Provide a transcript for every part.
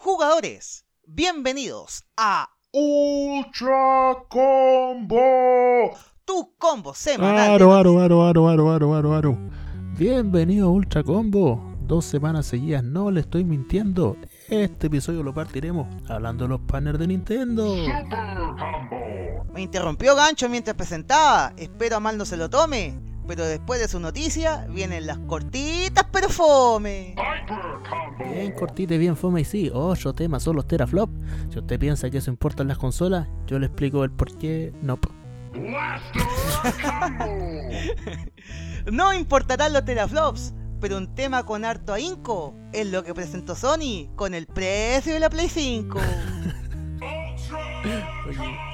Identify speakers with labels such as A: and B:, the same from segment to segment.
A: jugadores, bienvenidos a
B: Ultra Combo.
A: tu combo semanal.
C: Aro, aro, aro, aro, aro, aro, aro, aro. Bienvenido a Ultra Combo. Dos semanas seguidas, no le estoy mintiendo. Este episodio lo partiremos hablando de los partners de Nintendo.
A: Me interrumpió Gancho mientras presentaba. Espero a mal no se lo tome. Pero después de su noticia vienen las cortitas pero fome.
C: Bien cortita y bien fome y sí, ocho temas son los teraflop. Si usted piensa que eso importa en las consolas, yo le explico el por qué. No.
A: No importarán los teraflops, pero un tema con harto ahínco es lo que presentó Sony con el precio de la Play 5.
C: Ultra Combo.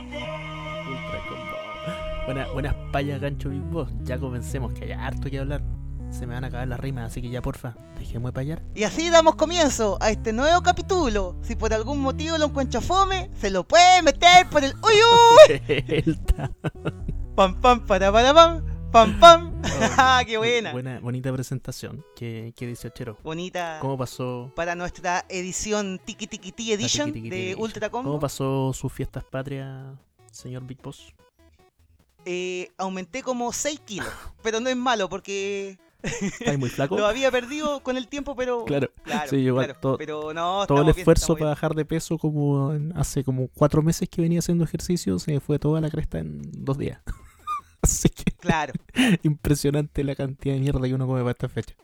C: Buena- buenas payas, gancho Big Boss. Ya comencemos, que hay harto que hablar. Se me van a acabar las rimas, así que ya porfa, dejemos de payar.
A: Y así damos comienzo a este nuevo capítulo. Si por algún motivo lo encuentra fome, se lo puede meter por el uy uy. Pam pam para para pam. Pam pam. Ah, ¡Qué buena!
C: Buena, bonita presentación. ¿Qué, qué dice Ochero?
A: Bonita
C: ¿Cómo pasó,
A: para nuestra edición Tiki Tiki Edition
C: Tiki Tiki
A: de. Ultra Combo.
C: cómo pasó sus fiestas patrias, señor Big Boss?
A: Eh, aumenté como 6 kilos. Pero no es malo porque
C: ¿Estás muy flaco?
A: lo había perdido con el tiempo, pero.
C: Claro.
A: Claro,
C: Sí, igual,
A: claro,
C: todo-
A: pero no,
C: Todo el
A: bien,
C: esfuerzo para bajar de peso, como hace como cuatro meses que venía haciendo ejercicio, se me fue toda la cresta en dos días. Así que
A: Claro.
C: impresionante la cantidad de mierda que uno come para esta fecha.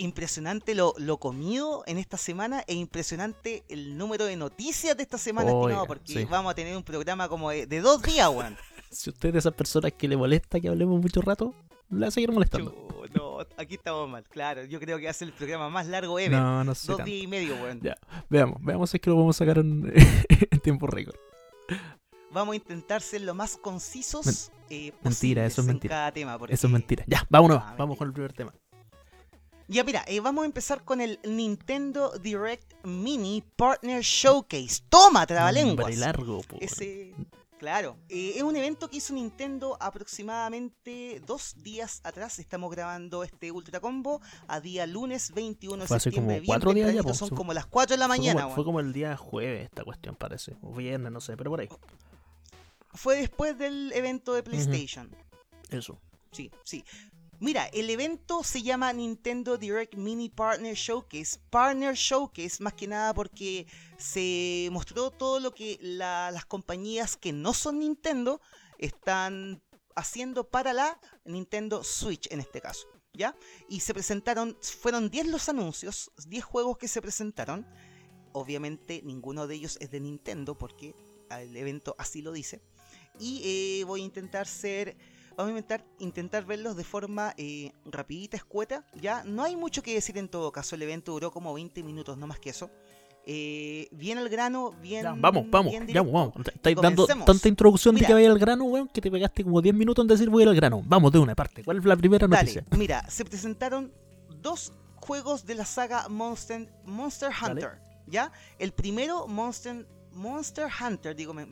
A: Impresionante lo, lo comido en esta semana e impresionante el número de noticias de esta semana,
C: Oiga,
A: estimado, porque
C: sí.
A: vamos a tener un programa como de, de dos días, weón.
C: Si usted es de esas personas que le molesta que hablemos mucho rato, le va a seguir molestando.
A: Chu, no, aquí estamos mal, claro. Yo creo que va a ser el programa más largo ever.
C: No, no sé.
A: dos
C: tanto.
A: días y medio, weón.
C: Ya. Veamos, veamos si es que lo vamos a sacar en, en tiempo récord.
A: Vamos a intentar ser lo más concisos. eh,
C: mentira, eso es
A: en
C: mentira.
A: cada tema, porque-
C: Eso es mentira. Ya, vámonos.
A: Ah,
C: vamos con el primer tema.
A: Ya mira, eh, vamos a empezar con el Nintendo Direct Mini Partner Showcase. Toma, trabalenguas.
C: Hombre largo, po.
A: Ese, claro, eh, es un evento que hizo Nintendo aproximadamente dos días atrás. Estamos grabando este Ultra Combo a día lunes 21 de
C: Fue hace
A: septiembre.
C: como cuatro días ya.
A: Son
C: Fue-
A: como las 4 de la
C: Fue
A: mañana.
C: como, fue como el día jueves esta cuestión, parece. O viernes, no sé, pero por ahí.
A: Fue después del evento de PlayStation.
C: Eso.
A: Sí, sí. Mira, el evento se llama Nintendo Direct Mini Partner Showcase. Partner Showcase, más que nada porque se mostró todo lo que la- las compañías que no son Nintendo están haciendo para la Nintendo Switch en este caso. ¿Ya? Y se presentaron, fueron 10 los anuncios, 10 juegos que se presentaron. Obviamente ninguno de ellos es de Nintendo porque el evento así lo dice. Y eh, voy a intentar ser Vamos a intentar, intentar verlos de forma eh, rapidita, escueta. Ya no hay mucho que decir en todo caso. El evento duró como 20 minutos, no más que eso. Eh, bien al grano, bien.
C: Ya, vamos, vamos,
A: bien
C: ya, vamos. Estáis dando tanta introducción de
A: Mira.
C: que vaya al grano, weón, que te pegaste como 10 minutos en decir voy al grano. Vamos de una parte. ¿Cuál es la primera
A: Dale,
C: noticia?
A: mira, se presentaron dos juegos de la saga Monster, Monster
C: Dale.
A: Hunter. ¿Ya? El primero, Monster, Monster Hunter, digo, me,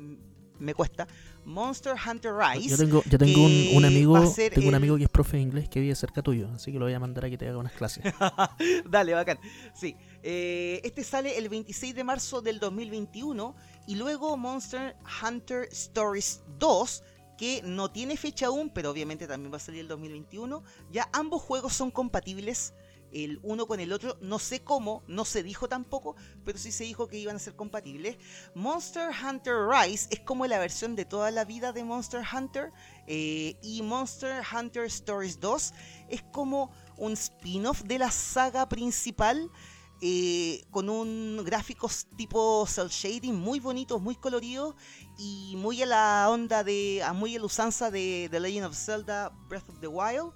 A: me cuesta. Monster Hunter Rise.
C: Yo tengo, yo tengo un, amigo, tengo un amigo que es profe de inglés que vive cerca tuyo, así que lo voy a mandar a que te haga unas clases.
A: Dale, bacán. Sí. eh, este sale el 26 de marzo del 2021. Y luego Monster Hunter Stories 2. Que no tiene fecha aún, pero obviamente también va a salir el 2021. Ya ambos juegos son compatibles. El uno con el otro. No sé cómo, no se dijo tampoco. Pero sí se dijo que iban a ser compatibles. Monster Hunter Rise es como la versión de toda la vida de Monster Hunter. eh, y Monster Hunter Stories 2 es como un spin-off de la saga principal eh, con un gráficos tipo cel shading muy bonitos, muy coloridos y muy a la onda de, a muy a la usanza de The Legend of Zelda Breath of the Wild.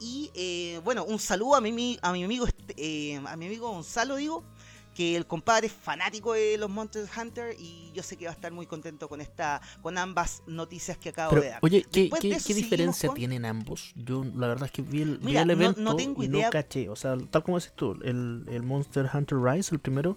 A: Y eh, bueno, un saludo a mi, a mi amigo este- eh, a mi amigo Gonzalo, digo, que el compadre es fanático de los Monster Hunter y yo sé que va a estar muy contento con esta, con ambas noticias que acabo
C: Pero,
A: de dar.
C: oye, ¿qué, qué-
A: eso
C: diferencia
A: con-
C: tienen ambos? Yo, la verdad es que vi el, vi
A: Mira,
C: el evento
A: no tengo
C: y
A: idea.
C: no caché. O sea, tal como dices tú, el, el Monster Hunter Rise, el primero,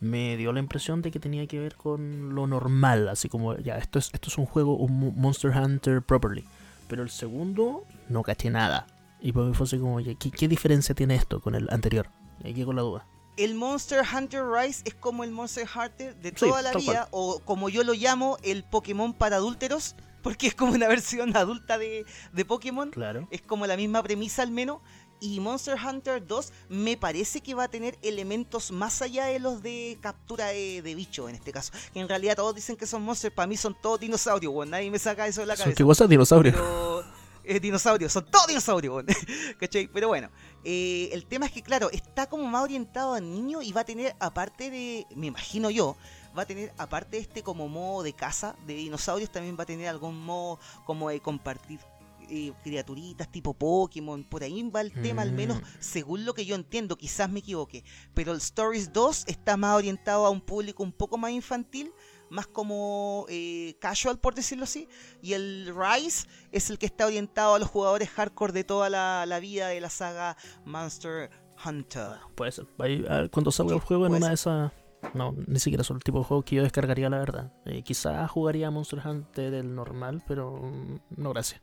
C: me dio la impresión de que tenía que ver con lo normal, así como, ya, esto es, esto es un juego, un Mo- Monster Hunter properly. Pero el segundo, no caché nada. Y pues fue así como, oye, ¿qué, qué diferencia tiene esto con el anterior? Y quedé con la duda.
A: el Monster Hunter Rise es como el Monster Hunter de
C: Sí,
A: toda la
C: tal
A: vida, o como yo lo llamo, el Pokémon para adúlteros, porque es como una versión adulta de, de Pokémon.
C: Claro.
A: Es como la misma premisa al menos. Y Monster Hunter 2 me parece que va a tener elementos más allá de los de captura de, de bicho en este caso. Que en realidad todos dicen que son monsters, para mí son todos dinosaurios, weón. Nadie me saca eso de la cabeza.
C: qué cosas dinosaurios.
A: Pero eh, dinosaurios, son todos dinosaurios. ¿cachai? Pero bueno, eh, el tema es que, claro, está como más orientado a niños y va a tener, aparte de, me imagino yo, va a tener, aparte de este como modo de caza de dinosaurios, también va a tener algún modo como de compartir eh, criaturitas tipo Pokémon. Por ahí va el tema, al menos
C: Mm.
A: según lo que yo entiendo, quizás me equivoque. Pero el Stories 2 está más orientado a un público un poco más infantil. Más como eh, casual, por decirlo así. Y el Rise es el que está orientado a los jugadores hardcore de toda la, la vida de la saga Monster Hunter.
C: Puede ser. Ahí, cuando salga el juego en una de esas. No, ni siquiera son el tipo de juego que yo descargaría, la verdad. Eh, quizás jugaría Monster Hunter del normal, pero mm, no gracias.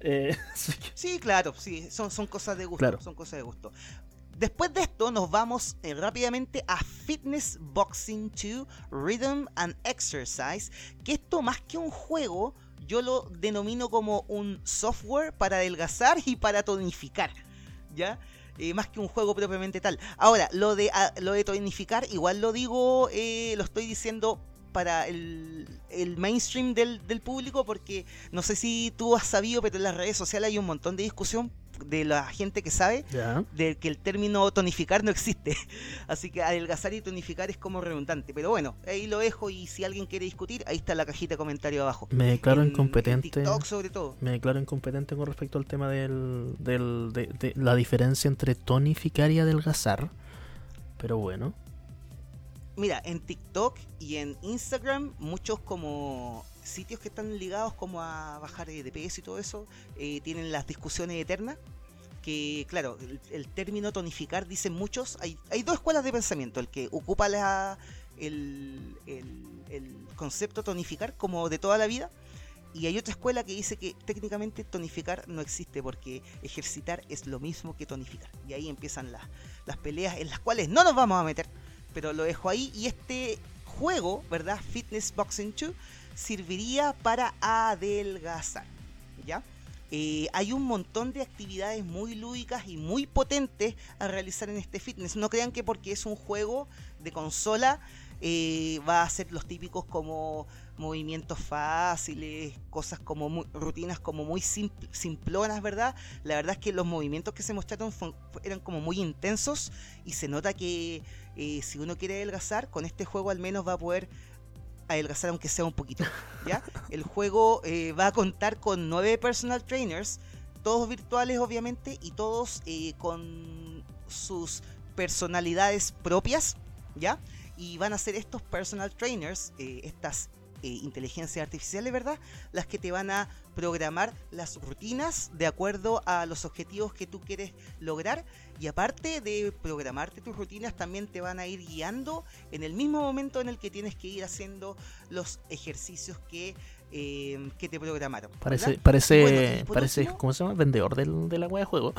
C: Eh, que-
A: Sí, claro, sí, son, son cosas de gusto,
C: Claro.
A: son cosas de gusto. Después de esto nos vamos eh, rápidamente a Fitness Boxing 2 Rhythm and Exercise, que esto más que un juego, yo lo denomino como un software para adelgazar y para tonificar, ¿ya? Eh, más que un juego propiamente tal. Ahora, lo de, ah, lo de tonificar, igual lo digo, eh, lo estoy diciendo para el, el mainstream del, del público, porque no sé si tú has sabido, pero en las redes sociales hay un montón de discusión de la gente que sabe de que el término tonificar no existe. Así que adelgazar y tonificar es como redundante. Pero bueno, ahí lo dejo y si alguien quiere discutir, ahí está la cajita de comentario abajo.
C: Me declaro
A: En-
C: incompetente.
A: En TikTok sobre todo.
C: Me declaro incompetente con respecto al tema del, del- de, de la diferencia entre tonificar y adelgazar. Pero bueno.
A: Mira, en TikTok y en Instagram, muchos como sitios que están ligados como a bajar eh, de peso y todo eso, eh, tienen las discusiones eternas. Que claro, el, término tonificar, dicen muchos, hay, hay dos escuelas de pensamiento, el que ocupa la, el, el- el concepto tonificar como de toda la vida, y hay otra escuela que dice que técnicamente tonificar no existe porque ejercitar es lo mismo que tonificar. Y ahí empiezan las, las peleas en las cuales no nos vamos a meter pero lo dejo ahí. Y este juego, ¿verdad? Fitness Boxing 2, serviría para adelgazar, ¿ya? Eh, hay un montón de actividades muy lúdicas y muy potentes a realizar en este fitness. No crean que porque es un juego de consola eh, va a ser los típicos como movimientos fáciles, cosas como rutinas como muy simpl- simplonas, ¿verdad? La verdad es que los movimientos que se mostraron eran como muy intensos y se nota que eh, si uno quiere adelgazar, con este juego al menos va a poder adelgazar aunque sea un poquito. ¿ya? El juego eh, va a contar con nueve personal trainers, todos virtuales obviamente, y todos eh, con sus personalidades propias, ¿ya? Y van a ser estos personal trainers, eh, estas inteligencias artificiales, ¿verdad? Las que te van a programar las rutinas de acuerdo a los objetivos que tú quieres lograr y aparte de programarte tus rutinas, también te van a ir guiando en el mismo momento en el que tienes que ir haciendo los ejercicios que, eh, que te programaron. ¿verdad?
C: Parece, parece,
A: bueno,
C: parece,
A: último-
C: ¿cómo se llama? Vendedor del, de la wea de juego.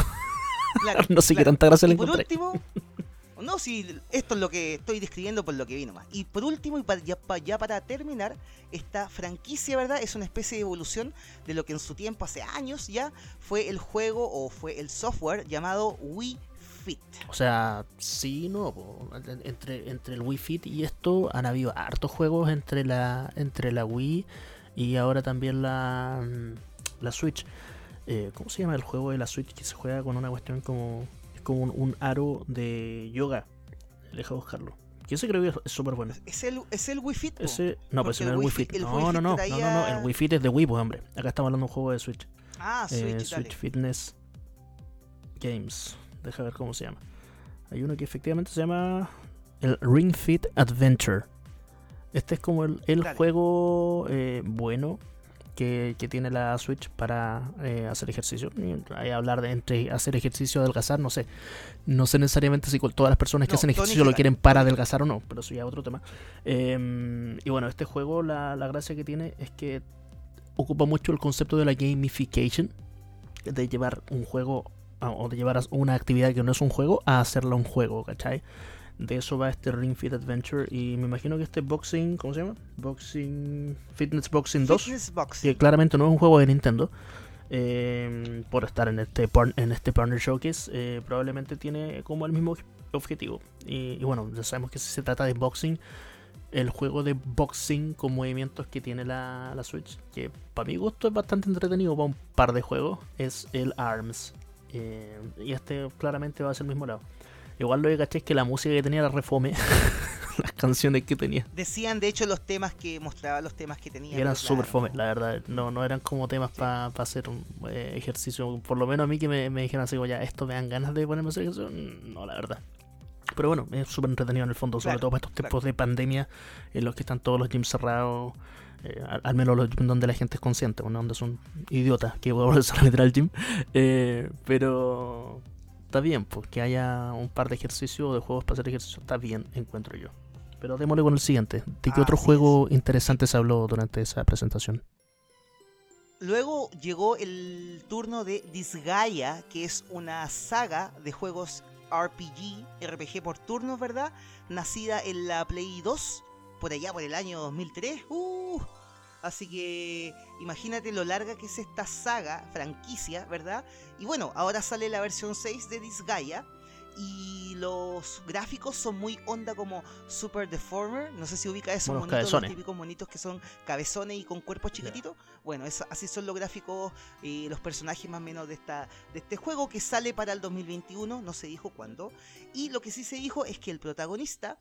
A: Claro,
C: no sé qué tanta gracia le encontré.
A: último, no, si esto es lo que estoy describiendo por lo que vino más. Y por último, y pa- ya, ya para terminar, esta franquicia, ¿verdad? Es una especie de evolución de lo que en su tiempo, hace años ya, fue el juego o fue el software llamado Wii Fit.
C: O sea, sí, no. Entre, entre el Wii Fit y esto han habido hartos juegos entre la, entre la Wii y ahora también la, mm, la Switch. Eh, ¿Cómo se llama el juego de la Switch que se juega con una cuestión como. Como un, un aro de yoga? Deja buscarlo. Que ese creo que es súper bueno.
A: ¿Es el, es el Wii Fit?
C: Ese, no, pues no es el Wii Fit. No, no, no, no, no, el Wii Fit es de Wii, pues hombre. Acá estamos hablando de un juego de Switch.
A: Ah,
C: Eh,
A: Switch, dale.
C: Switch Fitness Games. Deja ver cómo se llama. Hay uno que efectivamente se llama el Ring Fit Adventure. Este es como el, el juego eh, bueno que, que tiene la Switch para eh, hacer ejercicio. Y Hay hablar de entre hacer ejercicio adelgazar, no sé. No sé necesariamente si todas las personas que
A: No,
C: hacen ejercicio lo quieren para adelgazar o no, pero eso ya es otro tema. Eh, y bueno, este juego, la, la gracia que tiene es que ocupa mucho el concepto de la gamification, de llevar un juego o de llevar una actividad que no es un juego a hacerla un juego, ¿cachai? De eso va este Ring Fit Adventure. Y me imagino que este Boxing, ¿cómo se llama? Boxing. Fitness Boxing 2.
A: Fitness Boxing.
C: Que claramente no es un juego de Nintendo. eh, por estar en este, par- en este Partner Showcase, eh, probablemente tiene como el mismo objetivo. Y, y bueno, ya sabemos que si se trata de boxing, el juego de boxing con movimientos que tiene la, la Switch, que para mi gusto es bastante entretenido para un par de juegos, es el ARMS. Eh, y este claramente va a ser el mismo lado. Igual lo que caché es que la música que tenía era refome. Las canciones que tenía.
A: Decían, de hecho, los temas que mostraba, los temas que tenía.
C: Eran
A: pero
C: súper
A: claro,
C: fome, la verdad. No, no eran como temas para hacer un eh, ejercicio. Por lo menos a mí que me, me dijeron así, ya, esto me dan ganas de ponerme a hacer ejercicio. No, la verdad. Pero bueno, es súper entretenido en el fondo, sobre
A: Claro,
C: todo para estos
A: claro.
C: tiempos de pandemia en los que están todos los gyms cerrados. eh, al, al menos los gyms donde la gente es consciente, bueno, donde son idiotas que vuelven a meter al gym. Eh, pero está bien, pues que haya un par de ejercicios o de juegos para hacer ejercicio, está bien, encuentro yo. Pero démosle con el siguiente. ¿De qué otro juego interesante se habló durante esa presentación?
A: Luego llegó el turno de Disgaea, que es una saga de juegos RPG, RPG por turnos, ¿verdad? Nacida en la Play 2, por allá por el año 2003. Uh, así que imagínate lo larga que es esta saga, franquicia, ¿verdad? Y bueno, ahora sale la versión 6 de Disgaea. Y los gráficos son muy onda como Super Deformer. No sé si ubica esos monitos, los típicos monitos que son cabezones y con cuerpos chiquititos. Bueno, es- así son los gráficos y los personajes más o menos de, esta, de este juego que sale para el 2021, no se dijo cuándo. Y lo que sí se dijo es que el protagonista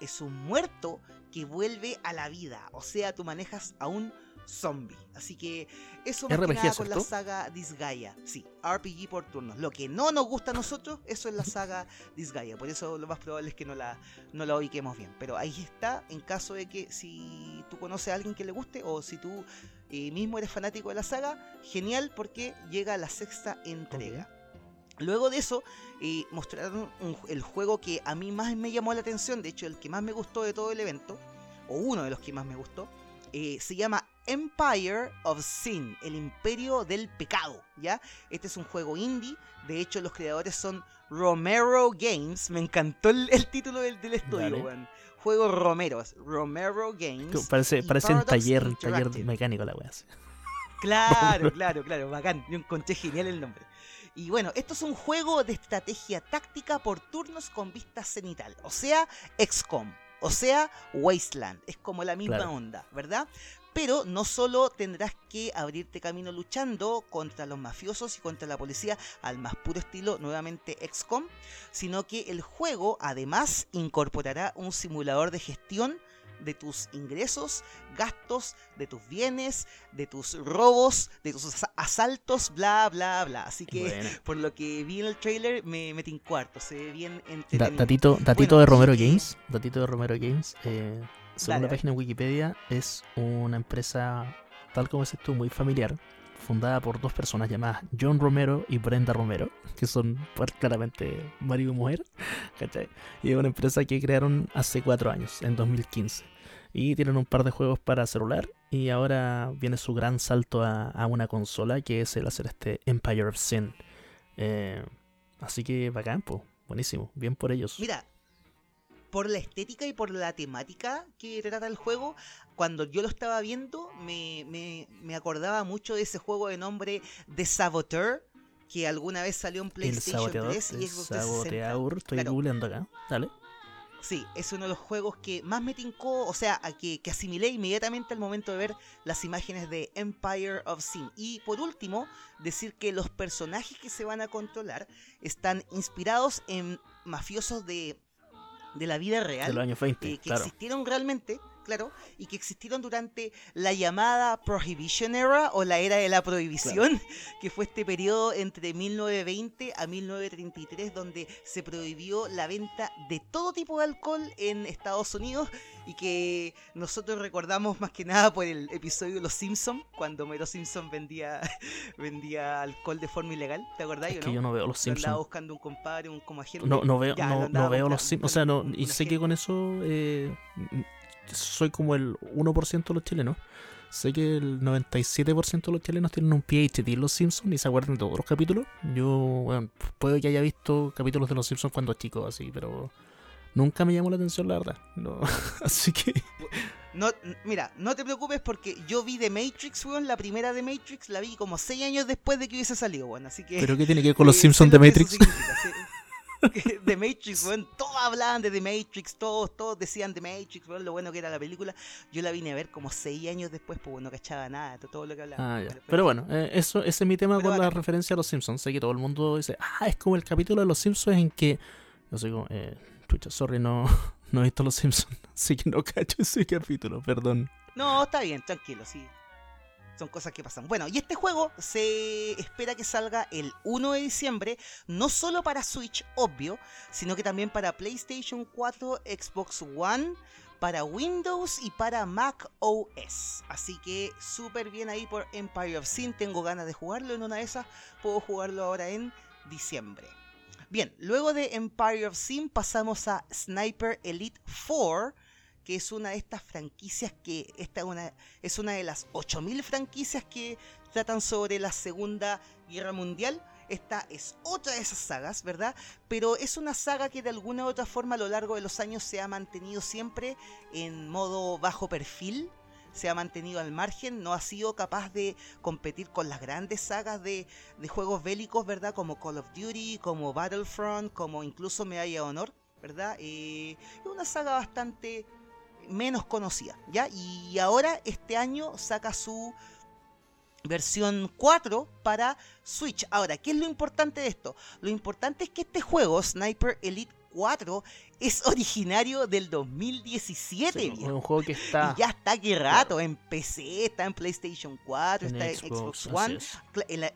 A: es un muerto que vuelve a la vida. O sea, tú manejas a un zombie. Así que eso más que
C: RPG,
A: nada con la saga Disgaea. Sí, RPG por turnos. Lo que no nos gusta a nosotros, eso es la saga Disgaea. Por eso lo más probable es que no la, no la ubiquemos bien. Pero ahí está, en caso de que si tú conoces a alguien que le guste o si tú eh, mismo eres fanático de la saga, genial porque llega la sexta entrega. Luego de eso, eh, mostraron un- el juego que a mí más me llamó la atención, de hecho el que más me gustó de todo el evento, o uno de los que más me gustó, eh, se llama Empire of Sin, el imperio del pecado, ¿ya? Este es un juego indie, de hecho los creadores son Romero Games, me encantó el, el título del, del estudio, weón. Juego Romero, Romero Games.
C: Parece, parece un taller, taller mecánico la así.
A: Claro, claro, claro, bacán. Yo encontré genial el nombre. Y bueno, esto es un juego de estrategia táctica por turnos con vista cenital. O sea, XCOM. O sea, Wasteland. Es como la misma
C: Claro.
A: onda, ¿verdad? Pero no solo tendrás que abrirte camino luchando contra los mafiosos y contra la policía al más puro estilo, nuevamente XCOM, sino que el juego además incorporará un simulador de gestión de tus ingresos, gastos, de tus bienes, de tus robos, de tus asa- asaltos, bla, bla, bla. Así que por lo que vi en el trailer me metí en cuarto, se ve bien
C: Da-
A: entretenido.
C: datito datito
A: Bueno,
C: de Romero Games. Datito de Romero Games. eh, según
A: Dale,
C: la página de Wikipedia, es una empresa, tal como dices tú, muy familiar. Fundada por dos personas llamadas John Romero y Brenda Romero, que son claramente marido y mujer. ¿cachai? Y es una empresa que crearon hace cuatro años, en 2015. Y tienen un par de juegos para celular. Y ahora viene su gran salto a, a una consola, que es el hacer este Empire of Sin. Eh, así que bacán, po. buenísimo. Bien por ellos.
A: Mira, por la estética y por la temática que trata el juego, cuando yo lo estaba viendo, me, me- me acordaba mucho de ese juego de nombre The Saboteur, que alguna vez salió en PlayStation
C: saboteador.
A: 3 y
C: El
A: Xbox 360.
C: saboteador. Estoy
A: Claro.
C: googleando acá. Dale.
A: Sí, es uno de los juegos que más me tincó, o sea, a que, que asimilé inmediatamente al momento de ver las imágenes de Empire of Sin. Y por último, decir que los personajes que se van a controlar están inspirados en mafiosos de, de la vida real.
C: De los años 20.
A: eh, que
C: claro.
A: existieron realmente, claro, y que existieron durante la llamada Prohibition Era o la era de la prohibición, que fue este periodo entre 1920 a 1933 donde se prohibió la venta de todo tipo de alcohol en Estados Unidos y que nosotros recordamos más que nada por el episodio de Los Simpsons, cuando Mero Simpson vendía, vendía alcohol de forma ilegal, ¿te?
C: Es
A: o
C: que
A: no?
C: yo no veo los
A: Lo andaba
C: Simpsons.
A: buscando un compadre, un como agente.
C: No, no veo,
A: Ya,
C: no, veo los Simpsons. O sea, no, y sé que con eso eh, soy como el 1% de los chilenos. Sé que el 97% de los chilenos tienen un PhD en los Simpsons y se acuerdan de todos los capítulos. Yo, bueno, puede que haya visto capítulos de los Simpsons cuando chico, así, pero Nunca me llamó la atención, la verdad. No. Así que.
A: No, mira, no te preocupes porque yo vi The Matrix, weón, la primera de Matrix, la vi como 6 años después de que hubiese salido, weón, así que...
C: ¿Pero qué tiene que ver con los
A: eh,
C: Simpsons de Matrix?
A: The Matrix, weón, todos hablaban de The Matrix, todos, todos decían The Matrix, weón, lo bueno que era la película. Yo la vine a ver como 6 años después, pues no cachaba nada, todo lo que hablaban.
C: Ah, ya.
A: Pero-
C: bueno, eh, eso, ese es mi tema
A: Pero
C: con la referencia a los Simpsons. Sé que todo el mundo dice, ah, es como el capítulo de los Simpsons en que. Yo soy como, eh, chucha, sorry, no, no he visto los Simpsons. Así que no cacho ese capítulo, perdón.
A: No, está bien, tranquilo, sí. Son cosas que pasan. Bueno, y este juego se espera que salga el 1 de diciembre, no solo para Switch, obvio, sino que también para PlayStation 4, Xbox One, para Windows y para Mac OS. Así que súper bien ahí por Empire of Sin. Tengo ganas de jugarlo en una de esas. Puedo jugarlo ahora en diciembre. Bien, luego de Empire of Sin pasamos a Sniper Elite 4 que es una de estas franquicias que esta es una, es una de las 8000 franquicias que tratan sobre la Segunda Guerra Mundial. Esta es otra de esas sagas, ¿verdad? Pero es una saga que de alguna u otra forma a lo largo de los años se ha mantenido siempre en modo bajo perfil, se ha mantenido al margen, no ha sido capaz de competir con las grandes sagas de, de juegos bélicos, ¿verdad? Como Call of Duty, como Battlefront, como incluso Medalla de Honor, ¿verdad? Eh, es una saga bastante menos conocida, ¿ya? Y ahora este año saca su versión 4 para Switch. Ahora, ¿qué es lo importante de esto? Lo importante es que este juego, Sniper Elite 4, es originario del 2017,
C: Sí, es
A: viejo.
C: un juego que está
A: Y ya está aquí rato, en PC, está en PlayStation 4,
C: en
A: está en
C: Xbox.
A: One. el-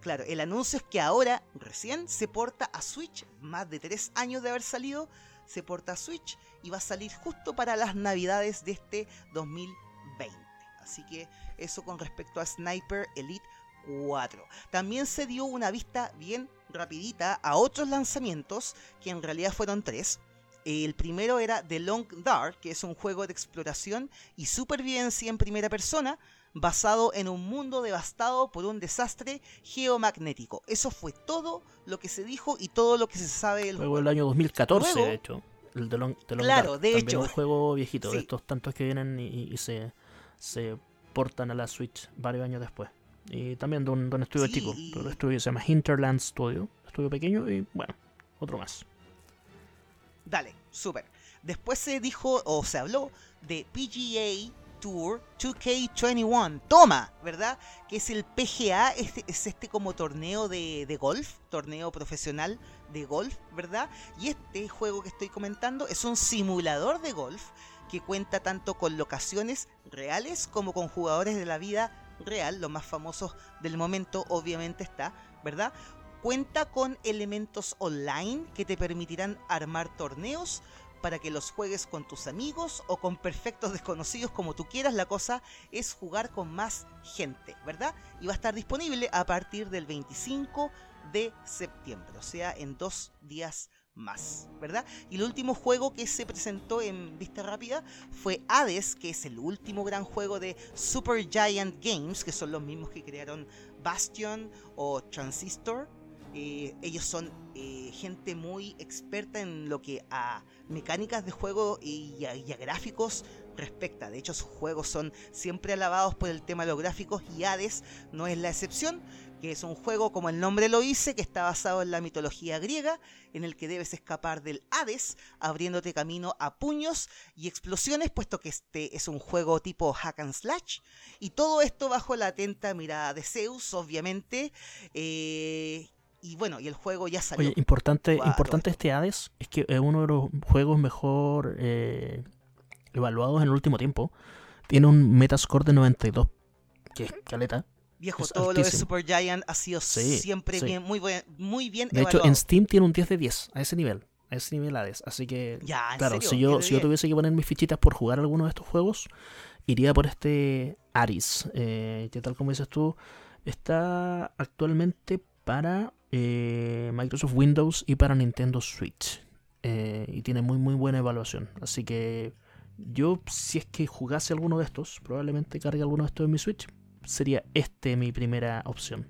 A: claro, el anuncio es que ahora, recién, se porta a Switch, más de tres años de haber salido, se porta a Switch y va a salir justo para las navidades de este 2020. Así que eso con respecto a Sniper Elite 4. También se dio una vista bien rapidita a otros lanzamientos, que en realidad fueron tres. El primero era The Long Dark, que es un juego de exploración y supervivencia en primera persona, basado en un mundo devastado por un desastre geomagnético. Eso fue todo lo que se dijo y todo lo que se sabe del
C: Juego
A: juego.
C: del año 2014,
A: Luego-
C: de hecho. El de Long,
A: Claro,
C: Dark,
A: de
C: también
A: hecho.
C: un juego viejito, de estos tantos que vienen y, se, se portan a la Switch varios años después. Y también de un, de un estudio
A: Sí,
C: chico, de un estudio que se llama Hinterland Studio, estudio pequeño y bueno, otro más.
A: Dale, súper. Después se dijo o se habló de PGA Tour 2K21. Toma, ¿verdad? Que es el PGA, este, es este como torneo de, de golf, torneo profesional de golf, ¿verdad? Y este juego que estoy comentando es un simulador de golf que cuenta tanto con locaciones reales como con jugadores de la vida real, los más famosos del momento obviamente está, ¿verdad? Cuenta con elementos online que te permitirán armar torneos para que los juegues con tus amigos o con perfectos desconocidos como tú quieras. La cosa es jugar con más gente, ¿verdad? Y va a estar disponible a partir del 25 de septiembre, o sea, en dos días más, ¿verdad? Y el último juego que se presentó en vista rápida fue Hades, que es el último gran juego de Super Giant Games, que son los mismos que crearon Bastion o Transistor. Eh, ellos son eh, gente muy experta en lo que a mecánicas de juego y a, gráficos respecta. De hecho, sus juegos son siempre alabados por el tema de los gráficos y Hades no es la excepción, que es un juego, como el nombre lo dice, que está basado en la mitología griega, en el que debes escapar del Hades, abriéndote camino a puños y explosiones, puesto que este es un juego tipo hack and slash. Y todo esto bajo la atenta mirada de Zeus, obviamente. eh, y bueno, y el juego ya salió.
C: Oye, importante, importante este Hades es que es uno de los juegos mejor eh, evaluados en el último tiempo. Tiene un Metascore de 92, que es caleta.
A: Viejo,
C: es
A: todo lo de
C: altísimo.
A: Super Giant ha sido
C: Sí,
A: siempre
C: sí.
A: bien, muy, buen- muy bien
C: De hecho, en Steam tiene un 10 de 10, a ese nivel. A ese nivel Hades. Así que,
A: Ya, ¿en
C: claro,
A: serio?
C: si yo,
A: ¿10 de
C: si yo
A: 10?
C: tuviese que poner mis fichitas por jugar alguno de estos juegos, iría por este Aris. Eh, que tal como dices tú, está actualmente para eh, Microsoft Windows y para Nintendo Switch. Eh, y tiene muy muy buena evaluación. Así que yo, si es que jugase alguno de estos, probablemente cargue alguno de estos en mi Switch. Sería este mi primera opción.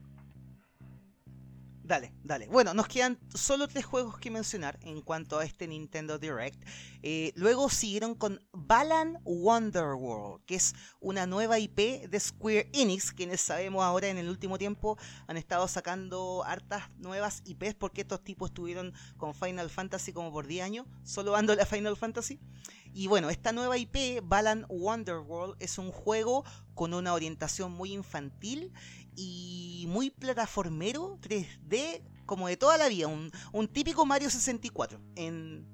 A: Dale, dale. Bueno, nos quedan solo tres juegos que mencionar en cuanto a este Nintendo Direct. Eh, luego siguieron con Balan Wonderworld, que es una nueva IP de Square Enix, quienes sabemos ahora en el último tiempo han estado sacando hartas nuevas IPs porque estos tipos estuvieron con Final Fantasy como por 10 años, solo dándole a Final Fantasy. Y bueno, esta nueva IP, Balan Wonderworld, es un juego con una orientación muy infantil y muy plataformero, 3D, como de toda la vida, un, un típico Mario 64, en,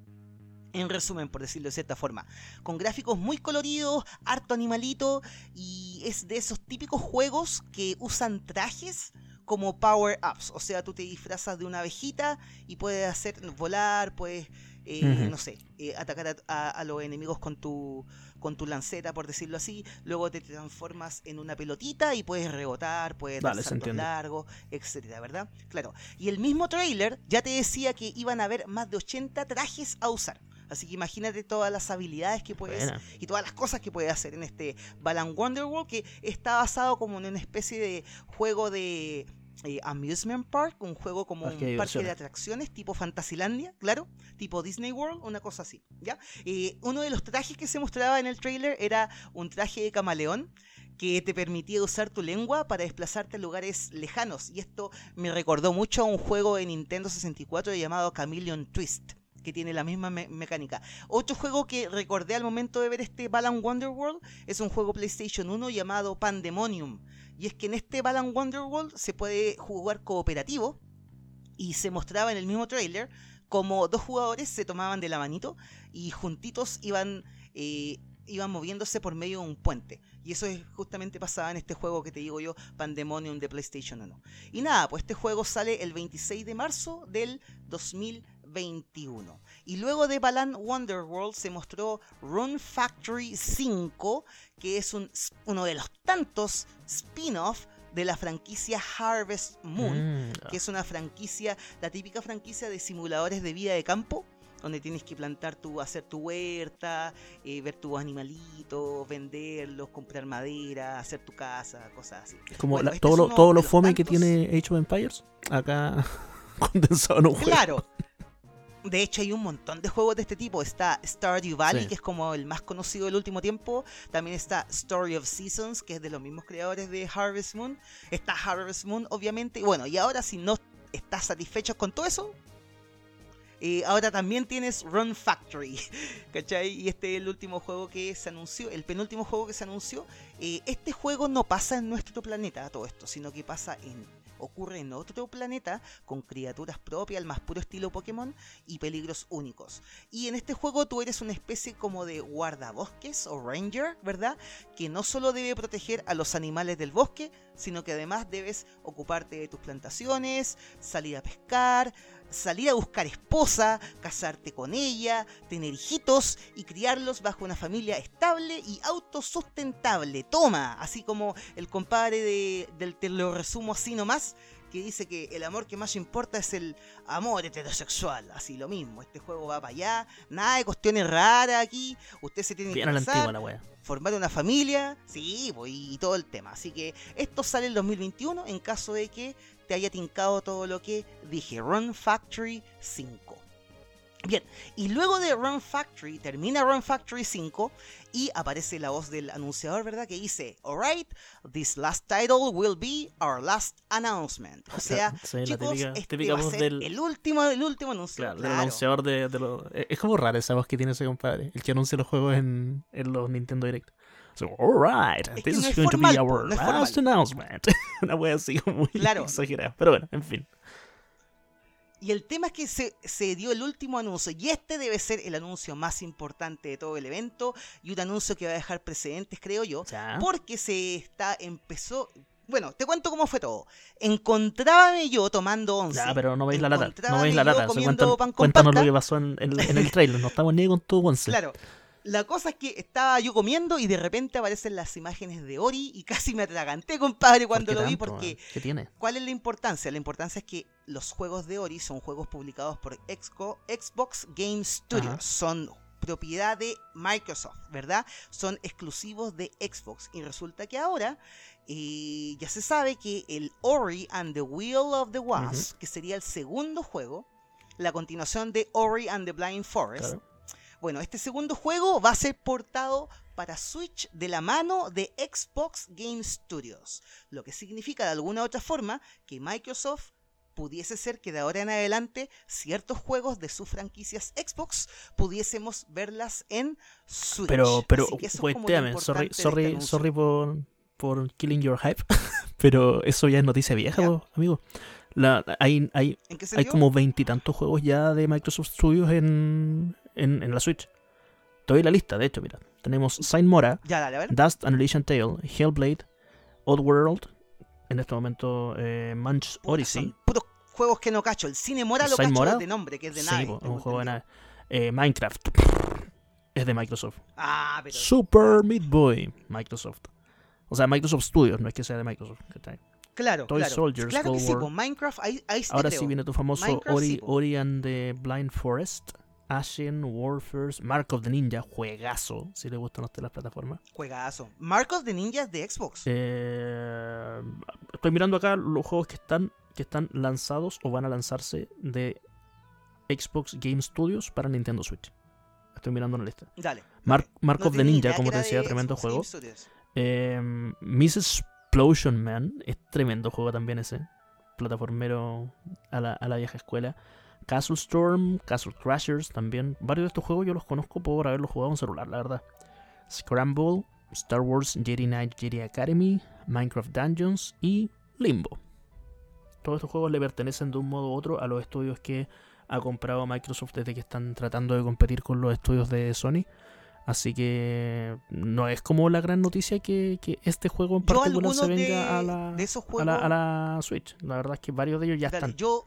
A: en resumen, por decirlo de cierta forma. Con gráficos muy coloridos, harto animalito, y es de esos típicos juegos que usan trajes como power-ups. O sea, tú te disfrazas de una abejita y puedes hacer volar, puedes eh, no sé, eh, atacar a, los enemigos con tu, con tu lanceta, por decirlo así. Luego te transformas en una pelotita y puedes rebotar, puedes dar saltos largos, etcétera, ¿verdad? Claro. Y el mismo trailer ya te decía que iban a haber más de 80 trajes a usar. Así que imagínate todas las habilidades que puedes y todas las cosas que puedes hacer en este Balan Wonderworld que está basado como en una especie de juego de eh, Amusement Park, un juego como un parque de atracciones tipo Fantasylandia, claro, tipo Disney World, una cosa así, ¿ya? Eh, uno de los trajes que se mostraba en el trailer era un traje de camaleón que te permitía usar tu lengua para desplazarte a lugares lejanos y esto me recordó mucho a un juego de Nintendo 64 llamado Chameleon Twist que tiene la misma mecánica. Otro juego que recordé al momento de ver este Balan Wonderworld es un juego PlayStation 1 llamado Pandemonium, y es que en este Balan Wonderworld se puede jugar cooperativo. Y se mostraba en el mismo trailer como dos jugadores se tomaban de la manito y juntitos iban, eh, iban moviéndose por medio de un puente. Y eso es, justamente pasaba en este juego que te digo yo, Pandemonium de PlayStation 1. Y nada, pues este juego sale el 26 de marzo del 2021. Y luego de Balan Wonderworld se mostró Rune Factory 5, que es un, uno de los tantos spin-off de la franquicia Harvest Moon, mm, que es una franquicia, la típica franquicia de simuladores de vida de campo, donde tienes que plantar tu, hacer tu huerta, eh, ver tus animalitos, venderlos, comprar madera, hacer tu casa, cosas así.
C: Como este todo, lo, todo lo fome que tiene Age of Empires, acá condensado en un juego.
A: Claro, de hecho, hay un montón de juegos de este tipo. Está Stardew Valley, que es como el más conocido del último tiempo. También está Story of Seasons, que es de los mismos creadores de Harvest Moon. Está Harvest Moon, obviamente. Bueno, y ahora si no estás satisfecho con todo eso, eh, ahora también tienes Run Factory, ¿cachai? Y este es el último juego que se anunció, el penúltimo juego que se anunció. Eh, este juego no pasa en nuestro planeta, todo esto, sino que pasa en ocurre en otro planeta con criaturas propias al más puro estilo Pokémon y peligros únicos. Y en este juego tú eres una especie como de guardabosques o ranger, ¿verdad? Que no solo debe proteger a los animales del bosque, sino que además debes ocuparte de tus plantaciones, salir a pescar, salir a buscar esposa, casarte con ella, tener hijitos y criarlos bajo una familia estable y autosustentable. Toma, así como el compadre de, del te lo resumo así nomás, que dice que el amor que más importa es el amor heterosexual. Así lo mismo, este juego va para allá, nada de cuestiones raras aquí, usted se tiene que casar, formar una familia, sí, y todo el tema. Así que esto sale en 2021 en caso de que te haya tincado todo lo que dije. Run Factory 5. Bien, y luego de Run Factory, termina Run Factory 5 y aparece la voz del anunciador, ¿verdad? Que dice, alright, this last title will be our last announcement. O sea, chicos, este va a ser del... el último, el último anuncio.
C: Claro, Del anunciador de, de Es como rara esa voz que tiene ese compadre, el que anuncia los juegos en, en los Nintendo Direct. So, alright, this is going to be our last announcement. Una wea así muy claro. exagerada. Pero bueno, en fin.
A: Y el tema es que se, se, dio el último anuncio y este debe ser el anuncio más importante de todo el evento y un anuncio que va a dejar precedentes, creo yo, porque se está empezó bueno, te cuento cómo fue todo. Encontrábame yo tomando once.
C: Ya, pero no veis la lata. No veis la lata. Cuéntanos, lo que pasó en, en el trailer. No estamos ni con tu once.
A: Claro. La cosa es que estaba yo comiendo y de repente aparecen las imágenes de Ori y casi me atraganté, compadre, cuando lo vi porque...
C: ¿Qué tiene?
A: ¿Cuál es la importancia? La importancia es que los juegos de Ori son juegos publicados por Xbox Game Studios. Son propiedad de Microsoft, ¿verdad? Son exclusivos de Xbox. Y resulta que ahora eh, ya se sabe que el Ori and the Will of the Wasp, que sería el segundo juego, la continuación de Ori and the Blind Forest,
C: Claro.
A: Bueno, este segundo juego va a ser portado para Switch de la mano de Xbox Game Studios, lo que significa de alguna u otra forma que Microsoft pudiese ser que de ahora en adelante ciertos juegos de sus franquicias Xbox pudiésemos verlas en Switch.
C: Pero, pero,
A: Así que eso es
C: wait,
A: como lo
C: damn, sorry,
A: este
C: sorry, por, por killing your hype, pero eso ya es noticia vieja, amigo. La, hay, hay,
A: ¿En qué
C: hay como veintitantos juegos ya de Microsoft Studios en, en, en la Switch. Te doy la lista, de hecho, mira. Tenemos Saint Mora,
A: Ya, dale.
C: Dust Annihilation Tale, Hellblade, Oddworld, en este momento eh, Munch
A: Puta,
C: Odyssey.
A: Puros juegos que no cacho. El Cine Mora lo
C: ¿Saint
A: cacho
C: Mora?
A: de nombre, que es de
C: Sí,
A: nave.
C: po, es
A: tengo
C: un juego de nave. Eh, Minecraft. Es de Microsoft.
A: Ah, pero
C: Super Meat Boy. Microsoft. O sea, Microsoft Studios, no es que sea de Microsoft. ¿cachai?
A: Claro,
C: Toy
A: claro.
C: Soldiers,
A: claro que sí,
C: War.
A: Minecraft, ahí, ahí sí te
C: Ahora sí viene tu famoso
A: Minecraft
C: Ori,
A: sí, po.
C: Ori and the Blind Forest. Ashen, Warfare, Mark of the Ninja, juegazo, si le gustan a usted las plataformas.
A: Juegazo. Marcos de Ninjas de Xbox.
C: Eh, estoy mirando acá los juegos que están, que están lanzados o van a lanzarse de Xbox Game Studios para Nintendo Switch. Estoy mirando una lista.
A: Dale.
C: Mark, Mark
A: No
C: of the Ninja, como te decía,
A: de
C: tremendo
A: Xbox
C: juego. Eh, Miss Explosion Man, es tremendo juego también ese. Plataformero a la, a la vieja escuela. Castle Storm, Castle Crashers también. Varios de estos juegos yo los conozco por haberlos jugado en celular, la verdad. Scramble, Star Wars Jedi Knight Jedi Academy, Minecraft Dungeons y Limbo. Todos estos juegos le pertenecen de un modo u otro a los estudios que ha comprado Microsoft desde que están tratando de competir con los estudios de Sony. Así que no es como la gran noticia que, que este juego en particular se venga
A: de,
C: a, la,
A: de esos
C: a,
A: juegos.
C: la, a la Switch. La verdad es que varios de ellos ya
A: Dale,
C: están.
A: yo.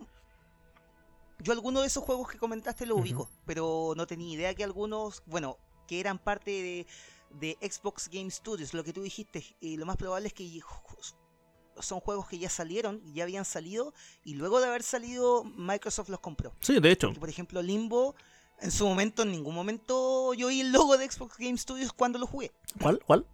A: Yo algunos de esos juegos que comentaste los ubico, pero no tenía idea que algunos, bueno, que eran parte de, de Xbox Game Studios, lo que tú dijiste, y lo más probable es que son juegos que ya salieron, ya habían salido, y luego de haber salido, Microsoft los compró.
C: Sí, de hecho.
A: Porque, por ejemplo, Limbo, en su momento, en ningún momento yo vi el logo de Xbox Game Studios cuando lo jugué.
C: ¿Cuál? ¿Cuál?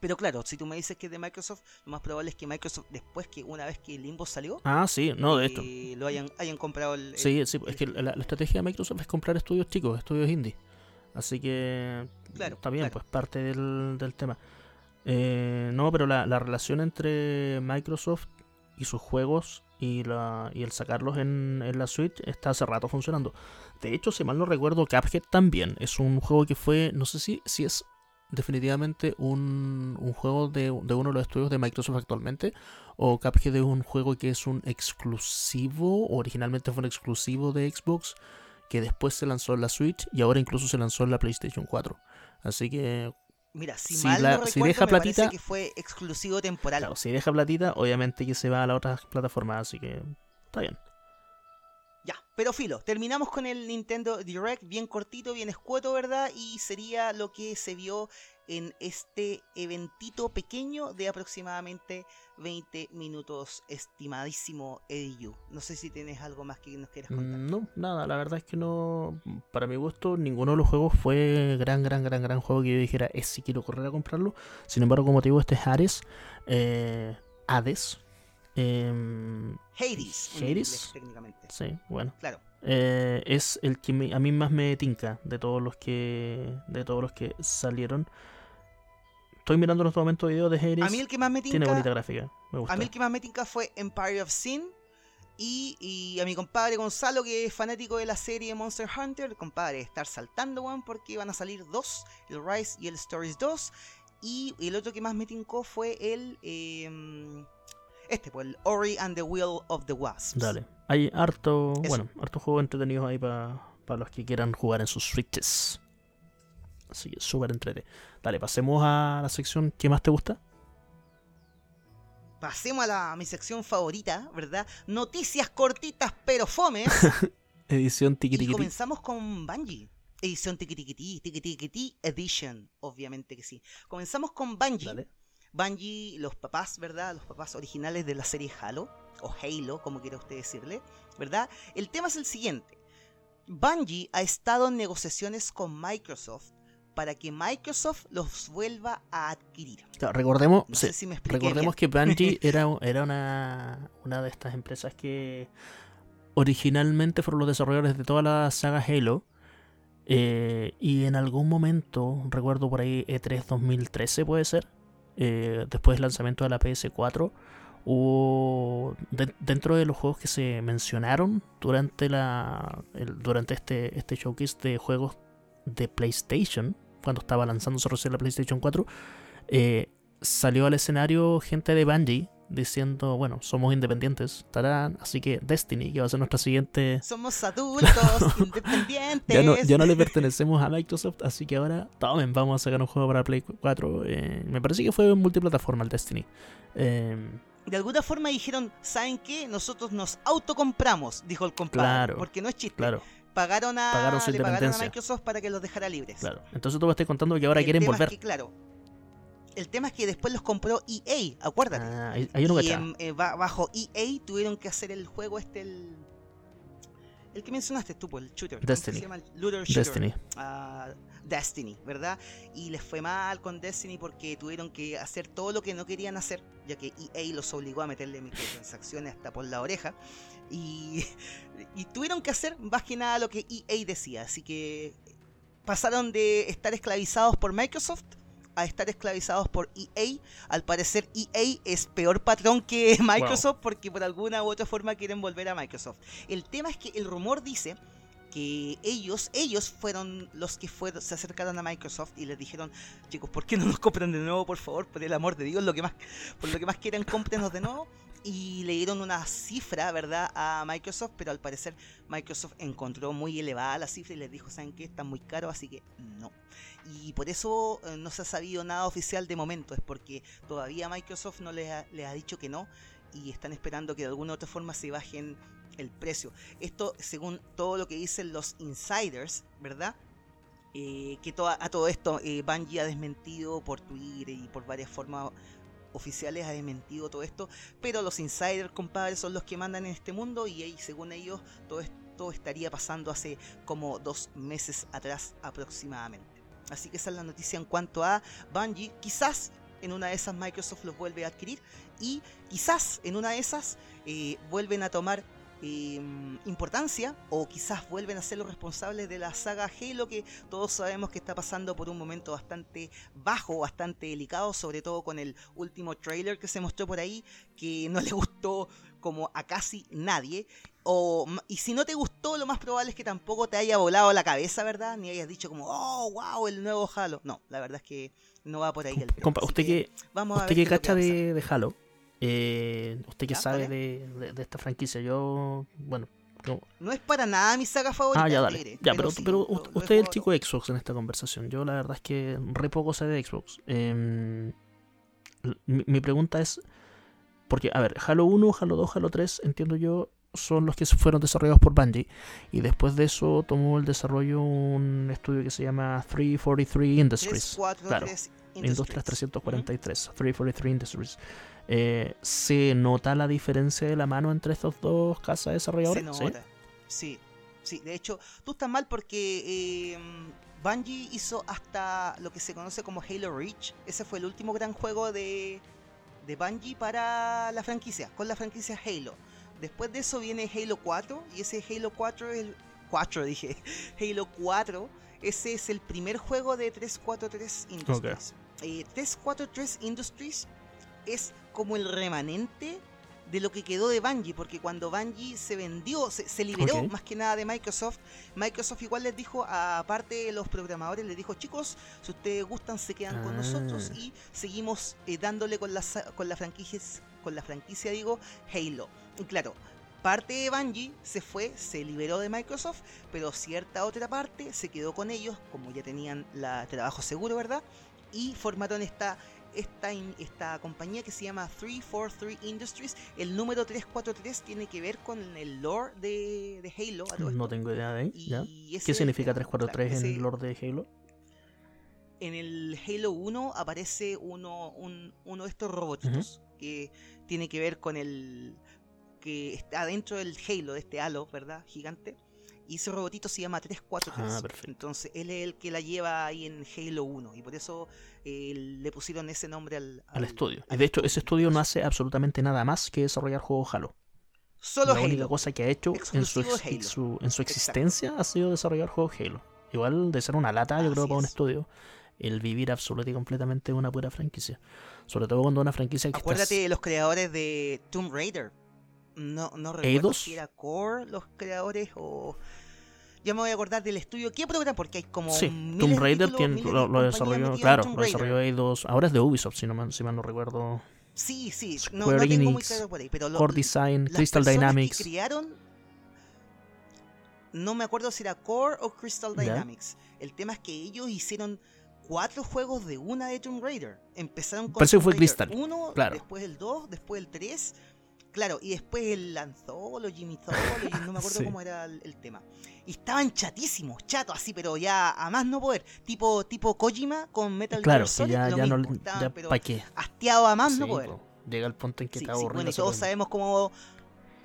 A: Pero claro, si tú me dices que es de Microsoft, lo más probable es que Microsoft, después que una vez que Limbo salió,
C: Ah, sí, no, de hecho.
A: eh, lo hayan, hayan comprado el, el-
C: Sí, sí, es que la, la estrategia de Microsoft es comprar estudios chicos, estudios indie. Así que
A: Claro,
C: está bien,
A: claro.
C: pues parte del, del tema. Eh, no, pero la, la relación entre Microsoft y sus juegos y, la, y el sacarlos en, la Switch está hace rato funcionando. De hecho, si mal no recuerdo, Cuphead también es un juego que fue, no sé si, si es definitivamente un, un juego de, de uno de los estudios de Microsoft actualmente, o Cuphead es un juego que es un exclusivo, originalmente fue un exclusivo de Xbox, que después se lanzó en la Switch y ahora incluso se lanzó en la PlayStation 4. Así que,
A: Mira, si,
C: si
A: mal
C: la-
A: no
C: si
A: recuerdo,
C: deja
A: me
C: platita-
A: que fue exclusivo temporal.
C: claro, si deja platita, obviamente que se va a las otras plataformas, así que está bien.
A: Ya, pero filo, terminamos con el Nintendo Direct, bien cortito, bien escueto, ¿verdad? Y sería lo que se vio en este eventito pequeño de aproximadamente 20 minutos, estimadísimo Eddie No sé si tienes algo más que nos quieras contar.
C: No, nada, la verdad es que no. Para mi gusto, ninguno de los juegos fue gran, gran, gran, gran juego que yo dijera, es si quiero correr a comprarlo. Sin embargo, como te digo, este es Hades. eh, Hades. em,
A: Hades, en
C: Hades.
A: inglés, técnicamente.
C: sí, bueno.
A: Claro.
C: eh, es el que me- a mí más me tinca de todos los que de todos los que salieron. Estoy mirando en este momento videos de Hades.
A: A mí el que más me
C: Tiene bonita
A: tinca,
C: gráfica. Me gusta.
A: a mí el que más me tinca fue Empire of Sin. Y, y a mi compadre Gonzalo, que es fanático de la serie Monster Hunter, compadre, estar saltando, weón, porque van a salir dos, el Rise y el Stories 2. Y el otro que más me tincó fue el. em, este, pues el Ori and the Will of the Wasps.
C: Dale. Hay harto,
A: Eso.
C: bueno, harto juegos entretenidos ahí para los que quieran jugar en sus switches. Así que súper entrete. Dale, pasemos a la sección que más te gusta.
A: Pasemos a, la, a mi sección favorita, ¿verdad? Noticias cortitas pero fomes.
C: Edición tiki
A: Y comenzamos con Bungie. Edición Tiki Tiki Edition, obviamente que sí. Comenzamos con Bungie.
C: Dale.
A: Bungie, los papás, ¿verdad? Los papás originales de la serie Halo, o Halo, como quiera usted decirle, ¿verdad? El tema es el siguiente. Bungie ha estado en negociaciones con Microsoft para que Microsoft los vuelva a adquirir.
C: Claro, recordemos,
A: No
C: sí,
A: sé si me expliqué
C: recordemos
A: bien.
C: que Bungie era, era una, una de estas empresas que originalmente fueron los desarrolladores de toda la saga Halo. eh, y en algún momento, recuerdo por ahí E E3 2013 puede ser, eh, después del lanzamiento de la PS4, hubo de- dentro de los juegos que se mencionaron durante la el- durante este, este showcase de juegos de PlayStation, cuando estaba lanzándose recién la PlayStation 4, eh, salió al escenario gente de Bungie diciendo, bueno, somos independientes, tarán, así que Destiny, que va a ser nuestra siguiente...
A: Somos adultos, independientes.
C: Ya no, ya no le pertenecemos a Microsoft, así que ahora, tomen, vamos a sacar un juego para Play 4. eh, me parece que fue multiplataforma el Destiny. Eh,
A: De alguna forma dijeron, ¿saben qué? Nosotros nos autocompramos, dijo el compadre.
C: Claro,
A: porque no es chiste.
C: claro,
A: Pagaron a,
C: Pagaron su
A: le pagaron a. Microsoft para que los dejara libres.
C: claro. Entonces tú me estás contando que ahora
A: El
C: quieren
A: es
C: volver.
A: que, claro, el tema es que después los compró EA, acuérdate.
C: Ah, yo no
A: y en- eh, ba- bajo EA tuvieron que hacer el juego este, el... El que mencionaste tú, pues, el shooter. ¿cómo
C: Destiny.
A: Se llama looter shooter.
C: Destiny.
A: a Destiny, ¿verdad? Y les fue mal con Destiny porque tuvieron que hacer todo lo que no querían hacer, ya que EA los obligó a meterle microtransacciones hasta por la oreja. Y, y tuvieron que hacer más que nada lo que EA decía. Así que pasaron de estar esclavizados por Microsoft a estar esclavizados por EA. Al parecer EA es peor patrón que Microsoft porque por alguna u otra forma quieren volver a Microsoft. El tema es que el rumor dice que ellos, ellos fueron los que fueron, se acercaron a Microsoft y les dijeron, chicos, ¿por qué no nos compran de nuevo, por favor? Por el amor de Dios, lo que más, por lo que más quieran, cómprenos de nuevo. Y le dieron una cifra, ¿verdad?, a Microsoft, pero al parecer Microsoft encontró muy elevada la cifra y les dijo, ¿saben qué? Está muy caro, así que no. Y por eso eh, no se ha sabido nada oficial de momento, es porque todavía Microsoft no les ha, dicho que no y están esperando que de alguna u otra forma se bajen el precio. Esto según todo lo que dicen los insiders, ¿verdad? Eh, que toda- a todo esto eh, ha desmentido por Twitter y por varias formas oficiales ha desmentido todo esto, pero los insiders, compadres, son los que mandan en este mundo y según ellos, todo esto estaría pasando hace como dos meses atrás aproximadamente. Así que esa es la noticia en cuanto a Bungie. Quizás en una de esas Microsoft los vuelve a adquirir y quizás en una de esas eh, vuelven a tomar eh, importancia o quizás vuelven a ser los responsables de la saga Halo que todos sabemos que está pasando por un momento bastante bajo, bastante delicado, sobre todo con el último trailer que se mostró por ahí que no le gustó como a casi nadie. O, y si no te gustó, lo más probable es que tampoco te haya volado la cabeza, ¿verdad? Ni hayas dicho como, oh, wow, el nuevo Halo. No, la verdad es que no va por ahí el tema.
C: Compa, usted que,
A: vamos a
C: usted
A: ver
C: que cacha
A: a
C: de Halo, eh, usted que
A: Ya,
C: sabe de, de- de esta franquicia, yo, bueno, no-
A: No es para nada mi saga favorita.
C: ah, ya, dale. Ya, pero,
A: sí,
C: pero
A: lo- lo he
C: usted es el chico de Xbox en esta conversación. Yo la verdad es que re poco sé de Xbox. L- mi, mi pregunta es, porque, a ver, Halo 1, Halo 2, Halo 3, entiendo yo, son los que fueron desarrollados por Bungie. Y después de eso tomó el desarrollo un estudio que se llama 343 Industries.
A: 343
C: Industrias
A: Industries.
C: 343, 343 Industries. Eh, ¿Se nota la diferencia de la mano entre estas dos casas desarrolladoras?
A: Se
C: ¿Sí?
A: nota. Sí, sí. De hecho, tú estás mal porque eh, Bungie hizo hasta lo que se conoce como Halo Reach. Ese fue el último gran juego de, de Bungie para la franquicia, con la franquicia Halo. Después de eso viene Halo 4 y ese Halo 4 es el 4 dije, Halo 4, ese es el primer juego de 343 Industries. Eh, 343 Industries es como el remanente de lo que quedó de Bungie, porque cuando Bungie se vendió, se, se liberó más que nada de Microsoft, Microsoft igual les dijo, aparte de los programadores, les dijo, chicos, si ustedes gustan se quedan con
C: Ah.
A: nosotros y seguimos eh, dándole con la, sa- con la franquicia, con la franquicia digo, Halo. Y claro, parte de Bungie se fue, se liberó de Microsoft, pero cierta otra parte se quedó con ellos, como ya tenían la trabajo seguro, ¿verdad? Y formaron esta, esta, esta compañía que se llama 343 Industries. El número 343 tiene que ver con el lore de, de Halo.
C: No tengo idea de ahí. ¿Qué significa
A: el-
C: 343
A: claro,
C: en el Lord de Halo?
A: en el Halo 1 aparece uno, un- uno de estos robotitos que tiene que ver con el que está dentro del Halo, de este halo, ¿verdad? Gigante. Y ese robotito se llama 343.
C: Ah, perfecto.
A: Entonces él es el que la lleva ahí en Halo 1. Y por eso eh, le pusieron ese nombre al,
C: Al estudio. Y
A: al
C: de hecho, ese estudio no hace absolutamente nada más que desarrollar juegos Halo.
A: Solo
C: la única cosa que ha hecho en su, ex- su- en su existencia ha sido desarrollar juegos Halo. Igual de ser una lata, yo creo, para un
A: es.
C: estudio, el vivir absoluta y completamente una pura franquicia. Sobre todo cuando una franquicia que
A: Acuérdate de los creadores de Tomb Raider. No, no recuerdo si era Core los creadores o... Ya me voy a acordar del estudio. ¿Qué programa? Porque hay como
C: Sí, Tomb
A: de
C: Raider
A: títulos,
C: tiene- lo, desarrolló, claro, lo desarrolló Eidos. Ahora es de Ubisoft, si no, si mal no recuerdo.
A: Sí, sí, no, no tengo muy
C: Enix,
A: claro por ahí, pero lo-
C: Core Design,
A: las
C: Crystal Dynamics.
A: que crearon no me acuerdo si era Core o Crystal. Dynamics. El tema es que ellos hicieron cuatro juegos de una de Tomb Raider. Empezaron con
C: Parece que fue Crystal,
A: 1,
C: claro.
A: después el 2, después el 3. Claro, y después el Anthology, Mythology, no me acuerdo
C: Sí.
A: cómo era el, el tema. Y estaban chatísimos, chatos así, pero ya a más no poder. Tipo, tipo Kojima con Metal
C: Claro,
A: Gear Solid,
C: ya,
A: lo
C: ya no
A: mismo, estaban,
C: ya
A: pero
C: ¿para qué?
A: hastiado a más no
C: Sí,
A: poder.
C: po. Llega el punto en que
A: Sí,
C: te
A: sí,
C: aburre.
A: bueno, y todos sabemos cómo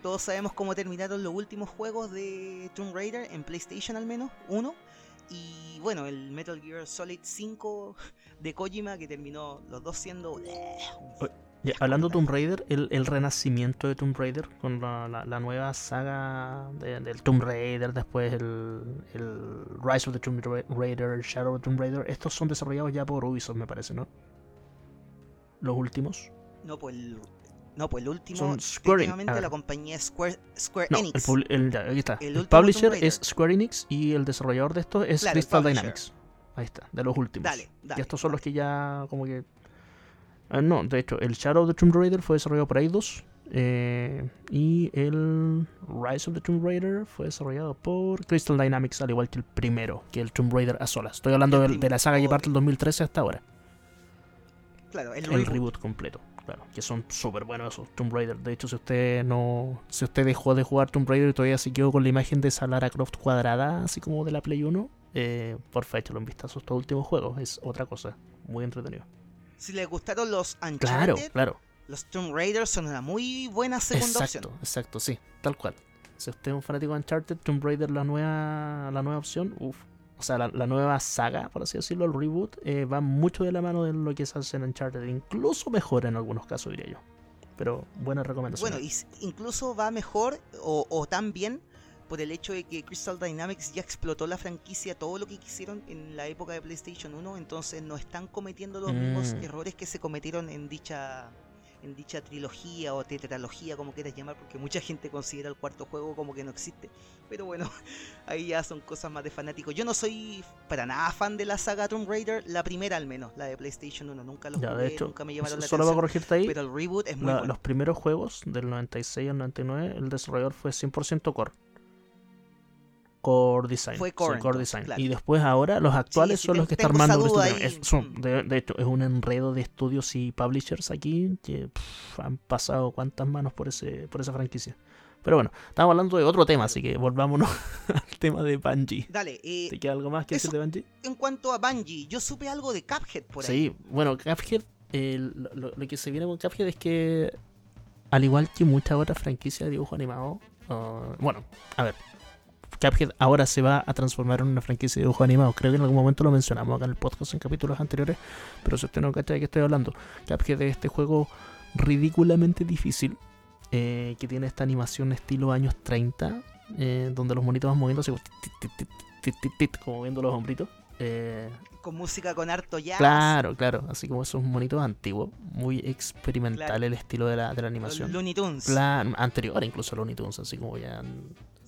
A: todos sabemos cómo terminaron los últimos juegos de Tomb Raider en PlayStation al menos, uno. Y bueno, el Metal Gear Solid 5 de Kojima que terminó los dos siendo eh,
C: Ya, hablando de Tomb Raider, el, el renacimiento de Tomb Raider con la, la- la nueva saga de- del Tomb Raider, después el, el Rise of the Tomb Ra- Raider, Shadow of the Tomb Raider, estos son desarrollados ya por Ubisoft, me parece, ¿no? Los últimos.
A: no pues el no pues el último
C: Son Square Enix,
A: la compañía Square
C: No, el,
A: Enix.
C: el- aquí está.
A: El
C: publisher es Square Enix y el desarrollador de esto es
A: Claro,
C: Crystal. Dynamics. Ahí está, de los últimos.
A: Dale, dale.
C: y estos son los que ya como que... Ah, no, de hecho, el Shadow of the Tomb Raider fue desarrollado por Eidos. eh, y el Rise of the Tomb Raider fue desarrollado por Crystal Dynamics, al igual que el primero, que el Tomb Raider a solas. Estoy hablando de, de la saga que parte del 2013 hasta ahora.
A: Claro, el,
C: El
A: reboot.
C: reboot completo, claro. Que son súper buenos esos Tomb Raider. De hecho, si usted no. Si usted dejó de jugar Tomb Raider y todavía se quedó con la imagen de esa Lara Croft cuadrada, así como de la Play 1, eh, porfa, échalo un vistazo a estos últimos juegos. Es otra cosa. Muy entretenido.
A: Si les gustaron los Uncharted,
C: Claro, claro.
A: los Tomb Raiders son una muy buena segunda
C: Exacto,
A: opción.
C: exacto, sí, tal cual. Si usted es un fanático de Uncharted, Tomb Raider, la nueva, la nueva opción, uff. O sea, la, la nueva saga, por así decirlo, el reboot, eh, va mucho de la mano de lo que se hace en Uncharted. Incluso mejor en algunos casos, diría yo. Pero buena recomendación.
A: Bueno, y incluso va mejor o, o tan bien por el hecho de que Crystal Dynamics ya explotó la franquicia, todo lo que quisieron en la época de PlayStation 1, entonces no están cometiendo los mismos
C: Mm.
A: errores que se cometieron en dicha en dicha trilogía o tetralogía, como quieras llamar, porque mucha gente considera el cuarto juego como que no existe. Pero bueno, ahí ya son cosas más de fanáticos. Yo no soy para nada fan de la saga Tomb Raider, la primera al menos, la de PlayStation 1, nunca lo jugué,
C: hecho,
A: nunca me llamaron la
C: solo
A: atención,
C: corregirte ahí,
A: pero el reboot es muy
C: la-
A: bueno.
C: los primeros juegos del 96 al 99, el desarrollador fue 100% core. Core Design.
A: Fue
C: sí,
A: Core, entonces,
C: Design.
A: claro.
C: Y después ahora los actuales
A: sí,
C: son los que están armando el
A: duda
C: estudio.
A: ahí.
C: Es- son- de, de hecho, es un enredo de estudios y publishers aquí que pff, han pasado cuántas manos por ese por esa franquicia. Pero bueno, estamos hablando de otro tema, así que volvámonos al tema de Bungie.
A: Dale, eh,
C: ¿Te queda algo más que
A: eso-
C: decir de Bungie?
A: en cuanto a Bungie, yo supe algo de Cuphead por ahí.
C: Sí, bueno, Cuphead, eh, lo, lo- lo que se viene con Cuphead es que, al igual que muchas otras franquicias de dibujo animado, uh, bueno, a ver, Cuphead ahora se va a transformar en una franquicia de dibujo animado. Creo que en algún momento lo mencionamos acá en el podcast en capítulos anteriores, pero si usted no cacha de qué estoy hablando, Cuphead es este juego ridículamente difícil. eh, que tiene esta animación estilo años 30, eh, donde los monitos van moviéndose como, moviendo los hombritos. Eh,
A: Con música con harto jazz.
C: Claro, claro, así como esos monitos antiguos, muy experimental
A: Claro.
C: el estilo de la, de la animación.
A: Looney Tunes.
C: Plan anterior incluso a Looney Tunes, así como ya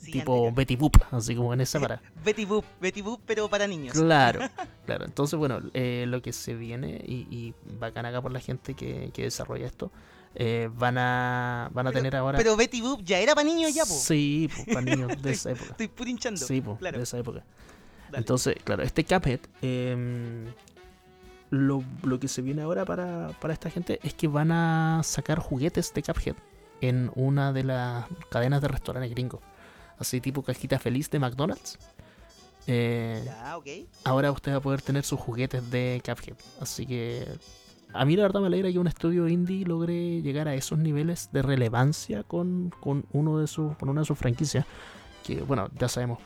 A: Sí,
C: tipo. Betty Boop, así como en esa para.
A: Betty Boop, Betty Boop, pero para niños.
C: Claro, claro. Entonces, bueno, eh, lo que se viene y, y bacán acá por la gente que, que desarrolla esto, eh, van a van a
A: Pero-
C: tener ahora.
A: Pero Betty Boop ya era para niños ya, po.
C: Sí, pues, para niños de esa época.
A: Estoy puro hinchando.
C: Sí, pues,
A: claro.
C: de esa época.
A: Dale.
C: Entonces, claro, este Cuphead, em, lo, lo que se viene ahora para, para esta gente es que van a sacar juguetes de Cuphead en una de las cadenas de restaurantes gringos. Así tipo cajita feliz de McDonald's. Eh,
A: Ya, ok.
C: ahora usted va a poder tener sus juguetes de Cuphead. Así que a mí la verdad me alegra que un estudio indie logre llegar a esos niveles de relevancia con, con uno de sus, con una de sus franquicias. Que bueno, ya sabemos,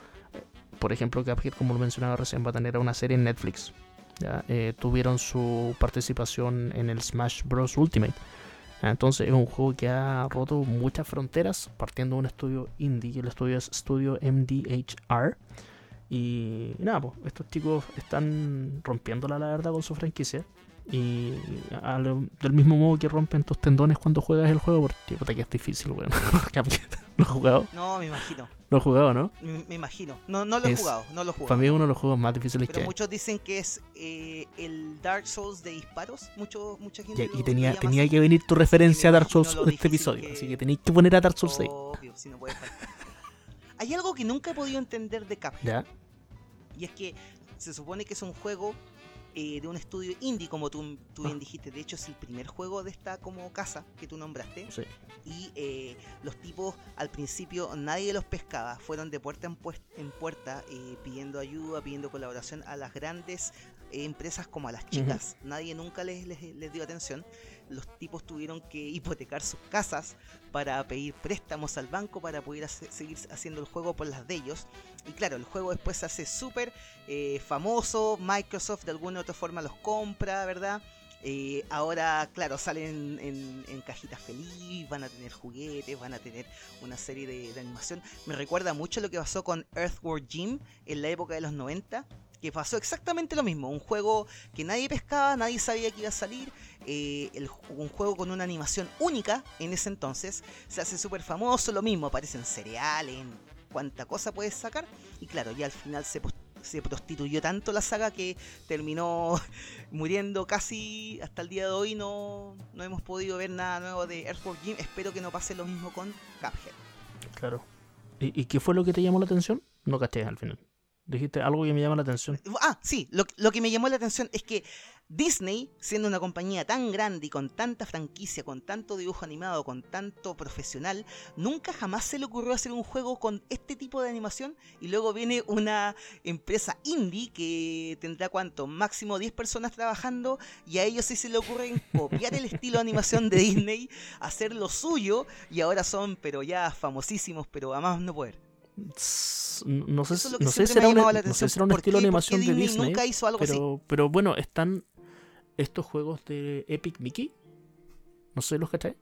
C: por ejemplo, Cuphead, como lo mencionaba recién, va a tener una serie en Netflix. ¿ya? Eh, tuvieron su participación en el Smash Bros. Ultimate. Entonces es un juego que ha roto muchas fronteras partiendo de un estudio indie, el estudio es Studio MDHR. Y nada, pues estos chicos están rompiéndola la verdad con su franquicia. Y al- del mismo modo que rompen tus tendones cuando juegas el juego, porque puta que es difícil, weón. ¿Lo has jugado?
A: No, me imagino.
C: Lo has jugado, ¿no?
A: Me, me imagino. No, no lo he
C: Es-
A: jugado, no lo he jugado.
C: Para mí es uno de los juegos más difíciles que
A: Pero
C: hay.
A: muchos dicen que es eh, el Dark Souls de disparos. Mucho, mucha gente
C: y
A: lo
C: tenía, tenía que venir tu referencia a Dark Souls de este episodio.
A: que-
C: Así que tenéis que poner a Dark Souls 6.
A: Obvio, si no puede faltar. Hay algo que nunca he podido entender de.
C: ¿Ya?
A: Y es que se supone que es un juego eh, de un estudio indie, como tú, tú bien
C: Ah.
A: dijiste. De hecho, es el primer juego de esta como casa que tú nombraste.
C: Sí.
A: Y eh, los tipos al principio nadie los pescaba. Fueron de puerta en, pues- en puerta eh, pidiendo ayuda, pidiendo colaboración a las grandes eh, empresas como a las chicas. Nadie nunca les, les, les dio atención. Los tipos tuvieron que hipotecar sus casas para pedir préstamos al banco para poder hace- seguir haciendo el juego por las de ellos. Y claro, el juego después se hace súper eh, famoso. Microsoft de alguna u otra forma los compra, ¿verdad? Eh, ahora, claro, salen en, en cajitas feliz, van a tener juguetes, van a tener una serie de, de animación. Me recuerda mucho lo que pasó con Earthworm Jim en la época de los 90, que pasó exactamente lo mismo. Un juego que nadie pescaba, nadie sabía que iba a salir. Eh, el un juego con una animación única en ese entonces. Se hace súper famoso, lo mismo, aparecen cereales, en cuánta cosa puedes sacar. Y claro, ya al final se, prostituyó tanto la saga que terminó muriendo casi hasta el día de hoy. No, no hemos podido ver nada nuevo de Earthworm Jim. Espero que no pase lo mismo con Cuphead.
C: Claro. ¿Y, y qué fue lo que te llamó la atención? No caché al final. Dijiste algo que me llama la atención.
A: Ah, sí, lo, lo que me llamó la atención es que Disney, siendo una compañía tan grande y con tanta franquicia, con tanto dibujo animado, con tanto profesional, nunca jamás se le ocurrió hacer un juego con este tipo de animación y luego viene una empresa indie que tendrá cuánto, máximo 10 personas trabajando y a ellos sí se le ocurre copiar el estilo de animación de Disney, hacer lo suyo y ahora son pero ya famosísimos, pero a más no poder.
C: No sé,
A: es
C: no sé era un,
A: llamado la
C: no sé
A: atención.
C: si era un
A: ¿Por
C: estilo de animación de
A: Disney
C: Disney.
A: nunca hizo algo así?
C: Pero bueno, están estos juegos de Epic Mickey. No sé, ¿los cachai?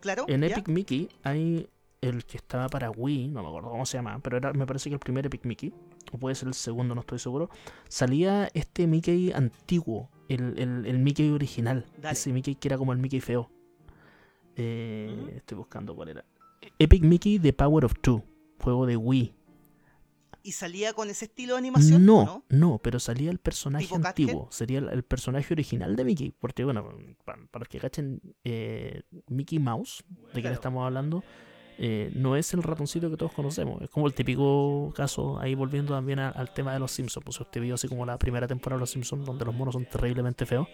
A: Claro.
C: En
A: ¿ya?
C: Epic Mickey hay el que estaba para Wii, no me acuerdo cómo se llama, pero era, me parece que el primer Epic Mickey, o puede ser el segundo, no estoy seguro. Salía este Mickey antiguo, el, el- el Mickey original,
A: Dale.
C: ese Mickey que era como el Mickey feo. Eh. Estoy buscando cuál era. Epic Mickey The Power of Two, juego de Wii.
A: ¿Y salía con ese estilo de animación?
C: No,
A: ¿o
C: no,
A: no?
C: pero salía el personaje antiguo. Sería el, el personaje original de Mickey. Porque, bueno, para, para los que cachen, eh, Mickey Mouse, de quien
A: Claro.
C: estamos hablando, eh, no es el ratoncito que todos conocemos. Es como el típico caso, ahí volviendo también a- al tema de los Simpsons. Pues usted vio así como la primera temporada de los Simpsons, donde los monos son terriblemente feos.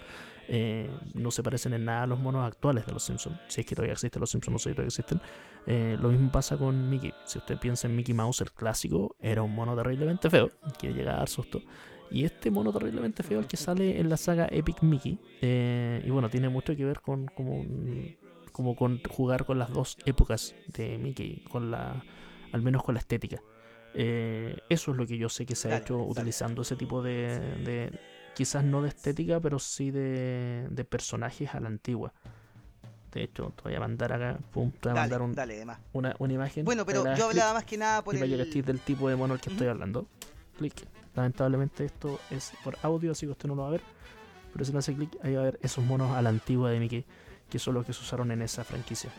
C: Eh, no se parecen en nada a los monos actuales de los Simpsons. Si es que todavía existen los Simpsons, no sé si todavía existen. Eh, lo mismo pasa con Mickey. Si usted piensa en Mickey Mouse, el clásico, era un mono terriblemente feo, que llega a dar susto. Y este mono terriblemente feo, el que sale en la saga Epic Mickey, eh, y bueno, tiene mucho que ver con como, con jugar con las dos épocas de Mickey, con la, al menos con la estética. Eh, eso es lo que yo sé que se ha
A: Dale,
C: hecho
A: dale.
C: utilizando ese tipo de, de- quizás no de estética, pero sí de, de personajes a la antigua. De hecho, te voy a mandar acá, pum, te voy a
A: Dale,
C: mandar un-
A: dale,
C: una, una imagen.
A: Bueno, pero
C: para
A: yo hablaba más que nada por
C: y
A: el...
C: estés del tipo de mono al que estoy hablando. Clic. Lamentablemente esto es por audio, así que usted no lo va a ver. Pero si le hace clic, ahí va a ver esos monos a la antigua de Mickey, que son los que se usaron en esa franquicia.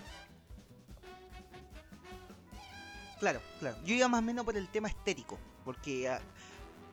A: Claro, claro. Yo iba más o menos por el tema estético, porque, ah,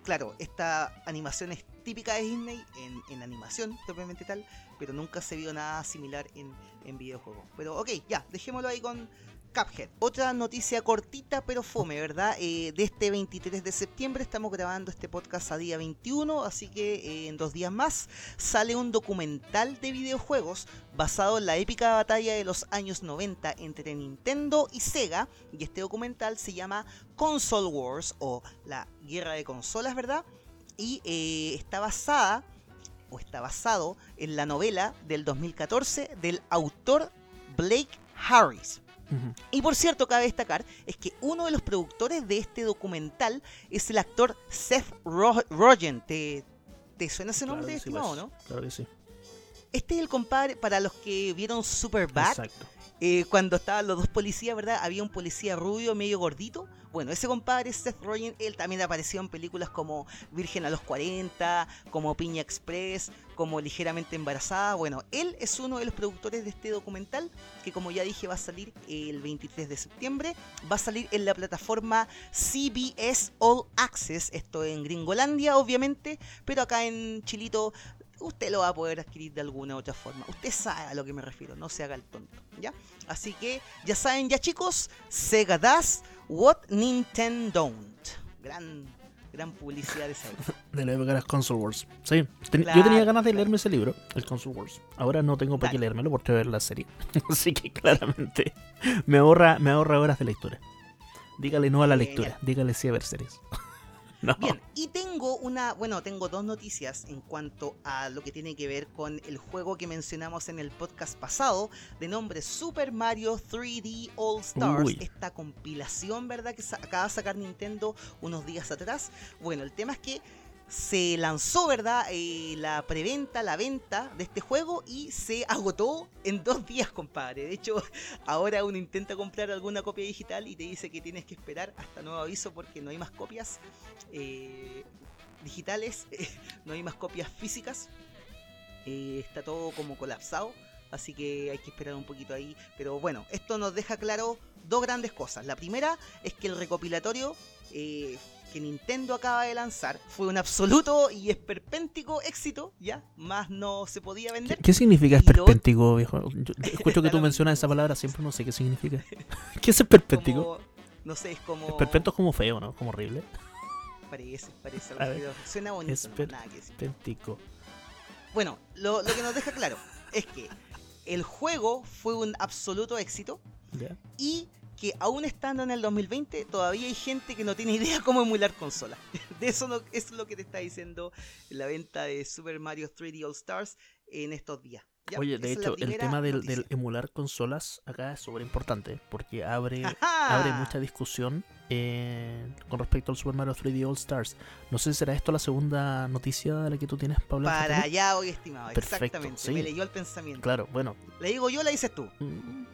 A: claro, esta animación es típica de Disney en, en animación, propiamente tal, pero nunca se vio nada similar en, en videojuegos. Pero ok, ya, dejémoslo ahí con Cuphead. Otra noticia cortita pero fome, ¿verdad? Eh, de este 23 de septiembre estamos grabando este podcast a día 21, así que eh, en dos días más sale un documental de videojuegos basado en la épica batalla de los años 90 entre Nintendo y Sega, y este documental se llama Console Wars o la guerra de consolas, ¿verdad? Y eh, está basada o está basado en la novela del 2014 del autor Blake Harris. Y por cierto, cabe destacar es que uno de los productores de este documental es el actor Seth Ro- Rogen. ¿Te, te suena ese nombre,
C: sí,
A: estimado,
C: pues.
A: no?
C: Claro que sí.
A: Este es el compadre, para los que vieron Superbad,
C: Exacto.
A: Eh, cuando estaban los dos policías, ¿verdad? Había un policía rubio, medio gordito. Bueno, ese compadre, Seth Rogen, él también apareció en películas como Virgen a los 40, como Piña Express, como Ligeramente Embarazada. Bueno, él es uno de los productores de este documental, que como ya dije va a salir el 23 de septiembre. Va a salir en la plataforma CBS All Access, esto en Gringolandia, obviamente, pero acá en Chilito usted lo va a poder adquirir de alguna u otra forma. Usted sabe a lo que me refiero, no se haga el tonto, ¿ya? Así que ya saben ya chicos, Sega does what Nintendo don't. Gran, gran publicidad de esa época.
C: De la época de las Console Wars. Sí. Ten-
A: Claro,
C: yo tenía ganas de
A: claro.
C: leerme ese libro, el Console Wars. Ahora no tengo para qué
A: Dale.
C: leérmelo porque voy a ver la serie. Así que claramente me ahorra, me ahorra horas de lectura. Dígale no a la lectura, dígale sí a ver series. no.
A: Bien, y tengo una, bueno, tengo dos noticias en cuanto a lo que tiene que ver con el juego que mencionamos en el podcast pasado, de nombre Super Mario 3D All Stars,
C: Uy.
A: esta compilación, ¿verdad? Que acaba de sacar Nintendo unos días atrás. Bueno, el tema es que se lanzó, ¿verdad? Eh, la preventa, la venta de este juego y se agotó en dos días, compadre. De hecho, ahora uno intenta comprar alguna copia digital y te dice que tienes que esperar hasta nuevo aviso porque no hay más copias eh, digitales, no hay más copias físicas. Eh, está todo como colapsado. Así que hay que esperar un poquito ahí. Pero bueno, esto nos deja claro dos grandes cosas. La primera es que el recopilatorio eh, que Nintendo acaba de lanzar fue un absoluto y esperpéntico éxito. Ya, más no se podía
C: ¿Qué,
A: vender.
C: qué significa
A: lo-
C: esperpéntico, viejo? Yo escucho que tú mencionas esa palabra, siempre no sé qué significa. ¿Qué es esperpéntico?
A: Como- no sé, es como.
C: Esperpento es como feo, ¿no? Como horrible.
A: Parece, parece.
C: A ver,
A: pero suena bonito. no.
C: Esperpéntico.
A: Bueno, lo, lo que nos deja claro es que el juego fue un absoluto éxito
C: ¿Ya?
A: y que aún estando en el 2020 todavía hay gente que no tiene idea cómo emular consola. De eso no, es lo que te está diciendo la venta de Super Mario 3D All Stars en estos días. ¿ya?
C: Oye, de
A: Esa
C: hecho, el tema del, del emular consolas acá es súper importante porque abre,
A: ¡Ajá!
C: abre mucha discusión eh, con respecto al Super Mario 3D All Stars. No sé si será esto la segunda noticia de la que tú tienes, Pablo.
A: Para allá hoy, estimado.
C: Perfecto,
A: Exactamente.
C: sí.
A: Me leyó el pensamiento.
C: Claro, bueno,
A: Le digo yo, la dices tú.
C: mm,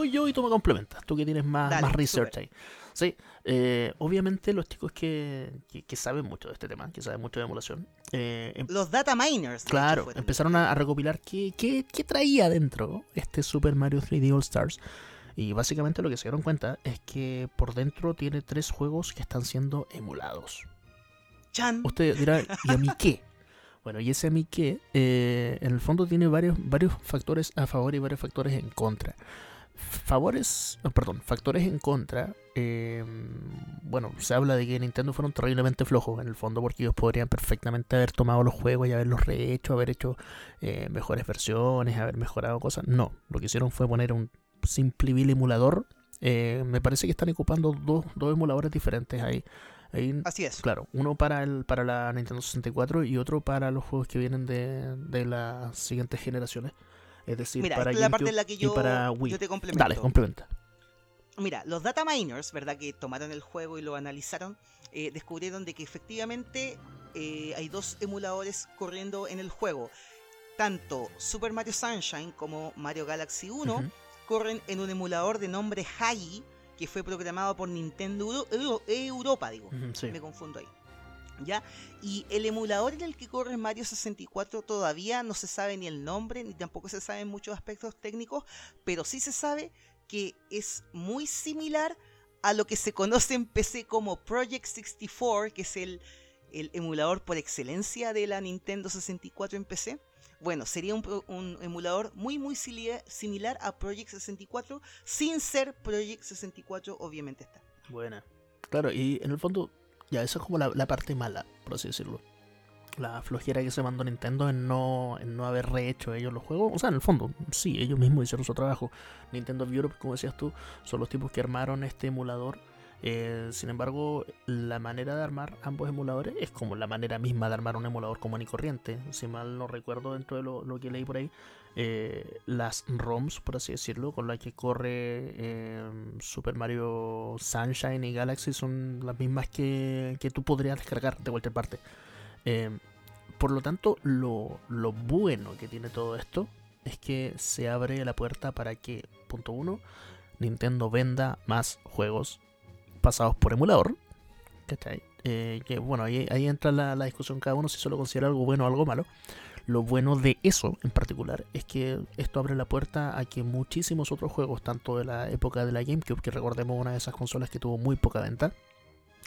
C: voy yo y tú me complementas, tú que tienes más,
A: Dale,
C: más research
A: súper.
C: ahí. Sí, eh, obviamente los chicos que, que, que saben mucho de este tema, que saben mucho de emulación, eh, em-
A: Los data miners. hecho,
C: Claro,
A: fueron.
C: empezaron a, a recopilar qué, qué, qué traía dentro este Super Mario 3D All Stars. Y básicamente lo que se dieron cuenta es que por dentro tiene tres juegos que están siendo emulados.
A: Chan.
C: Usted dirá, ¿y a mí qué? Bueno, y ese a mí qué, eh, en el fondo tiene varios, varios factores a favor y varios factores en contra. Favores, perdón, factores en contra. eh, bueno, se habla de que Nintendo fueron terriblemente flojos en el fondo porque ellos podrían perfectamente haber tomado los juegos y haberlos rehecho, haber hecho eh, mejores versiones, haber mejorado cosas. No, lo que hicieron fue poner un simple vil emulador. Eh, me parece que están ocupando dos, dos emuladores diferentes ahí. Ahí
A: Así es.
C: Claro, uno para el para la Nintendo 64 y otro para los juegos que vienen de, de las siguientes generaciones. Es decir,
A: Mira,
C: para
A: es la parte en la que
C: y
A: yo,
C: para Wii.
A: yo te complemento.
C: Dale, complementa.
A: Mira, los data miners, ¿verdad? Que tomaron el juego y lo analizaron, eh, descubrieron de que efectivamente eh, hay dos emuladores corriendo en el juego. Tanto Super Mario Sunshine como Mario Galaxy 1
C: Ujú.
A: corren en un emulador de nombre Hagi, que fue programado por Nintendo Euro- Euro- Europa, digo.
C: Sí.
A: Me confundo ahí. ¿Ya? Y el emulador en el que corre Mario 64 todavía no se sabe ni el nombre, ni tampoco se saben muchos aspectos técnicos, pero sí se sabe que es muy similar a lo que se conoce en PC como Project 64, que es el, el emulador por excelencia de la Nintendo 64 en PC. Bueno, sería un, un emulador muy muy similar a Project 64, sin ser Project 64 obviamente está.
C: Buena. Claro, y en el fondo, ya, eso es como la, parte mala, por así decirlo. La flojera que se mandó Nintendo en no, en no haber rehecho ellos los juegos. O sea, en el fondo, sí, ellos mismos hicieron su trabajo. Nintendo of Europe, como decías tú, son los tipos que armaron este emulador Eh, sin embargo, la manera de armar ambos emuladores es como la manera misma de armar un emulador común y corriente. Si mal no recuerdo dentro de lo, que leí por ahí, eh, las ROMs, por así decirlo, con las que corre eh, Super Mario Sunshine y Galaxy son las mismas que, que tú podrías descargar de cualquier parte. por lo tanto, lo, lo bueno que tiene todo esto es que se abre la puerta para que, punto uno, Nintendo venda más juegos pasados por emulador. Eh, que bueno, ahí, entra la, discusión cada uno si solo considera algo bueno o algo malo. Lo bueno de eso en particular es que esto abre la puerta a que muchísimos otros juegos, tanto de la época de la GameCube, que recordemos una de esas consolas que tuvo muy poca venta,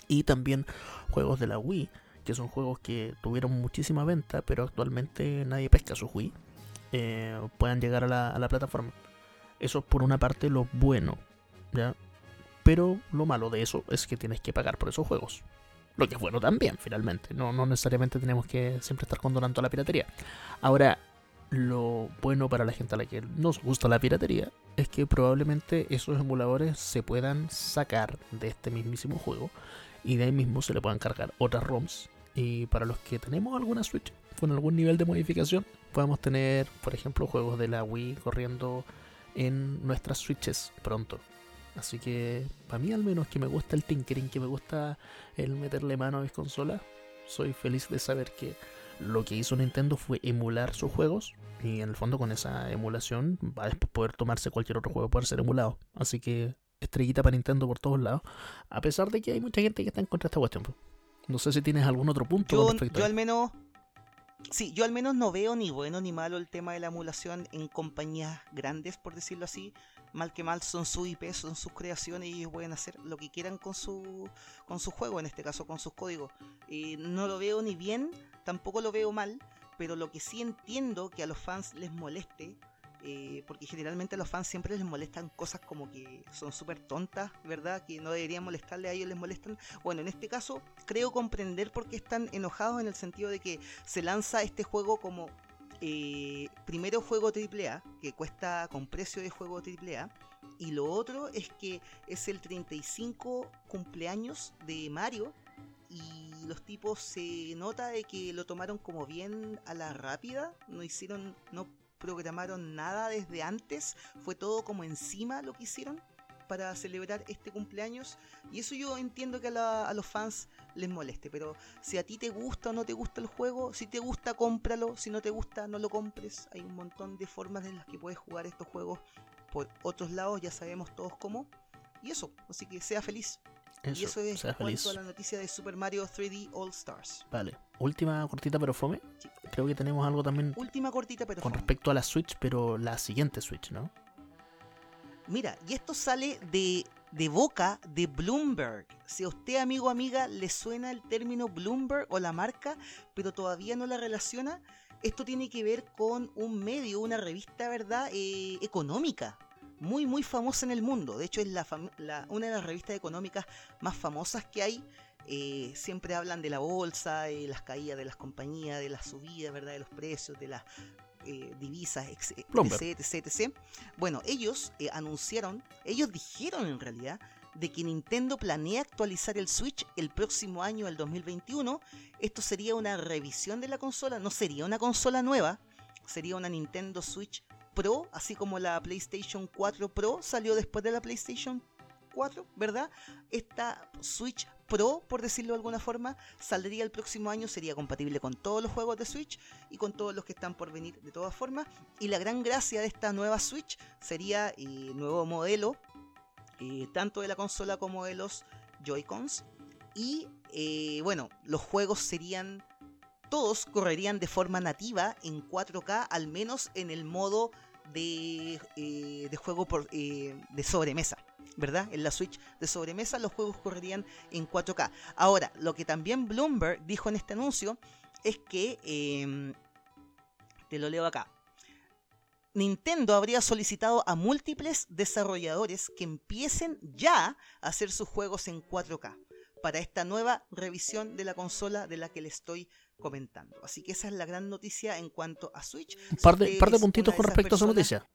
C: y también juegos de la Wii, que son juegos que tuvieron muchísima venta, pero actualmente nadie pesca su Wii, eh, puedan llegar a la, a la plataforma. Eso es por una parte lo bueno, ¿ya? Pero lo malo de eso es que tienes que pagar por esos juegos. Lo que es bueno también, finalmente. No, necesariamente tenemos que siempre estar condonando la piratería. Ahora, lo bueno para la gente a la que nos gusta la piratería es que probablemente esos emuladores se puedan sacar de este mismísimo juego y de ahí mismo se le puedan cargar otras ROMs. Y para los que tenemos alguna Switch con algún nivel de modificación, podemos tener, por ejemplo, juegos de la Wii corriendo en nuestras Switches pronto. Así que, para mí al menos que me gusta el tinkering, que me gusta el meterle mano a mis consolas, soy feliz de saber que lo que hizo Nintendo fue emular sus juegos y en el fondo con esa emulación va a poder tomarse cualquier otro juego poder ser emulado. Así que estrellita para Nintendo por todos lados, a pesar de que hay mucha gente que está en contra de esta cuestión. No sé si tienes algún otro punto.
A: Yo, respecto yo al menos Sí, yo al menos no veo ni bueno ni malo el tema de la emulación en compañías grandes, por decirlo así. Mal que mal son sus IP, son sus creaciones y ellos pueden hacer lo que quieran con su, con juego, en este caso con sus códigos. Eh, no lo veo ni bien, tampoco lo veo mal, pero lo que sí entiendo que a los fans les moleste eh, porque generalmente a los fans siempre les molestan cosas como que son súper tontas, ¿verdad? Que no deberían molestarle a ellos, les molestan. Bueno, en este caso creo comprender por qué están enojados en el sentido de que se lanza este juego como eh, primero juego AAA, que cuesta con precio de juego AAA, y lo otro es que es el 35 cumpleaños de Mario y los tipos se nota de que lo tomaron como bien a la rápida, no hicieron, no programaron nada desde antes, fue todo como encima lo que hicieron para celebrar este cumpleaños y eso yo entiendo que a, los fans les moleste, pero si a ti te gusta o no te gusta el juego, si te gusta cómpralo, si no te gusta no lo compres, hay un montón de formas en las que puedes jugar estos juegos por otros lados, ya sabemos todos cómo, y eso, así que sea feliz. y eso es cuanto a la noticia de Super Mario 3D All Stars.
C: Vale, última cortita pero fome creo que tenemos algo también.
A: Última cortita, pero.
C: Con respecto a la Switch, pero la siguiente Switch, ¿no?
A: Mira, y esto sale de, de boca de Bloomberg. Si a usted, amigo o amiga, le suena el término Bloomberg o la marca, pero todavía no la relaciona, esto tiene que ver con un medio, una revista, ¿verdad? Eh, económica. Muy, muy famosa en el mundo. De hecho, es la, una de las revistas económicas más famosas que hay eh, siempre hablan de la bolsa, de las caídas de las compañías, de la subida ¿verdad? de los precios, de las eh, divisas, etc, etc, Bueno, ellos eh, anunciaron, ellos dijeron en realidad de que Nintendo planea actualizar el Switch el próximo año, el 2021. Esto sería una revisión de la consola, no sería una consola nueva, sería una Nintendo Switch Pro, así como la PlayStation 4 Pro salió después de la PlayStation 4, ¿verdad? Esta Switch Pro, por decirlo de alguna forma, saldría el próximo año, sería compatible con todos los juegos de Switch y con todos los que están por venir de todas formas. Y la gran gracia de esta nueva Switch sería el eh, nuevo modelo, eh, tanto de la consola como de los Joy-Cons. Y eh, bueno, los juegos serían, todos correrían de forma nativa en 4K, al menos en el modo de, de juego por, de sobremesa. ¿Verdad? En la Switch de sobremesa los juegos correrían en 4K. Ahora, lo que también Bloomberg dijo en este anuncio es que, em, te lo leo acá, Nintendo habría solicitado a múltiples desarrolladores que empiecen ya a hacer sus juegos en 4K para esta nueva revisión de la consola de la que le estoy comentando. Así que esa es la gran noticia en cuanto a Switch.
C: Un par de, puntitos con respecto a esa noticia.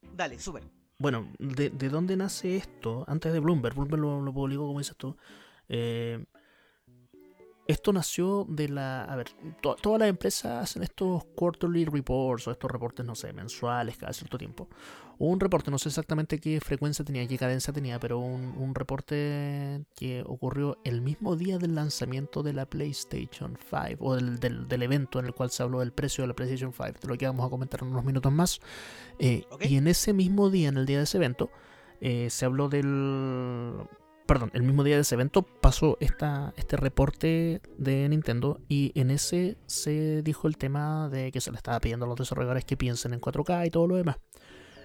A: Dale, súper.
C: Bueno, de, de, dónde nace esto? Antes de Bloomberg, Bloomberg lo, lo publicó, como dices tú. Eh, esto nació de la. A ver, to, todas las empresas hacen estos quarterly reports o estos reportes, no sé, mensuales cada cierto tiempo. Un reporte, no sé exactamente qué frecuencia tenía, qué cadencia tenía, pero un, un reporte que ocurrió el mismo día del lanzamiento de la PlayStation 5 o del, del, del, evento en el cual se habló del precio de la PlayStation 5, de lo que vamos a comentar en unos minutos más. Eh, okay. Y en ese mismo día, en el día de ese evento, eh, se habló del perdón, el mismo día de ese evento pasó esta, este reporte de Nintendo y en ese se dijo el tema de que se le estaba pidiendo a los desarrolladores que piensen en 4K y todo lo demás.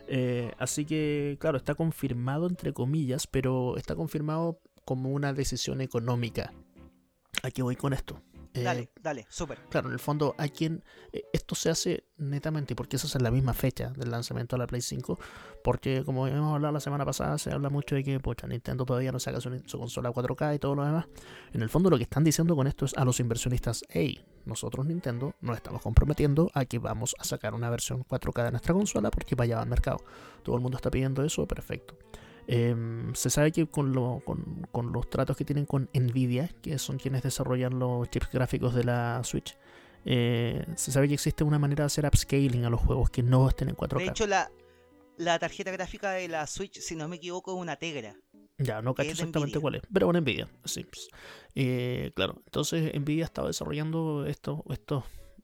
C: Eh, así que, claro, está confirmado entre comillas, pero está confirmado como una decisión económica. Aquí voy con esto.
A: Dale, eh, dale, súper.
C: Claro, en el fondo, hay quien. Eh, esto se hace netamente porque esa es la misma fecha del lanzamiento de la Play 5. Porque, como hemos hablado la semana pasada, se habla mucho de que pocha, Nintendo todavía no saca su, su, consola 4K y todo lo demás. En el fondo, lo que están diciendo con esto es a los inversionistas: hey, nosotros, Nintendo, nos estamos comprometiendo a que vamos a sacar una versión 4K de nuestra consola porque vaya al mercado. Todo el mundo está pidiendo eso, perfecto. Eh, se sabe que con, lo, con, con, los tratos que tienen con Nvidia, que son quienes desarrollan los chips gráficos de la Switch, eh, se sabe que existe una manera de hacer upscaling a los juegos que no estén en 4K.
A: De hecho, la, la tarjeta gráfica de la Switch, si no me equivoco, es una Tegra.
C: Ya, no cacho exactamente cuál es, pero una Nvidia, sí. Eh, claro, entonces Nvidia estaba desarrollando esto, estos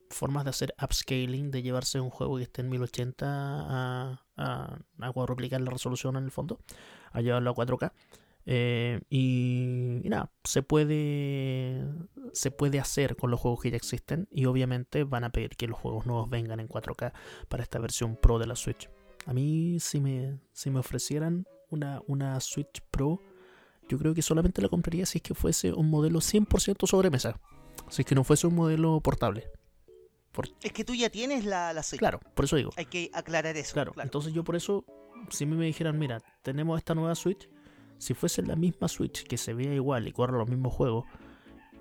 C: formas de hacer upscaling, de llevarse un juego que esté en 1080 a, a, cuadruplicar la resolución en el fondo, a llevarlo a 4K. Eh, y, y, nada, se puede, se puede hacer con los juegos que ya existen y obviamente van a pedir que los juegos nuevos vengan en 4K para esta versión Pro de la Switch. A mí si me, si me ofrecieran una, una Switch Pro, yo creo que solamente la compraría si es que fuese un modelo 100% sobremesa, si es que no fuese un modelo portable.
A: Por... Es que tú ya tienes la, la Switch.
C: Claro, por eso digo.
A: Hay que aclarar eso.
C: Claro, claro. entonces yo por eso, si me dijeran, mira, tenemos esta nueva Switch, si fuese la misma Switch que se vea igual y corra los mismos juegos,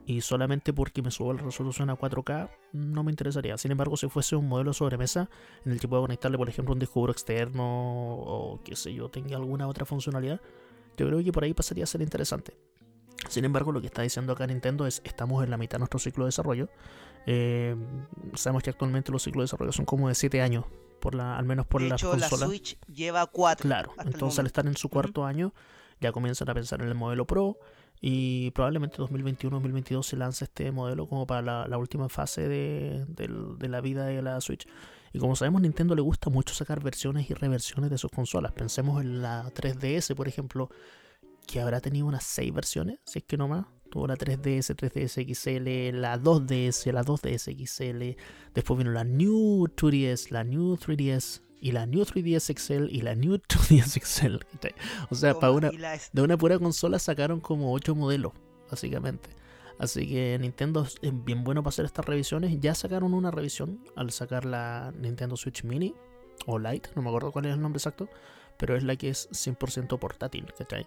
C: y solamente porque me subo la resolución a 4K, no me interesaría. Sin embargo, si fuese un modelo sobremesa en el que pueda conectarle, por ejemplo, un disco duro externo o qué sé yo, tenga alguna otra funcionalidad, yo creo que por ahí pasaría a ser interesante. Sin embargo, lo que está diciendo acá Nintendo es estamos en la mitad de nuestro ciclo de desarrollo. Eh, sabemos que actualmente los ciclos de desarrollo son como de 7 años, por la, al menos por
A: de
C: las
A: hecho,
C: consolas.
A: la Switch lleva 4.
C: Claro, entonces al estar en su cuarto uh -huh. año ya comienzan a pensar en el modelo Pro y probablemente 2021-2022 se lance este modelo como para la, la última fase de, de, de, la vida de la Switch. Y como sabemos, Nintendo le gusta mucho sacar versiones y reversiones de sus consolas. Pensemos en la 3DS, por ejemplo, que habrá tenido unas 6 versiones, si es que no más. Tuvo la 3DS, 3DS XL, la 2DS, la 2DS XL. Después vino la New 2DS, la New 3DS, y la New 3DS XL y la New 2DS XL. O sea, oh, para una, de una pura consola sacaron como 8 modelos, básicamente. Así que Nintendo es bien bueno para hacer estas revisiones. Ya sacaron una revisión al sacar la Nintendo Switch Mini o Lite, no me acuerdo cuál es el nombre exacto, pero es la que es 100% portátil, ¿cachai?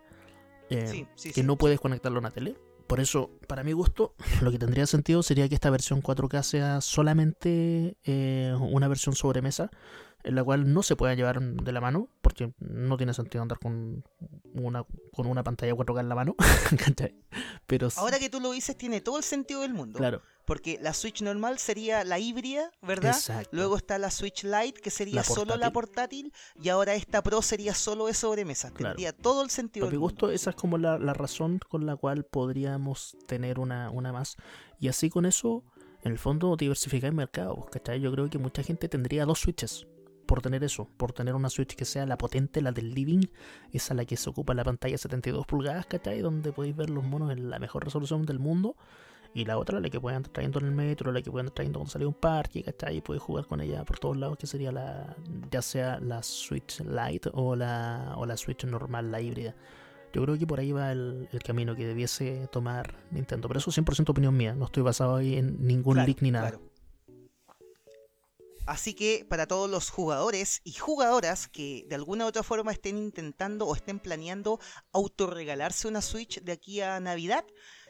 C: Eh,
A: sí, sí,
C: que
A: sí,
C: no puedes conectarlo a una tele. Por eso, para mi gusto, lo que tendría sentido sería que esta versión 4K sea solamente eh, una versión sobremesa en la cual no se pueda llevar de la mano, porque no tiene sentido andar con una, con una pantalla 4K en la mano. Pero
A: Ahora que tú lo dices, tiene todo el sentido del mundo.
C: Claro.
A: Porque la Switch normal sería la híbrida, ¿verdad?
C: Exacto.
A: Luego está la Switch Lite, que sería
C: La
A: solo la portátil, y ahora esta Pro sería solo de sobremesa.
C: Claro.
A: Tendría todo el sentido
C: Para mi gusto,
A: mundo.
C: esa es como la, la razón con la cual podríamos tener una, una más. Y así con eso, en el fondo, diversificar el mercado. ¿cachai? Yo creo que mucha gente tendría dos Switches por tener eso, por tener una Switch que sea la potente, la del living, esa la que se ocupa la pantalla 72 pulgadas, ¿cachai? Donde podéis ver los monos en la mejor resolución del mundo. Y la otra, la que pueden andar trayendo en el metro, la que pueden andar trayendo cuando sale un parque, ¿cachai? Y podéis jugar con ella por todos lados, que sería la, ya sea la Switch Lite o la, o la Switch normal, la híbrida. Yo creo que por ahí va el, el camino que debiese tomar Nintendo. Pero eso es 100% opinión mía, no estoy basado ahí en ningún
A: Claro,
C: leak ni nada.
A: claro. Así que para todos los jugadores y jugadoras que de alguna u otra forma estén intentando o estén planeando autorregalarse una Switch de aquí a Navidad,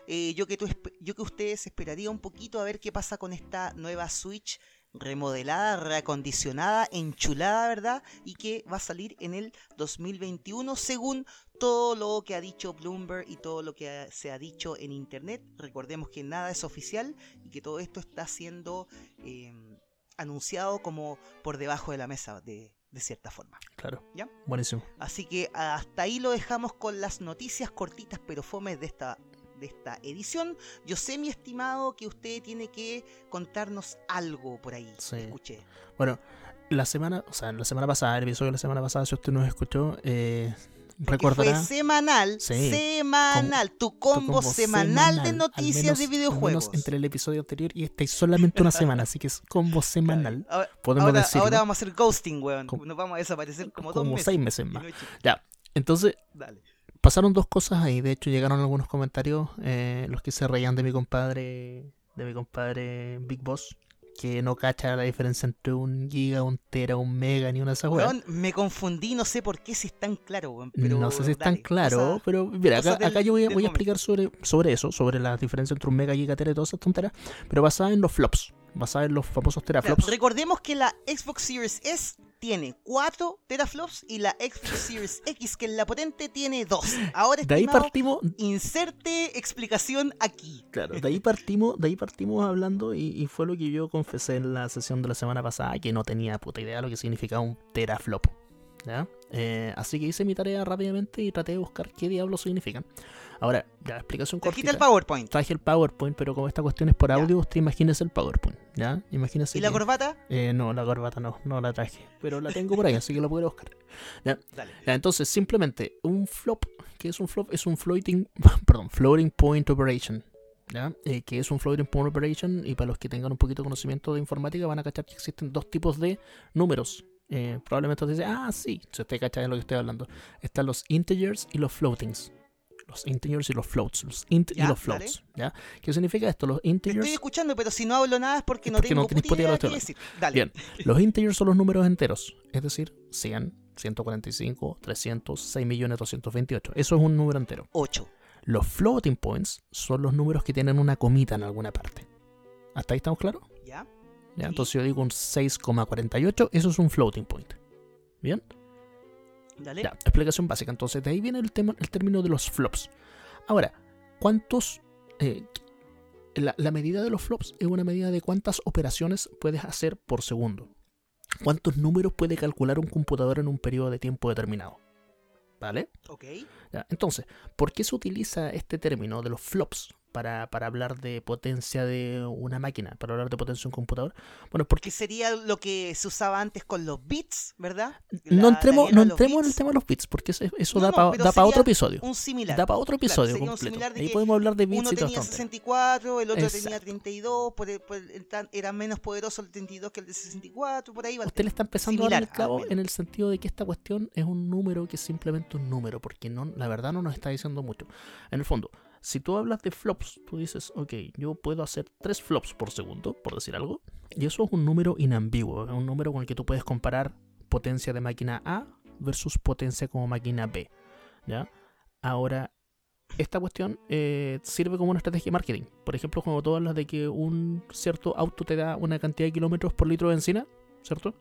A: eh, yo, que tú, yo que ustedes esperaría un poquito a ver qué pasa con esta nueva Switch remodelada, reacondicionada, enchulada, ¿verdad? Y que va a salir en el 2021 según todo lo que ha dicho Bloomberg y todo lo que ha- se ha dicho en Internet. Recordemos que nada es oficial y que todo esto está siendo eh, anunciado como por debajo de la mesa, de, de cierta forma.
C: Claro.
A: ¿Ya?
C: Buenísimo.
A: Así que hasta ahí lo dejamos con las noticias cortitas pero fomes de esta, de esta edición. Yo sé, mi estimado, que usted tiene que contarnos algo por ahí.
C: Sí.
A: Escuché.
C: Bueno, la semana, o sea, la semana pasada, el episodio de la semana pasada, si usted nos escuchó, eh, recordará.
A: fue semanal,
C: Sí.
A: semanal, tu
C: tu
A: combo, semanal, de
C: al
A: noticias
C: menos-
A: de videojuegos.
C: menos entre el episodio anterior y este, solamente una semana, así que es combo semanal.
A: Ahora,
C: Podemos
A: ahora,
C: decirlo.
A: ahora vamos a hacer ghosting, weón.
C: Como-
A: Nos vamos a desaparecer como, dos
C: como
A: meses.
C: seis meses más. Ya, entonces
A: Dale.
C: Pasaron dos cosas ahí. De hecho, llegaron algunos comentarios, eh, los que se reían de mi compadre, de mi compadre Big Boss, que no cacha la diferencia entre un giga, un tera, un mega, ni una weas.
A: Weón, me confundí, no sé por qué si es tan claro, weón. Pero
C: no sé si es tan claro, pero mira, acá,
A: del-
C: acá yo voy a, voy explicar sobre, sobre eso, sobre la diferencia entre un mega, giga, tera y todas esas tonteras, pero basada en los flops, basada en los famosos
A: Claro,
C: teraflops.
A: recordemos que la Xbox Series S tiene 4 teraflops y la Xbox Series X, que es la potente, tiene 2. Ahora,
C: De ahí partimos,
A: inserte explicación aquí.
C: Claro, de ahí partimos, de ahí partimos hablando y, y fue lo que yo confesé en la sesión de la semana pasada, que no tenía puta idea de lo que significaba un teraflop. ¿ya? Eh, así que hice mi tarea rápidamente y traté de buscar qué diablos significan. Ahora, ya, explicación
A: Trajiste
C: cortita.
A: el PowerPoint.
C: Traje el PowerPoint, pero como esta cuestión es por audio, usted imagínese el PowerPoint, ¿ya? Imagínese
A: ¿Y la
C: que-
A: corbata?
C: Eh, no, la corbata no, no la traje, pero la tengo por ahí, así que la puedo buscar.
A: Dale.
C: Ya, entonces, simplemente, un flop, ¿qué es un flop? Es un floating, perdón, floating point operation. ¿Ya? Eh, que es un floating point operation y para los que tengan un poquito de conocimiento de informática van a cachar que existen dos tipos de números. Eh, probablemente usted dice, ah, sí, si usted cacha de lo que estoy hablando. Están los integers y los floatings. Los integers y los floats. Los int
A: Ya,
C: y los
A: dale.
C: floats. ¿ya? ¿Qué significa esto? Los
A: Te
C: integers.
A: estoy escuchando, pero si no hablo nada es porque no
C: porque
A: tengo
C: no
A: puta
C: idea de
A: decir. Dale.
C: Bien, los integers son los números enteros, es decir, 100, 145, 300, 6.228. Eso es un número entero.
A: 8.
C: Los floating points son los números que tienen una comita en alguna parte. ¿Hasta ahí estamos claros?
A: ¿Ya?
C: ¿Ya?
A: Sí.
C: Entonces yo digo un 6,48, eso es un floating point. ¿Bien?
A: Dale.
C: Ya, explicación básica. Entonces, de ahí viene el, tema, el término de los flops. Ahora, ¿cuántos... eh, la, la medida de los flops es una medida de cuántas operaciones puedes hacer por segundo. ¿Cuántos números puede calcular un computador en un periodo de tiempo determinado? ¿Vale?
A: Ok.
C: Ya, Entonces, ¿por qué se utiliza este término de los flops para, para hablar de potencia de una máquina, para hablar de potencia de un computador? Bueno, porque
A: Que sería lo que se usaba antes con los bits, ¿verdad?
C: no
A: La-
C: entremos, no
A: de los
C: entremos en el tema de los bits, porque eso, eso
A: No,
C: da
A: no,
C: para otro episodio.
A: Un similar.
C: Da para otro episodio
A: un
C: completo.
A: similar
C: Ahí podemos hablar de bits
A: Uno
C: y
A: tenía
C: tonterías.
A: 64, el otro tenía
C: Exacto.
A: 32, por por era menos poderoso el 32 que el de 64, por ahí va
C: Usted le está empezando a dar el
A: Similar,
C: clavo
A: menos.
C: en el sentido de que esta cuestión es un número que es simplemente un número, porque no, la verdad no nos está diciendo mucho. En el fondo, si tú hablas de flops, tú dices, ok, yo puedo hacer tres flops por segundo, por decir algo, y eso es un número inambiguo, es un número con el que tú puedes comparar potencia de máquina A versus potencia como máquina B. ¿Ya? Ahora, esta cuestión eh, sirve como una estrategia de marketing. Por ejemplo, cuando tú hablas de que un cierto auto te da una cantidad de kilómetros por litro de benzina, ¿cierto?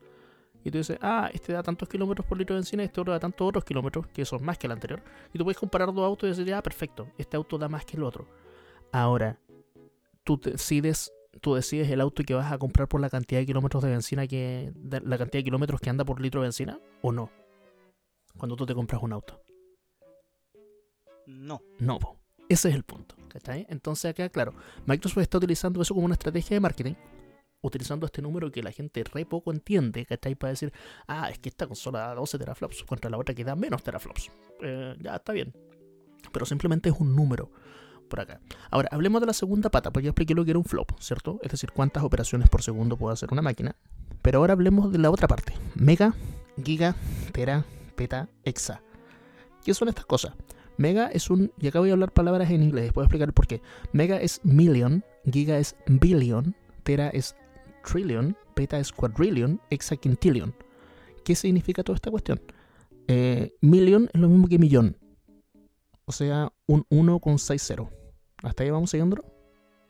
C: Y tú dices, ah, este da tantos kilómetros por litro de benzina, este otro da tantos otros kilómetros, que son más que el anterior. Y tú puedes comparar dos autos y decir, ah, perfecto, este auto da más que el otro. Ahora, tú decides, tú decides el auto que vas a comprar por la cantidad de kilómetros de benzina que. de- la cantidad de kilómetros que anda por litro de benzina, o no. Cuando tú te compras un auto.
A: No.
C: No, po. ese es el punto. ¿cachai? Entonces acá, claro, Microsoft está utilizando eso como una estrategia de marketing, utilizando este número que la gente re poco entiende, ¿cachai? Para decir, ah, es que esta consola da 12 teraflops contra la otra que da menos teraflops. Eh, ya está bien. Pero simplemente es un número por acá. Ahora, hablemos de la segunda pata, porque ya expliqué lo que era un flop, ¿cierto? Es decir, cuántas operaciones por segundo puede hacer una máquina. Pero ahora hablemos de la otra parte. Mega, giga, tera, peta, exa. ¿Qué son estas cosas? Mega es un. Y acá voy a hablar palabras en inglés, puedo explicar por qué. Mega es million, giga es billion, tera es trillion, peta es quadrillion, hexaquintillion. ¿Qué significa toda esta cuestión? Eh, million es lo mismo que millón. O sea, un 1 con 6 ceros. ¿Hasta ahí vamos siguiéndolo?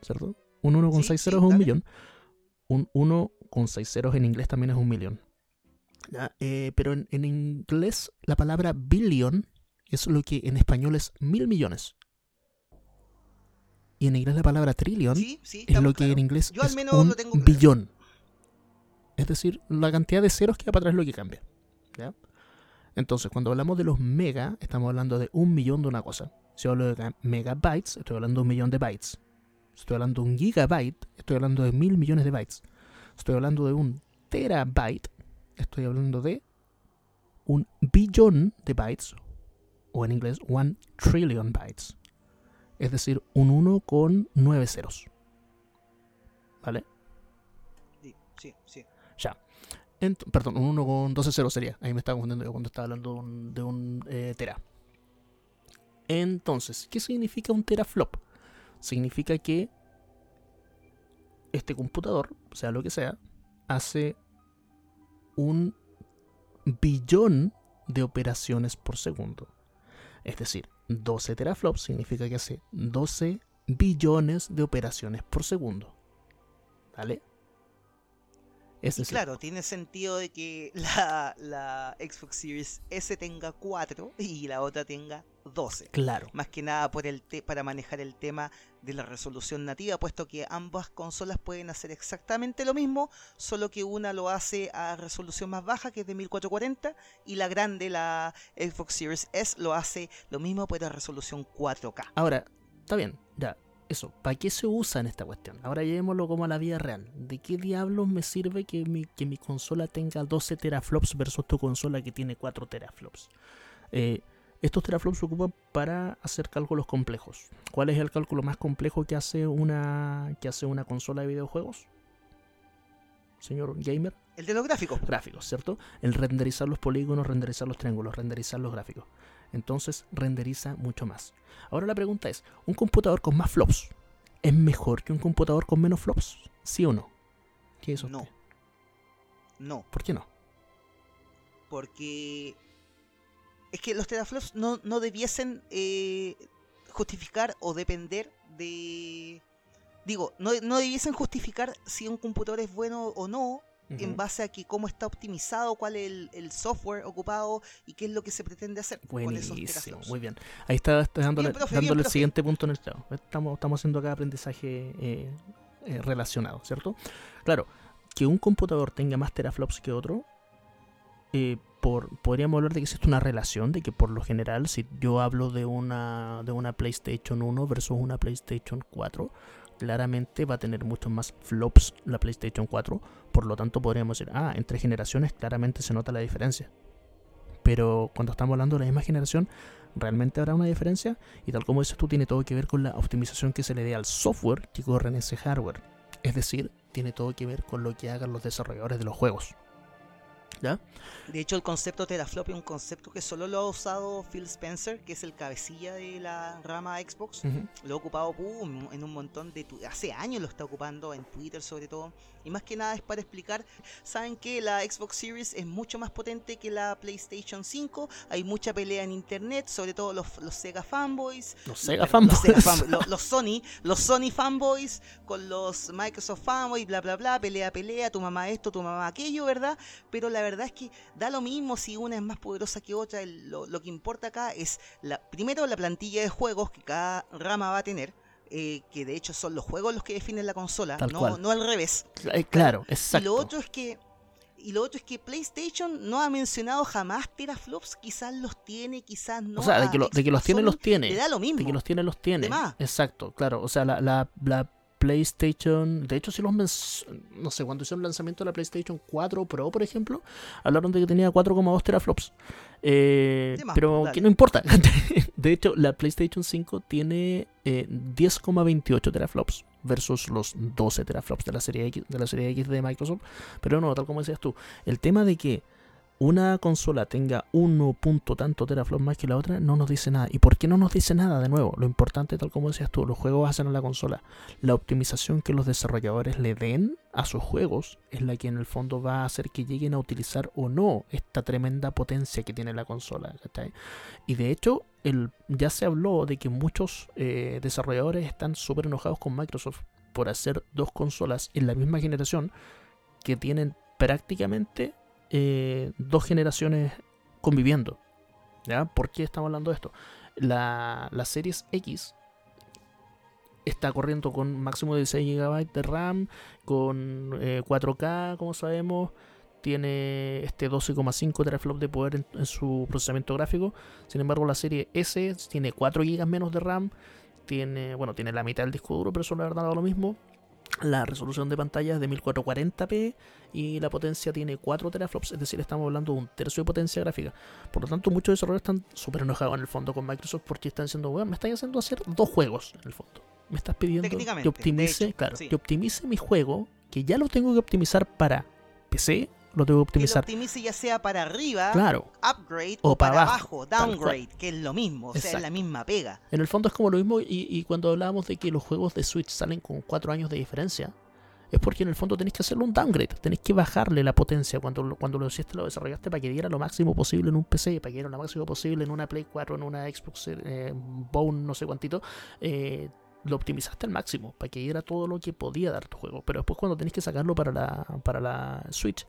C: ¿Cierto? Un 1 con
A: Sí,
C: 6
A: sí,
C: es un
A: dale.
C: millón. Un 1 con seis ceros en inglés también es un millón. Eh, pero en, en inglés la palabra billion es lo que en español es mil millones. Y en inglés la palabra trillion
A: Sí, sí,
C: es lo que en inglés
A: Yo al
C: es
A: menos
C: un
A: lo tengo claro.
C: billón. Es decir, la cantidad de ceros que va para atrás es lo que cambia. ¿ya? Entonces, cuando hablamos de los mega, estamos hablando de un millón de una cosa. Si hablo de ga- megabytes, estoy hablando de un millón de bytes. Si estoy hablando de un gigabyte, estoy hablando de mil millones de bytes. Estoy hablando de un terabyte, estoy hablando de un billón de bytes, o en inglés, one trillion bytes. Es decir, un 1 con 9 ceros. ¿Vale?
A: Sí, sí, sí.
C: Ya. Perdón, un 1 con 12 ceros sería. Ahí me estaba confundiendo yo cuando estaba hablando de un, de un, eh, tera. Entonces, ¿qué significa un teraflop? Significa que este computador, sea lo que sea, hace un billón de operaciones por segundo. Es decir, 12 teraflops significa que hace 12 billones de operaciones por segundo. ¿Vale?
A: Y claro, tiene sentido de que la, la Xbox Series S tenga 4 y la otra tenga 12.
C: claro,
A: Más que nada por el te- para manejar el tema de la resolución nativa, puesto que ambas consolas pueden hacer exactamente lo mismo, solo que una lo hace a resolución más baja, que es de 1440, y la grande, la Xbox Series S, lo hace lo mismo, pero a resolución 4K.
C: Ahora, está bien, ya, eso, ¿para qué se usa en esta cuestión? Ahora llevémoslo como a la vida real. ¿De qué diablos me sirve que mi, que mi consola tenga 12 teraflops versus tu consola que tiene 4 teraflops? Eh, estos teraflops se ocupan para hacer cálculos complejos. ¿Cuál es el cálculo más complejo que hace una, que hace una consola de videojuegos? Señor gamer.
A: El de los gráficos.
C: gráficos, ¿cierto? El renderizar los polígonos, renderizar los triángulos, renderizar los gráficos. Entonces renderiza mucho más. Ahora la pregunta es, ¿un computador con más flops es mejor que un computador con menos flops? ¿Sí o no? ¿Qué es eso?
A: No. No,
C: ¿Por qué no?
A: porque es que los teraflops no, no debiesen eh, justificar o depender de... Digo, no, no debiesen justificar si un computador es bueno o no en base a que cómo está optimizado, cuál es el, el software ocupado y qué es lo que se pretende hacer con esos
C: Buenísimo,
A: teraflops.
C: muy bien. Ahí está, está dándole,
A: Bien, profe,
C: dándole
A: bien,
C: el siguiente punto en el clavo. Estamos, estamos haciendo acá aprendizaje eh, eh, relacionado, ¿cierto? Claro, que un computador tenga más teraflops que otro, eh, por, podríamos hablar de que existe una relación, de que por lo general, si yo hablo de una, de una PlayStation 1 versus una PlayStation 4, claramente va a tener muchos más flops la PlayStation 4, por lo tanto podríamos decir, ah, entre generaciones claramente se nota la diferencia. Pero cuando estamos hablando de la misma generación, realmente habrá una diferencia y tal como dices tú, tiene todo que ver con la optimización que se le dé al software que corre en ese hardware. Es decir, tiene todo que ver con lo que hagan los desarrolladores de los juegos. ¿Ya?
A: De hecho, el concepto teraflop es un concepto que solo lo ha usado Phil Spencer, que es el cabecilla de la rama Xbox.
C: Ujú.
A: Lo ha ocupado pum, en un montón de... Hace años lo está ocupando, en Twitter sobre todo. Y más que nada es para explicar, saben que la Xbox Series es mucho más potente que la PlayStation 5. Hay mucha pelea en internet, sobre todo los, los Sega fanboys.
C: Los Sega
A: perdón, los
C: fanboys.
A: Sega fanboys, lo- los Sony, los Sony fanboys con los Microsoft fanboys, bla bla bla, pelea, pelea, tu mamá esto, tu mamá aquello, ¿verdad? Pero la verdad es que da lo mismo si una es más poderosa que otra. Lo, lo que importa acá es la, primero la plantilla de juegos que cada rama va a tener. eh, que de hecho son los juegos los que definen la consola,
C: Tal
A: no,
C: cual.
A: no al revés.
C: Eh, claro,
A: Y
C: exacto.
A: lo otro es que y lo otro es que PlayStation no ha mencionado jamás teraflops, quizás los tiene, quizás no.
C: o sea, de que, lo- de que los tiene, los tiene.
A: Le da lo mismo.
C: De que los tiene, los tiene. Exacto, claro. O sea, la, la, la PlayStation. De hecho, si los. No sé, cuando hicieron el lanzamiento de la PlayStation 4 Pro, por ejemplo, hablaron de que tenía 4,2 teraflops. Eh,
A: más,
C: pero
A: dale.
C: que no importa. de hecho, la PlayStation 5 tiene eh, 10,28 teraflops versus los 12 teraflops de la serie X de la serie X de Microsoft. Pero no, tal como decías tú, el tema de que una consola tenga 1 punto tanto más que la otra no nos dice nada. ¿Y por qué no nos dice nada de nuevo? Lo importante, tal como decías tú, los juegos hacen a la consola. La optimización que los desarrolladores le den a sus juegos es la que en el fondo va a hacer que lleguen a utilizar o no esta tremenda potencia que tiene la consola. Y de hecho, el, ya se habló de que muchos eh, desarrolladores están súper enojados con Microsoft por hacer dos consolas en la misma generación que tienen prácticamente eh, dos generaciones conviviendo. ¿Ya? ¿Por qué estamos hablando de esto? La, la Series X está corriendo con máximo de 16 GB de RAM, con 4K, como sabemos, tiene este 12,5 teraflops de poder en, en, su procesamiento gráfico. Sin embargo, la serie S tiene 4 GB menos de RAM, tiene, bueno, tiene la mitad del disco duro, pero eso la verdad da lo mismo. La resolución de pantalla es de 1440p y la potencia tiene 4 teraflops, es decir, estamos hablando de un tercio de potencia gráfica. Por lo tanto, muchos desarrolladores están súper enojados en el fondo con Microsoft porque están diciendo, bueno, me están haciendo hacer dos juegos en el fondo. Me estás pidiendo que optimice,
A: hecho,
C: claro,
A: sí.
C: que optimice mi juego, que ya lo tengo que optimizar para PC, lo tengo que optimizar.
A: Que lo optimice ya sea para arriba,
C: claro.
A: upgrade,
C: O
A: o, para
C: para
A: abajo, downgrade, que es lo mismo, o sea, es la misma pega.
C: En el fondo es como lo mismo y, y cuando hablábamos de que los juegos de Switch salen con 4 años de diferencia, es porque en el fondo tenéis que hacerle un downgrade, tenéis que bajarle la potencia cuando, lo- cuando lo hiciste, lo desarrollaste para que diera lo máximo posible en un PC, para que diera lo máximo posible en una Play 4, en una Xbox eh, Bone, no sé cuántito, eh, lo optimizaste al máximo, para que diera todo lo que podía dar tu juego. Pero después cuando tenéis que sacarlo para la, para la Switch,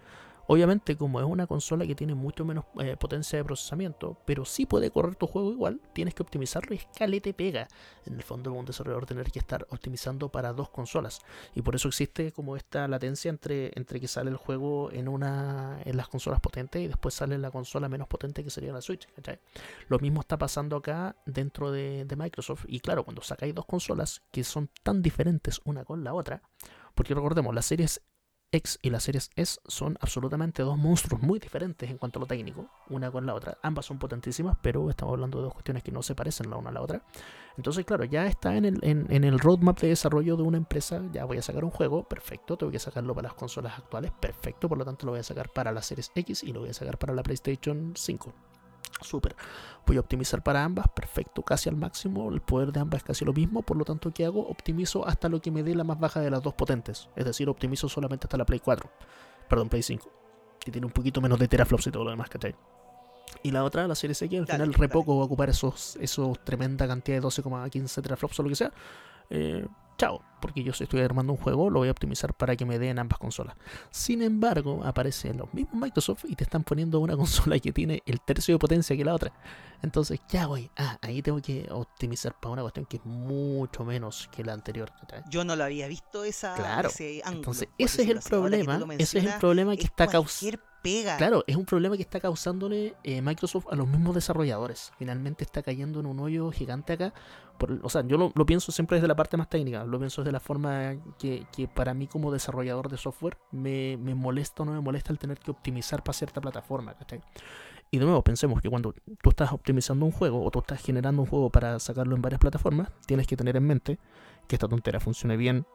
C: Obviamente, como es una consola que tiene mucho menos eh, potencia de procesamiento, pero sí puede correr tu juego igual, tienes que optimizarlo y escalete pega. En el fondo, un desarrollador tener que estar optimizando para dos consolas. Y por eso existe como esta latencia entre, entre que sale el juego en una en las consolas potentes y después sale la consola menos potente que sería la Switch. Lo mismo está pasando acá dentro de, Microsoft. Y claro, cuando sacáis dos consolas que son tan diferentes una con la otra, porque recordemos, las series X y las series S son absolutamente dos monstruos muy diferentes en cuanto a lo técnico, una con la otra. Ambas son potentísimas, pero estamos hablando de dos cuestiones que no se parecen la una a la otra. Entonces, claro, ya está en el, roadmap de desarrollo de una empresa. Ya voy a sacar un juego, perfecto. Tengo que sacarlo para las consolas actuales, perfecto. Por lo tanto, lo voy a sacar para las series X y lo voy a sacar para la PlayStation 5. Súper. Voy a optimizar para ambas, perfecto, casi al máximo. El poder de ambas es casi lo mismo. Por lo tanto, ¿qué hago? Optimizo hasta lo que me dé la más baja de las dos potentes. Es decir, optimizo solamente hasta la Play 4. Perdón, Play 5. Que tiene un poquito menos de teraflops y todo lo demás, ¿cachai? Y la otra, la serie X, al
A: Dale,
C: final re
A: dale.
C: poco va a ocupar esos, esos tremenda cantidad de 12,15 teraflops o lo que sea. Eh, chao, porque yo estoy armando un juego, lo voy a optimizar para que me den ambas consolas. Sin embargo, aparecen los mismos Microsoft y te están poniendo una consola que tiene el tercio de potencia que la otra. Entonces, ¿qué hago ahí? Ah, ahí tengo que optimizar para una cuestión que es mucho menos que la anterior.
A: Yo no lo había visto esa,
C: Claro.
A: ese ángulo.
C: Entonces, ese es el problema. Ese es el problema que
A: es
C: está causando.
A: pega.
C: Claro, es un problema que está causándole eh, Microsoft a los mismos desarrolladores. Finalmente está cayendo en un hoyo gigante acá. Por- o sea, yo lo, lo pienso siempre desde la parte más técnica. Lo pienso desde la forma que, que para mí como desarrollador de software me, me molesta o no me molesta el tener que optimizar para cierta plataforma. ¿cachai? Y de nuevo, pensemos que cuando tú estás optimizando un juego o tú estás generando un juego para sacarlo en varias plataformas, tienes que tener en mente que esta tontera funcione bien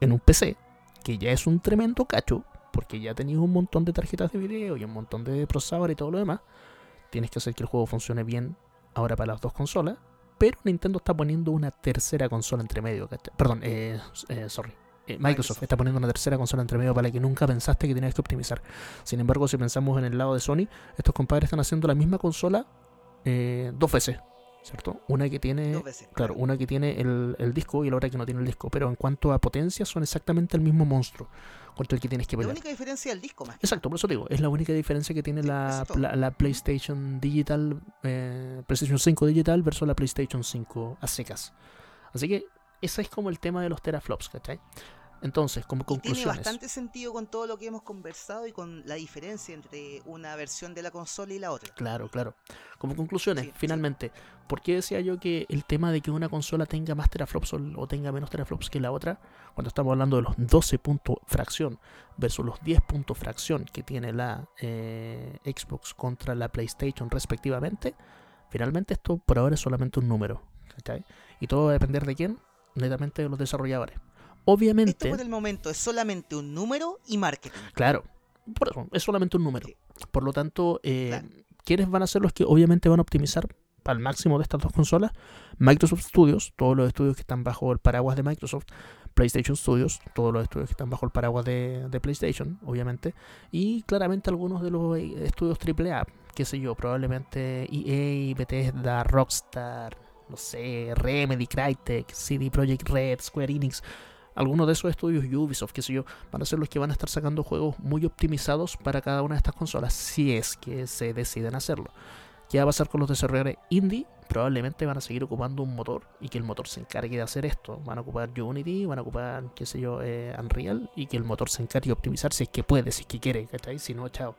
C: en un PC, que ya es un tremendo cacho, porque ya tenías un montón de tarjetas de video y un montón de procesadores y todo lo demás. Tienes que hacer que el juego funcione bien ahora para las dos consolas. Pero Nintendo está poniendo una tercera consola entre medio. ¿cachai? Perdón, eh, eh, sorry. Eh, Microsoft,
A: Microsoft.
C: está poniendo una tercera consola entre medio para la que nunca pensaste que tenías que optimizar. Sin embargo, si pensamos en el lado de Sony, estos compadres están haciendo la misma consola eh, dos veces, ¿cierto? Una que tiene. Claro, una que tiene el, el disco y la otra que no tiene el disco. Pero en cuanto a potencia, son exactamente el mismo monstruo contra el que tienes que
A: La
C: pelear.
A: única diferencia es el disco más.
C: Exacto, por eso digo, es la única diferencia que tiene
A: Sí,
C: la, la, la PlayStation Digital, eh, PlayStation 5 Digital versus la PlayStation 5 a secas. Así que ese es como el tema de los teraflops, ¿cachai? Entonces, como
A: Y tiene
C: conclusiones.
A: bastante sentido con todo lo que hemos conversado y con la diferencia entre una versión de la consola y la otra.
C: Claro, claro. Como conclusiones,
A: Sí, sí.
C: finalmente, ¿por qué decía yo que el tema de que una consola tenga más teraflops o, tenga menos teraflops que la otra, cuando estamos hablando de los 12 puntos fracción versus los 10 puntos fracción que tiene la eh, Xbox contra la PlayStation respectivamente, finalmente esto por ahora es solamente un número. ¿cachai? Y todo va a depender de quién, netamente de los desarrolladores.
A: Esto
C: Obviamente,
A: por el momento es solamente un número y marketing.
C: Claro, por eso, es solamente un número.
A: Sí.
C: Por lo tanto, eh,
A: Claro.
C: ¿quiénes van a ser los que obviamente van a optimizar al máximo de estas dos consolas? Microsoft Studios, todos los estudios que están bajo el paraguas de Microsoft, PlayStation Studios, todos los estudios que están bajo el paraguas de, de PlayStation, obviamente, y claramente algunos de los eh, estudios AAA, qué sé yo, probablemente EA, Bethesda, Rockstar, no sé, Remedy, Crytek, CD Projekt Red, Square Enix, Algunos de esos estudios, Ubisoft, qué sé yo, van a ser los que van a estar sacando juegos muy optimizados para cada una de estas consolas, si es que se deciden hacerlo. ¿Qué va a pasar con los desarrolladores indie? Probablemente van a seguir ocupando un motor y que el motor se encargue de hacer esto. Van a ocupar Unity, van a ocupar, qué sé yo, eh, Unreal y que el motor se encargue de optimizar si es que puede, si es que quiere, ¿cachai? Si no, chao.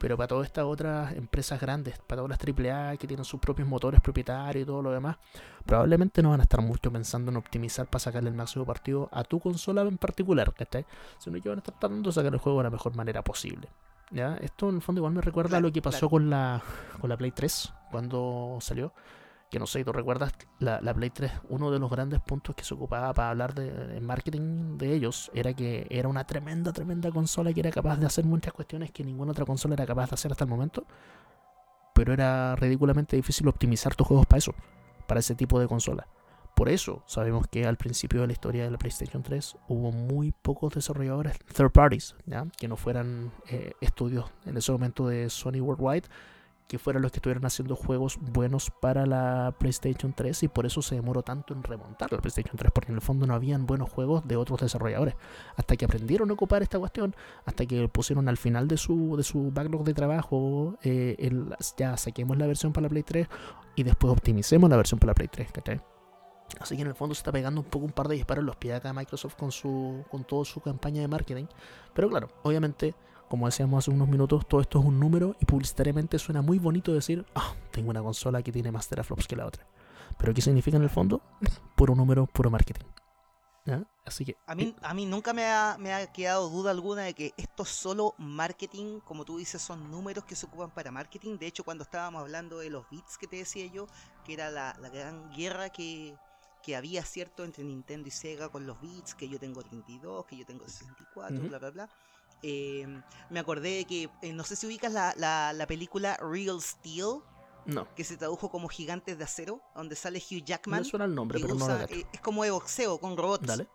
C: Pero para todas estas otras empresas grandes, para todas las AAA que tienen sus propios motores propietarios y todo lo demás, probablemente no van a estar mucho pensando en optimizar para sacarle el máximo partido a tu consola en particular, ¿cachai? Sino que van a estar tratando de sacar el juego de la mejor manera posible. ¿Ya? Esto en el fondo igual me recuerda a lo que pasó con, la, con la Play 3 cuando salió. Que no sé, ¿tú recuerdas? La, la Play 3, uno de los grandes puntos que se ocupaba para hablar de, marketing de ellos era que era una tremenda, tremenda consola que era capaz de hacer muchas cuestiones que ninguna otra consola era capaz de hacer hasta el momento. Pero era ridículamente difícil optimizar tus juegos para eso, para ese tipo de consola. Por eso sabemos que al principio de la historia de la PlayStation 3 hubo muy pocos desarrolladores third parties, ¿ya? que no fueran eh, estudios en ese momento de Sony Worldwide, que fueran los que estuvieran haciendo juegos buenos para la PlayStation 3 y por eso se demoró tanto en remontar la PlayStation 3, porque en el fondo no habían buenos juegos de otros desarrolladores. Hasta que aprendieron a ocupar esta cuestión, hasta que pusieron al final de su, de su backlog de trabajo, eh, ya saquemos la versión para la Play 3 y después optimicemos la versión para la Play 3, ¿cachai? Así que en el fondo se está pegando un poco un par de disparos en los pies acá Microsoft con su con toda su campaña de marketing. Pero claro, obviamente, como decíamos hace unos minutos, todo esto es un número y publicitariamente suena muy bonito decir, ah, tengo una consola que tiene más teraflops que la otra. Pero ¿qué significa en el fondo? Puro número, puro marketing. Así que...
A: A mí,
C: eh,
A: a mí nunca me ha, me ha quedado duda alguna de que esto es solo marketing, como tú dices, son números que se ocupan para marketing. De hecho, cuando estábamos hablando de los bits que te decía yo, que era la, la gran guerra que, que había, ¿cierto?, entre Nintendo y Sega con los bits, que yo tengo 32, que yo tengo 64, bla, bla, bla. Eh, me acordé de que, eh, no sé si ubicas la, la, película Real Steel.
C: No.
A: Que se tradujo como Gigantes de Acero, donde sale Hugh Jackman.
C: Me suena el nombre, pero no
A: eh, Es como de boxeo con robots.
C: Dale.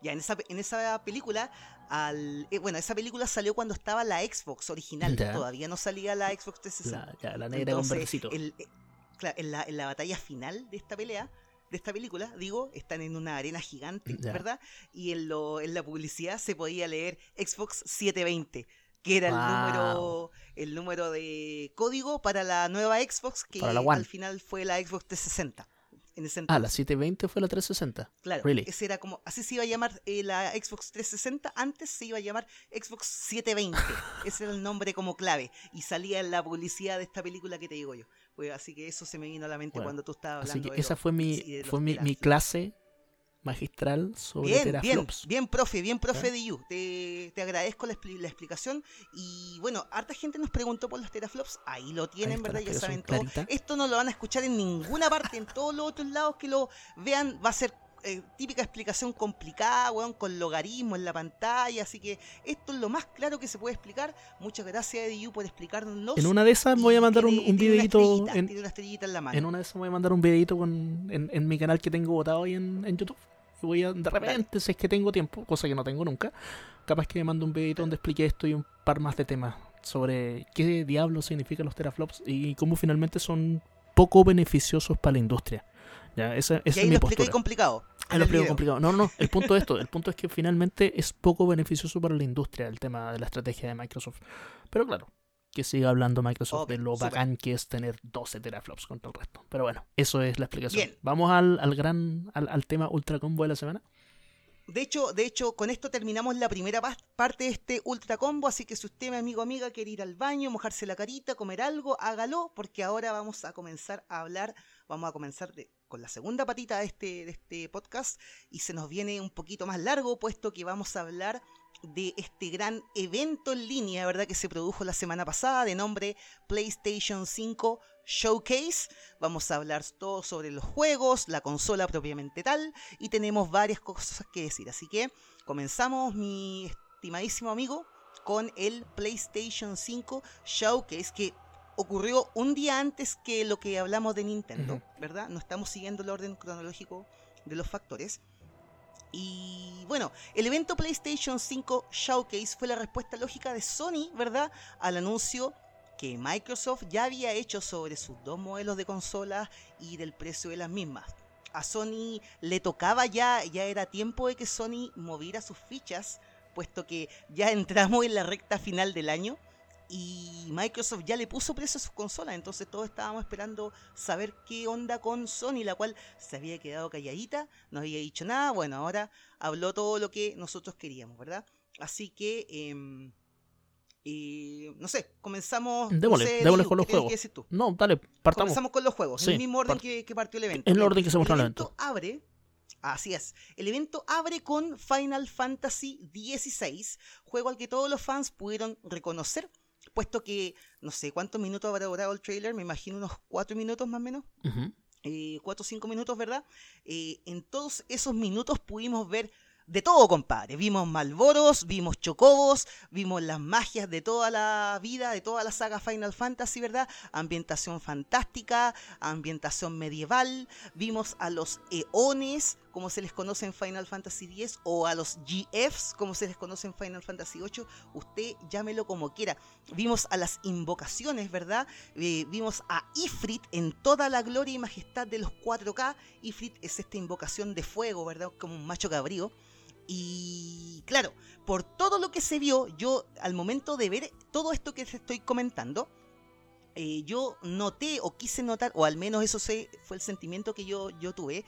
A: Ya, en esa, en esa película, al, bueno, esa película salió cuando estaba la Xbox original. Todavía no salía la Xbox 360.
C: La, ya, la negra con
A: el, en, la, en la batalla final de esta pelea, de esta película, digo, están en una arena gigante, ¿verdad? Y en, lo, en la publicidad se podía leer Xbox 720, que era el número el número de código para la nueva Xbox que al final fue la Xbox 360. En ese
C: ah, la 720 fue la 360.
A: Claro, ese era como, así se iba a llamar eh, la Xbox 360, antes se iba a llamar Xbox 720. ese era el nombre como clave. Y salía en la publicidad de esta película que te digo yo. Pues, así que eso se me vino a la mente cuando tú estabas hablando.
C: Así que esa fue mi, fue mi, mi, clase magistral sobre
A: bien,
C: teraflops.
A: Bien, bien, profe, bien, profe de You. Te, te, agradezco la, la, explicación. Y bueno, harta gente nos preguntó por los teraflops. Ahí lo tienen, ¿verdad? Ya saben todo. Esto no lo van a escuchar en ninguna parte, en todos los otros lados que lo vean. Va a ser eh, típica explicación complicada, weón, con logaritmo en la pantalla. Así que esto es lo más claro que se puede explicar. Muchas gracias, Edu, por explicarnos.
C: En una de esas voy a mandar un, un videito.
A: En, una estrellita en la mano.
C: En una de esas voy a mandar un videito con, en, mi canal que tengo botado ahí en, YouTube. Y voy a, de repente, si es que tengo tiempo, cosa que no tengo nunca, capaz que me mando un videito donde explique esto y un par más de temas sobre qué diablos significan los teraflops y cómo finalmente son poco beneficiosos para la industria. Ya, esa, esa
A: y ahí
C: es mi
A: lo
C: postura.
A: complicado.
C: Ahí lo explico complicado. No, no, el punto es esto. El punto es que finalmente es poco beneficioso para la industria el tema de la estrategia de Microsoft. Pero claro, que siga hablando Microsoft de lo bacán que es tener 12 teraflops contra el resto. Pero bueno, eso es la explicación. Vamos al, al gran, al, al, tema ultra combo de la semana.
A: De hecho, de hecho, con esto terminamos la primera parte de este ultra combo, así que si usted, mi amigo o amiga, quiere ir al baño, mojarse la carita, comer algo, hágalo, porque ahora vamos a comenzar a hablar, vamos a comenzar de con la segunda patita de este, de este podcast y se nos viene un poquito más largo, puesto que vamos a hablar de este gran evento en línea, ¿verdad? Que se produjo la semana pasada de nombre PlayStation 5 Showcase. Vamos a hablar todo sobre los juegos, la consola propiamente tal, y tenemos varias cosas que decir. Así que comenzamos, mi estimadísimo amigo, con el PlayStation 5 Showcase, que ocurrió un día antes que lo que hablamos de Nintendo, ¿verdad? No estamos siguiendo el orden cronológico de los factores. Y bueno, el evento PlayStation 5 Showcase fue la respuesta lógica de Sony, ¿verdad? Al anuncio que Microsoft ya había hecho sobre sus dos modelos de consolas y del precio de las mismas. a Sony le tocaba ya, ya era tiempo de que Sony moviera sus fichas, puesto que ya entramos en la recta final del año y Microsoft ya le puso precio a sus consolas, entonces todos estábamos esperando saber qué onda con Sony, la cual se había quedado calladita, no había dicho nada, bueno, ahora habló todo lo que nosotros queríamos, ¿verdad? Así que, em, eh, no sé, comenzamos...
C: Démosle,
A: no sé,
C: démosle
A: Liu,
C: con los
A: ¿qué tienes
C: juegos.
A: que decir tú?
C: No, dale, partamos.
A: Comenzamos con los juegos, en
C: Sí,
A: el mismo orden que, que partió el evento.
C: En el orden que se mostró en el evento.
A: abre, así es, el evento abre con Final Fantasy XVI, juego al que todos los fans pudieron reconocer, puesto que no sé cuántos minutos habrá durado el trailer, me imagino unos cuatro minutos más o menos,
C: Ujú.
A: eh, cuatro o cinco minutos, ¿verdad? Eh, en todos esos minutos pudimos ver de todo, compadre. Vimos Malboros, vimos Chocobos, vimos las magias de toda la vida, de toda la saga Final Fantasy, ¿verdad? Ambientación fantástica, ambientación medieval, vimos a los Eones, como se les conoce en Final Fantasy X, o a los GFs, como se les conoce en Final Fantasy VIII. Usted llámelo como quiera. Vimos a las invocaciones, ¿verdad? Eh, vimos a Ifrit en toda la gloria y majestad de los 4K. Ifrit es esta invocación de fuego, ¿verdad? Como un macho cabrío. Y claro, por todo lo que se vio, yo al momento de ver todo esto que estoy comentando, eh, yo noté o quise notar, o al menos eso fue el sentimiento que yo, yo tuve,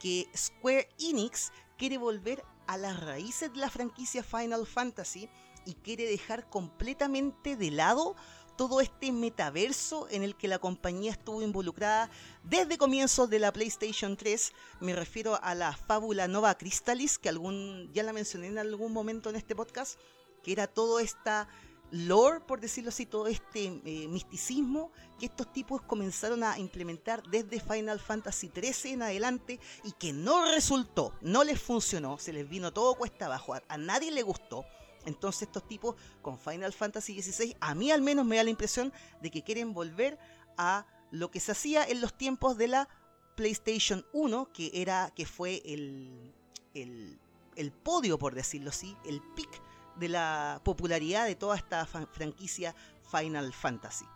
A: que Square Enix quiere volver a las raíces de la franquicia Final Fantasy y quiere dejar completamente de lado todo este metaverso en el que la compañía estuvo involucrada desde comienzos de la PlayStation 3. Me refiero a la fábula Nova Crystallis, que algún, ya la mencioné en algún momento en este podcast, que era todo esta lore, por decirlo así, todo este eh, misticismo que estos tipos comenzaron a implementar desde Final Fantasy 13 en adelante y que no resultó, no les funcionó, se les vino todo cuesta abajo, a, a nadie le gustó. Entonces estos tipos con Final Fantasy XVI, a mí al menos me da la impresión de que quieren volver a lo que se hacía en los tiempos de la PlayStation 1, que era que fue el, el, el podio, por decirlo así, el pic de la popularidad de toda esta franquicia Final Fantasy.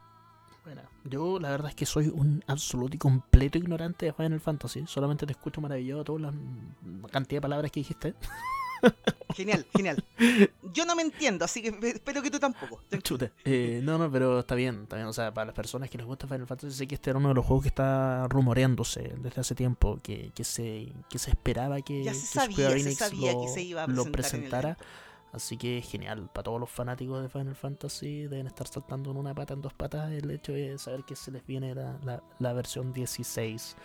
C: Bueno, yo la verdad es que soy un absoluto y completo ignorante de Final Fantasy. Solamente te escucho maravillado toda la cantidad de palabras que dijiste.
A: Genial, genial. Yo no me entiendo, así que espero que tú tampoco.
C: Eh, no, no, pero está bien, está bien. O sea, para las personas que les gusta Final Fantasy, sé que este era uno de los juegos que está rumoreándose desde hace tiempo, que, que se, que se esperaba que,
A: Ya se
C: que
A: sabía,
C: Square
A: se
C: Enix
A: sabía
C: lo,
A: que se iba a
C: lo
A: presentar en el
C: presentara. Así que genial, para todos los fanáticos de Final Fantasy deben estar saltando en una pata, en dos patas, el hecho de saber que se les viene la, la, la versión 16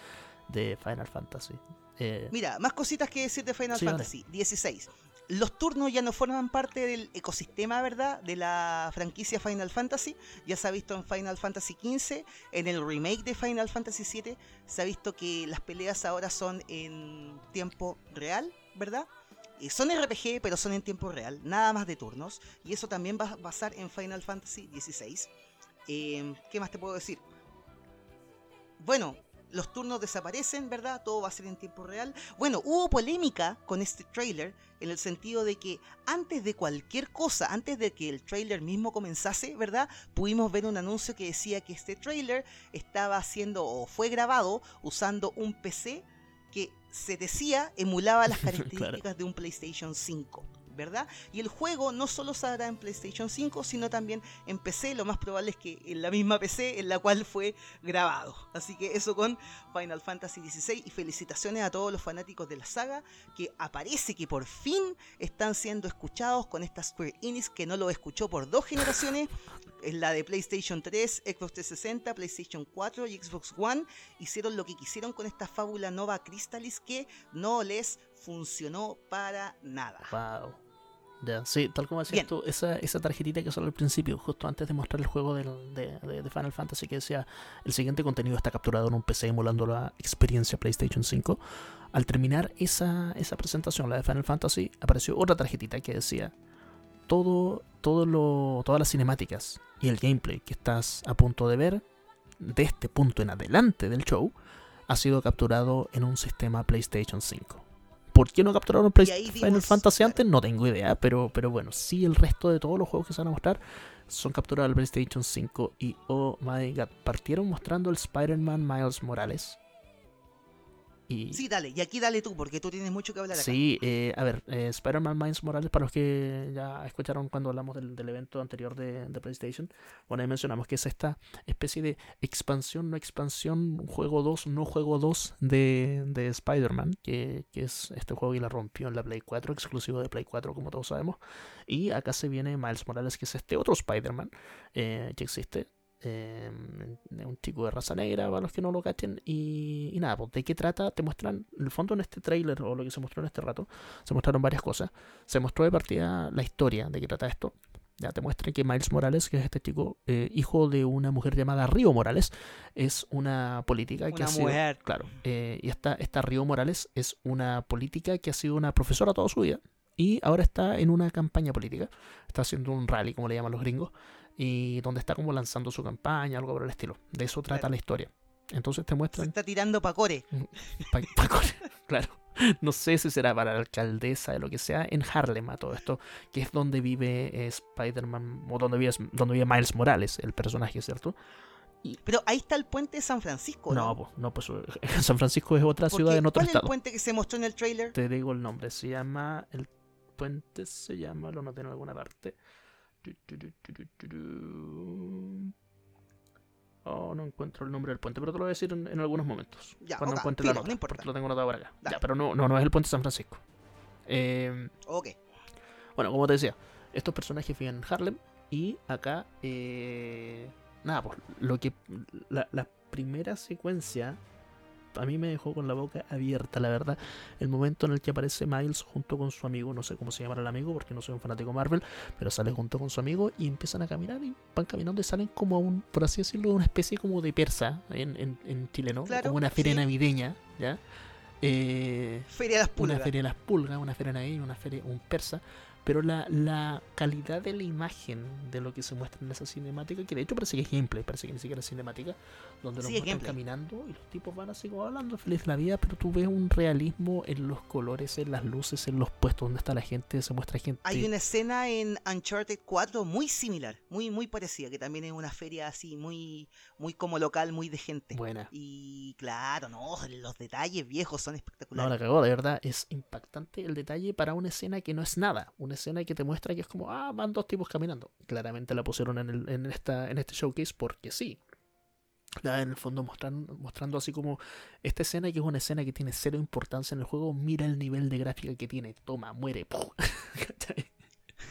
C: de Final Fantasy. Eh,
A: Mira, más cositas que decir de Final
C: Sí.
A: Fantasy 16. Los turnos ya no forman parte del ecosistema, ¿verdad? De la franquicia Final Fantasy. Ya se ha visto en Final Fantasy XV, en el remake de Final Fantasy VII, se ha visto que las peleas ahora son en tiempo real, ¿verdad? Eh, son RPG, pero son en tiempo real, nada más de turnos. Y eso también va a pasar en Final Fantasy XVI. Eh, ¿Qué más te puedo decir? Bueno, los turnos desaparecen, ¿verdad? Todo va a ser en tiempo real. Bueno, hubo polémica con este trailer en el sentido de que antes de cualquier cosa, antes de que el trailer mismo comenzase, ¿verdad? Pudimos ver un anuncio que decía que este trailer estaba haciendo o fue grabado usando un PC que se decía emulaba las
C: Claro.
A: características de un PlayStation 5. ¿Verdad? Y el juego no solo saldrá en PlayStation 5, sino también en PC. Lo más probable es que en la misma PC en la cual fue grabado. Así que eso con Final Fantasy XVI. Y felicitaciones a todos los fanáticos de la saga. Que aparece que por fin están siendo escuchados con esta Square Enix que no lo escuchó por dos generaciones. La de PlayStation 3, Xbox 360, PlayStation 4 y Xbox One. Hicieron lo que quisieron con esta fábula Nova Crystallis que no les funcionó para nada.
C: Wow. Ya, sí, tal como decías
A: Bien.
C: tú, esa, esa tarjetita que salió al principio, justo antes de mostrar el juego del- de, de- de Final Fantasy, que decía el siguiente contenido está capturado en un PC emulando la experiencia PlayStation 5. Al terminar esa, esa presentación, la de Final Fantasy, apareció otra tarjetita que decía todo, todo lo, todas las cinemáticas y el gameplay que estás a punto de ver de este punto en adelante del show ha sido capturado en un sistema PlayStation 5. ¿Por qué no capturaron Play- Final Fantasy antes? No tengo idea, pero, pero bueno, sí el resto de todos los juegos que se van a mostrar son capturados al PlayStation 5 y oh my god, partieron mostrando el Spider-Man Miles Morales. Y,
A: Sí, dale, y aquí dale tú, porque tú tienes mucho que hablar acá.
C: Sí, eh, a ver, eh, Spider-Man Miles Morales, para los que ya escucharon cuando hablamos del, del evento anterior de, de PlayStation, bueno, ahí mencionamos que es esta especie de expansión, no expansión, juego 2, no juego 2 de, de Spider-Man, que, que es este juego que la rompió en la Play 4, exclusivo de Play 4, como todos sabemos. Y acá se viene Miles Morales, que es este otro Spider-Man eh, que existe, eh, un chico de raza negra, para los que no lo cachen. Y, y nada, pues, ¿de qué trata? Te muestran, en el fondo en este tráiler, o lo que se mostró en este rato, se mostraron varias cosas. Se mostró de partida la historia de qué trata esto. Ya te muestra que Miles Morales, que es este chico, eh, hijo de una mujer llamada Río Morales, es una política que
A: Una
C: ha sido.
A: mujer.
C: Claro. eh, y esta, esta Río Morales es una política que ha sido una profesora toda su vida. Y ahora está en una campaña política. Está haciendo un rally, como le llaman los gringos. Y donde está como lanzando su campaña, algo por el estilo. De eso trata
A: Claro.
C: la historia. Entonces te
A: Se
C: muestran.
A: está tirando pa' core.
C: pa- pa- con- claro. No sé si será para la alcaldesa de lo que sea en Harlem a todo esto, que es donde vive eh, Spider-Man, o donde vive, donde vive Miles Morales, el personaje, ¿cierto?
A: Pero ahí está el puente de San Francisco, ¿no?
C: No, pues, no, pues eh, San Francisco es otra ciudad en otro
A: ¿Cuál es el
C: estado.
A: puente que se mostró en el trailer?
C: Te digo el nombre, se llama. El puente se llama, lo noté en alguna parte. Oh, no encuentro el nombre del puente, pero te lo voy a decir en, en algunos momentos.
A: Ya,
C: cuando
A: ok,
C: encuentre la nota,
A: no importa.
C: porque lo tengo notado por acá.
A: Dale.
C: Ya, pero no, no, no es el puente de San Francisco. Eh,
A: Ok.
C: bueno, como te decía, estos personajes viven en Harlem y acá, eh, nada, pues lo que la, la primera secuencia a mí me dejó con la boca abierta, la verdad. El momento en el que aparece Miles junto con su amigo, no sé cómo se llamará el amigo porque no soy un fanático Marvel, pero sale junto con su amigo y empiezan a caminar y van caminando y salen como a un, por así decirlo, una especie como de persa en, en, en chileno,
A: Claro,
C: como una feria
A: sí.
C: navideña, ¿ya? Eh,
A: Feria de las
C: una
A: Pulgas.
C: feria de las pulgas, una feria navideña, una feria, un persa, pero la, la calidad de la imagen de lo que se muestra en esa cinemática, que de hecho parece que es gameplay, parece que ni siquiera es cinemática, donde los
A: Sí, es
C: muestran caminando y los tipos van así como hablando feliz la vida, pero tú ves un realismo en los colores, en las luces, en los puestos donde está la gente, se muestra gente.
A: Hay una escena en Uncharted 4 muy similar, muy muy parecida, que también es una feria así muy muy como local, muy de gente.
C: buena.
A: Y claro, no, los detalles viejos son
C: No,
A: espectaculares.
C: la cagó, de verdad, es impactante el detalle para una escena que no es nada, una escena que te muestra que es como, ah, van dos tipos caminando. Claramente la pusieron en, el- en, esta, en este showcase porque sí. En el fondo mostran- mostrando así como esta escena que es una escena que tiene cero importancia en el juego, mira el nivel de gráfica que tiene, toma, muere.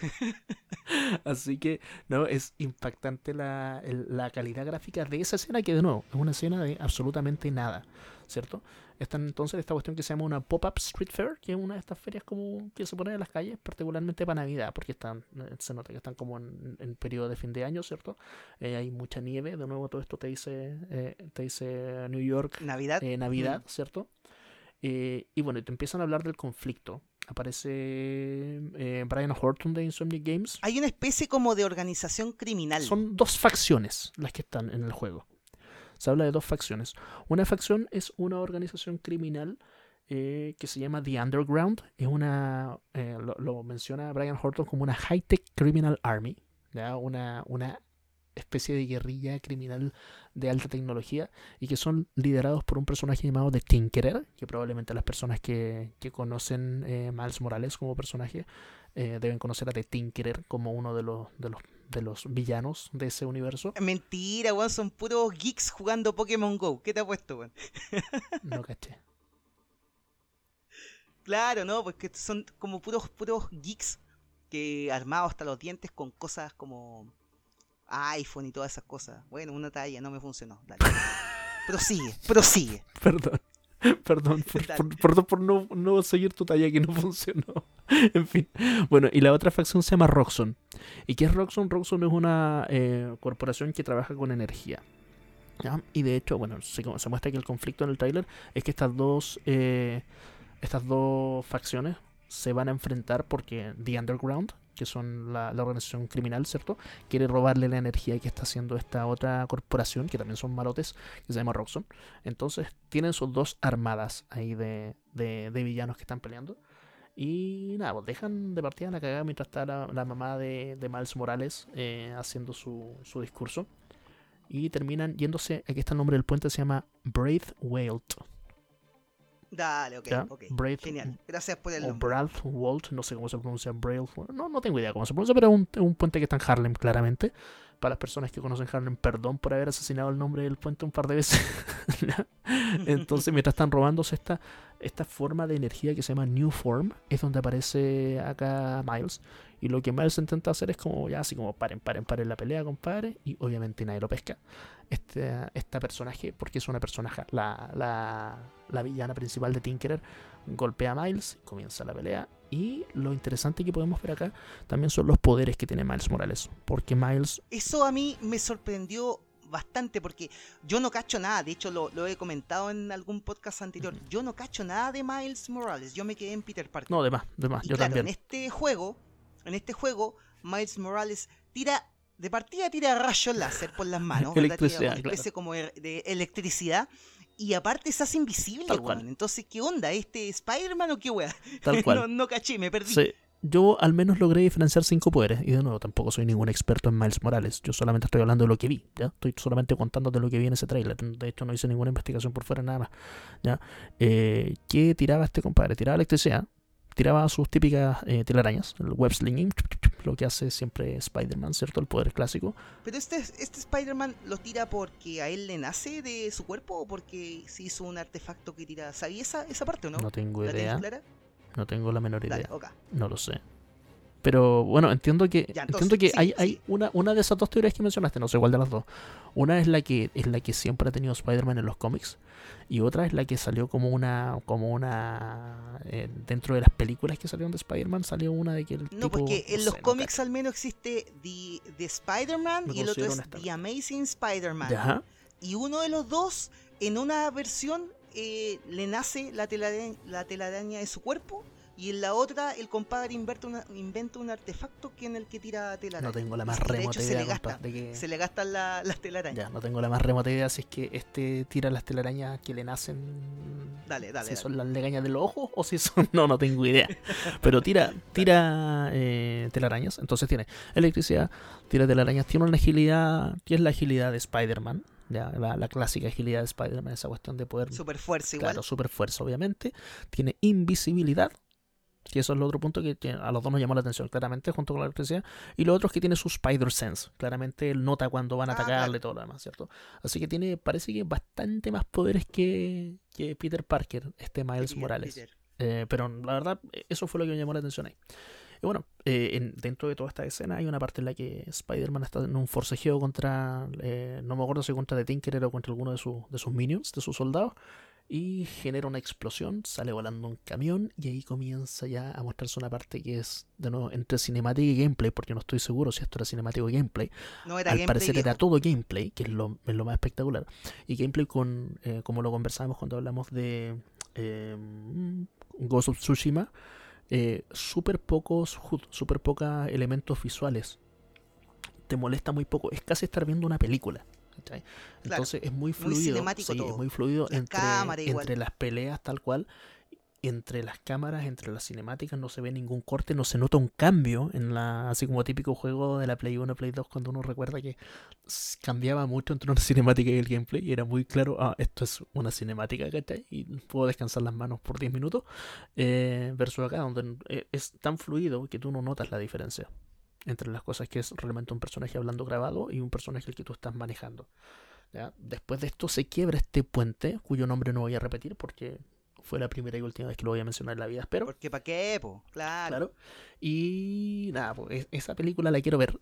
C: Así que, no, es impactante la, la calidad gráfica de esa escena que de nuevo es una escena de absolutamente nada, ¿cierto? Están entonces esta cuestión que se llama una pop-up street fair, que es una de estas ferias como que se ponen en las calles, particularmente para Navidad, porque están, eh, se nota que están como en, en periodo de fin de año, ¿cierto? Eh, hay mucha nieve, de nuevo todo esto te dice, eh, te dice New York,
A: Navidad.
C: eh, Navidad, ¿cierto? Eh, y bueno, te empiezan a hablar del conflicto. Aparece eh, Brian Horton de Insomniac Games.
A: Hay una especie como de organización criminal.
C: Son dos facciones las que están en el juego. Se habla de dos facciones. Una facción es una organización criminal eh, que se llama The Underground. Es una, eh, lo, lo menciona Brian Horton como una high-tech criminal army. ¿ya? Una, una especie de guerrilla criminal de alta tecnología y que son liderados por un personaje llamado The Tinkerer, que probablemente las personas que, que conocen eh, Miles Morales como personaje eh, deben conocer a The Tinkerer como uno de los, de los de los villanos de ese universo.
A: Mentira, weón, son puros geeks jugando Pokémon Go. ¿Qué te ha puesto, weón?
C: No caché.
A: Claro, ¿no? Porque son como puros, puros geeks que armados hasta los dientes con cosas como iPhone y todas esas cosas. Bueno, una talla no me funcionó. Dale. prosigue, prosigue.
C: Perdón. Perdón por, perdón por no, no seguir tu talla que no funcionó. En fin. Bueno, y la otra facción se llama Roxxon. ¿Y qué es Roxxon? Roxxon es una eh, corporación que trabaja con energía. ¿ya? Y de hecho, bueno, se, se muestra que el conflicto en el trailer es que estas dos, eh, estas dos facciones se van a enfrentar porque The Underground, que son la, organización criminal, ¿cierto? Quiere robarle la energía que está haciendo esta otra corporación, que también son malotes, que se llama Roxxon. Entonces tienen sus dos armadas ahí de, de, villanos que están peleando. Y nada, pues dejan de partida la cagada mientras está la, la mamá de, de Miles Morales eh, haciendo su, su discurso. Y terminan yéndose, aquí está el nombre del puente, se llama Braithwaite.
A: Dale, ok,
C: ¿Ya?
A: Genial. Gracias por el
C: o
A: nombre.
C: Brad Walt, no sé cómo se pronuncia Braille, no, no tengo idea cómo se pronuncia, pero es un, un puente que está en Harlem, claramente. Para las personas que conocen Harlem, perdón por haber asesinado el nombre del puente un par de veces. Entonces, mientras están robándose esta, esta forma de energía que se llama New Form, es donde aparece acá Miles. Y lo que Miles intenta hacer es como, ya así como, paren, paren, paren la pelea, compadre. Y obviamente nadie lo pesca. Este, esta personaje, porque es una personaje, la, la, la villana principal de Tinkerer, golpea a Miles, comienza la pelea. Y lo interesante que podemos ver acá también son los poderes que tiene Miles Morales. Porque Miles
A: Eso a mí me sorprendió bastante porque yo no cacho nada. De hecho, lo, lo he comentado en algún podcast anterior. Yo no cacho nada de Miles Morales. Yo me quedé en Peter Parker.
C: No, de más, de más,
A: Y
C: yo
A: claro,
C: también.
A: en este juego, en este juego, Miles Morales tira, de partida tira rayos láser por las manos,
C: Electricidad,
A: especie como de, electricidad. Y aparte se hace invisible,
C: Tal cual.
A: Entonces, ¿qué onda? ¿Este Spider-Man o qué weá?
C: Tal cual.
A: no, no caché, me perdí.
C: Sí, yo al menos logré diferenciar cinco poderes. Y de nuevo, tampoco soy ningún experto en Miles Morales. Yo solamente estoy hablando de lo que vi. ¿ya? Estoy solamente contando de lo que vi en ese trailer. De hecho, no hice ninguna investigación por fuera, nada más. ¿ya? Eh, ¿Qué tiraba este compadre? Tiraba electricidad. Tiraba sus típicas eh, telarañas, el web slinging, lo que hace siempre Spider-Man, ¿cierto? El poder clásico.
A: Pero este, este Spider-Man lo tira porque a él le nace de su cuerpo o porque se hizo un artefacto que tira. ¿Sabía esa, esa parte o no?
C: No tengo
A: ¿La
C: idea.
A: clara?
C: No tengo la menor idea.
A: Dale.
C: No lo sé. Pero bueno, entiendo que
A: Ya,
C: entiendo que
A: sí,
C: hay,
A: sí.
C: hay una, una de esas dos teorías que mencionaste, no sé cuál de las dos. Una es la que es la que siempre ha tenido Spider-Man en los cómics y otra es la que salió como una como una eh, dentro de las películas que salieron de Spider-Man salió una de que el
A: No,
C: tipo,
A: porque en
C: no
A: los
C: sé, no
A: cómics al menos existe The, The Spider-Man y el otro es. The Amazing Spider-Man. Y uno de los dos, en una versión, eh, le nace la telaraña, la telaraña de su cuerpo. Y en la otra, el compadre inventa, una- inventa un artefacto que en el que tira telaraña.
C: No tengo la más
A: de
C: remota
A: hecho, se
C: idea
A: le, gasta,
C: compadre, que-
A: se le gastan la- las telarañas.
C: ya, no tengo la más remota idea si es que este tira las telarañas que le nacen
A: Dale, dale.
C: si
A: dale.
C: son las legañas de los ojos o si son. No, no tengo idea. Pero tira, tira eh, telarañas. Entonces tiene electricidad, tira telarañas, tiene una agilidad. que es la agilidad de Spider-Man? Ya, la, la clásica agilidad de Spider-Man, esa cuestión de poder.
A: Super fuerza igual.
C: Claro, super fuerza, obviamente. Tiene invisibilidad. Que eso es el otro punto que a los dos nos llamó la atención, claramente, junto con la electricidad. Y lo otro es que tiene su Spider Sense. Claramente él nota cuando van a
A: Ah,
C: atacarle y todo lo demás, ¿cierto? Así que tiene, parece que bastante más poderes que, que Peter Parker, este Miles
A: Peter,
C: Morales.
A: Peter.
C: Eh, pero la verdad, eso fue lo que me llamó la atención ahí. Y bueno, eh, en- dentro de toda esta escena hay una parte en la que Spider-Man está en un forcejeo contra, eh, no me acuerdo si contra The Tinkerer o contra alguno de, sus- de sus minions, de sus soldados, y genera una explosión, sale volando un camión y ahí comienza ya a mostrarse una parte que es, de nuevo, entre cinemática y gameplay, porque no estoy seguro si esto era cinemático o gameplay.
A: No era
C: Al
A: gameplay
C: parecer era
A: viejo.
C: todo gameplay, que es lo, es lo más espectacular. Y gameplay con, eh, como lo conversamos cuando hablamos de eh, Ghost of Tsushima, eh, súper pocos súper pocos elementos visuales. Te molesta muy poco, es casi estar viendo una película. ¿Cachai? Entonces es muy fluido.
A: cinemático
C: sí,
A: todo.
C: es muy fluido
A: La
C: entre,
A: cámara igual.
C: entre las peleas tal cual. Entre las cámaras, entre las cinemáticas, no se ve ningún corte, no se nota un cambio en la, así como típico juego de la Play 1, Play 2, cuando uno recuerda que cambiaba mucho entre una cinemática y el gameplay, y era muy claro, ah, esto es una cinemática, ¿cachai? Y puedo descansar las manos por 10 minutos, eh, versus acá, donde eh, es tan fluido que tú no notas la diferencia entre las cosas que es realmente un personaje hablando grabado y un personaje el que tú estás manejando. ¿ya? Después de esto se quiebra este puente, cuyo nombre no voy a repetir porque fue la primera y última vez que lo voy a mencionar en la vida, espero.
A: Porque para qué, po. Claro.
C: Claro. Y nada, pues es- esa película la quiero ver.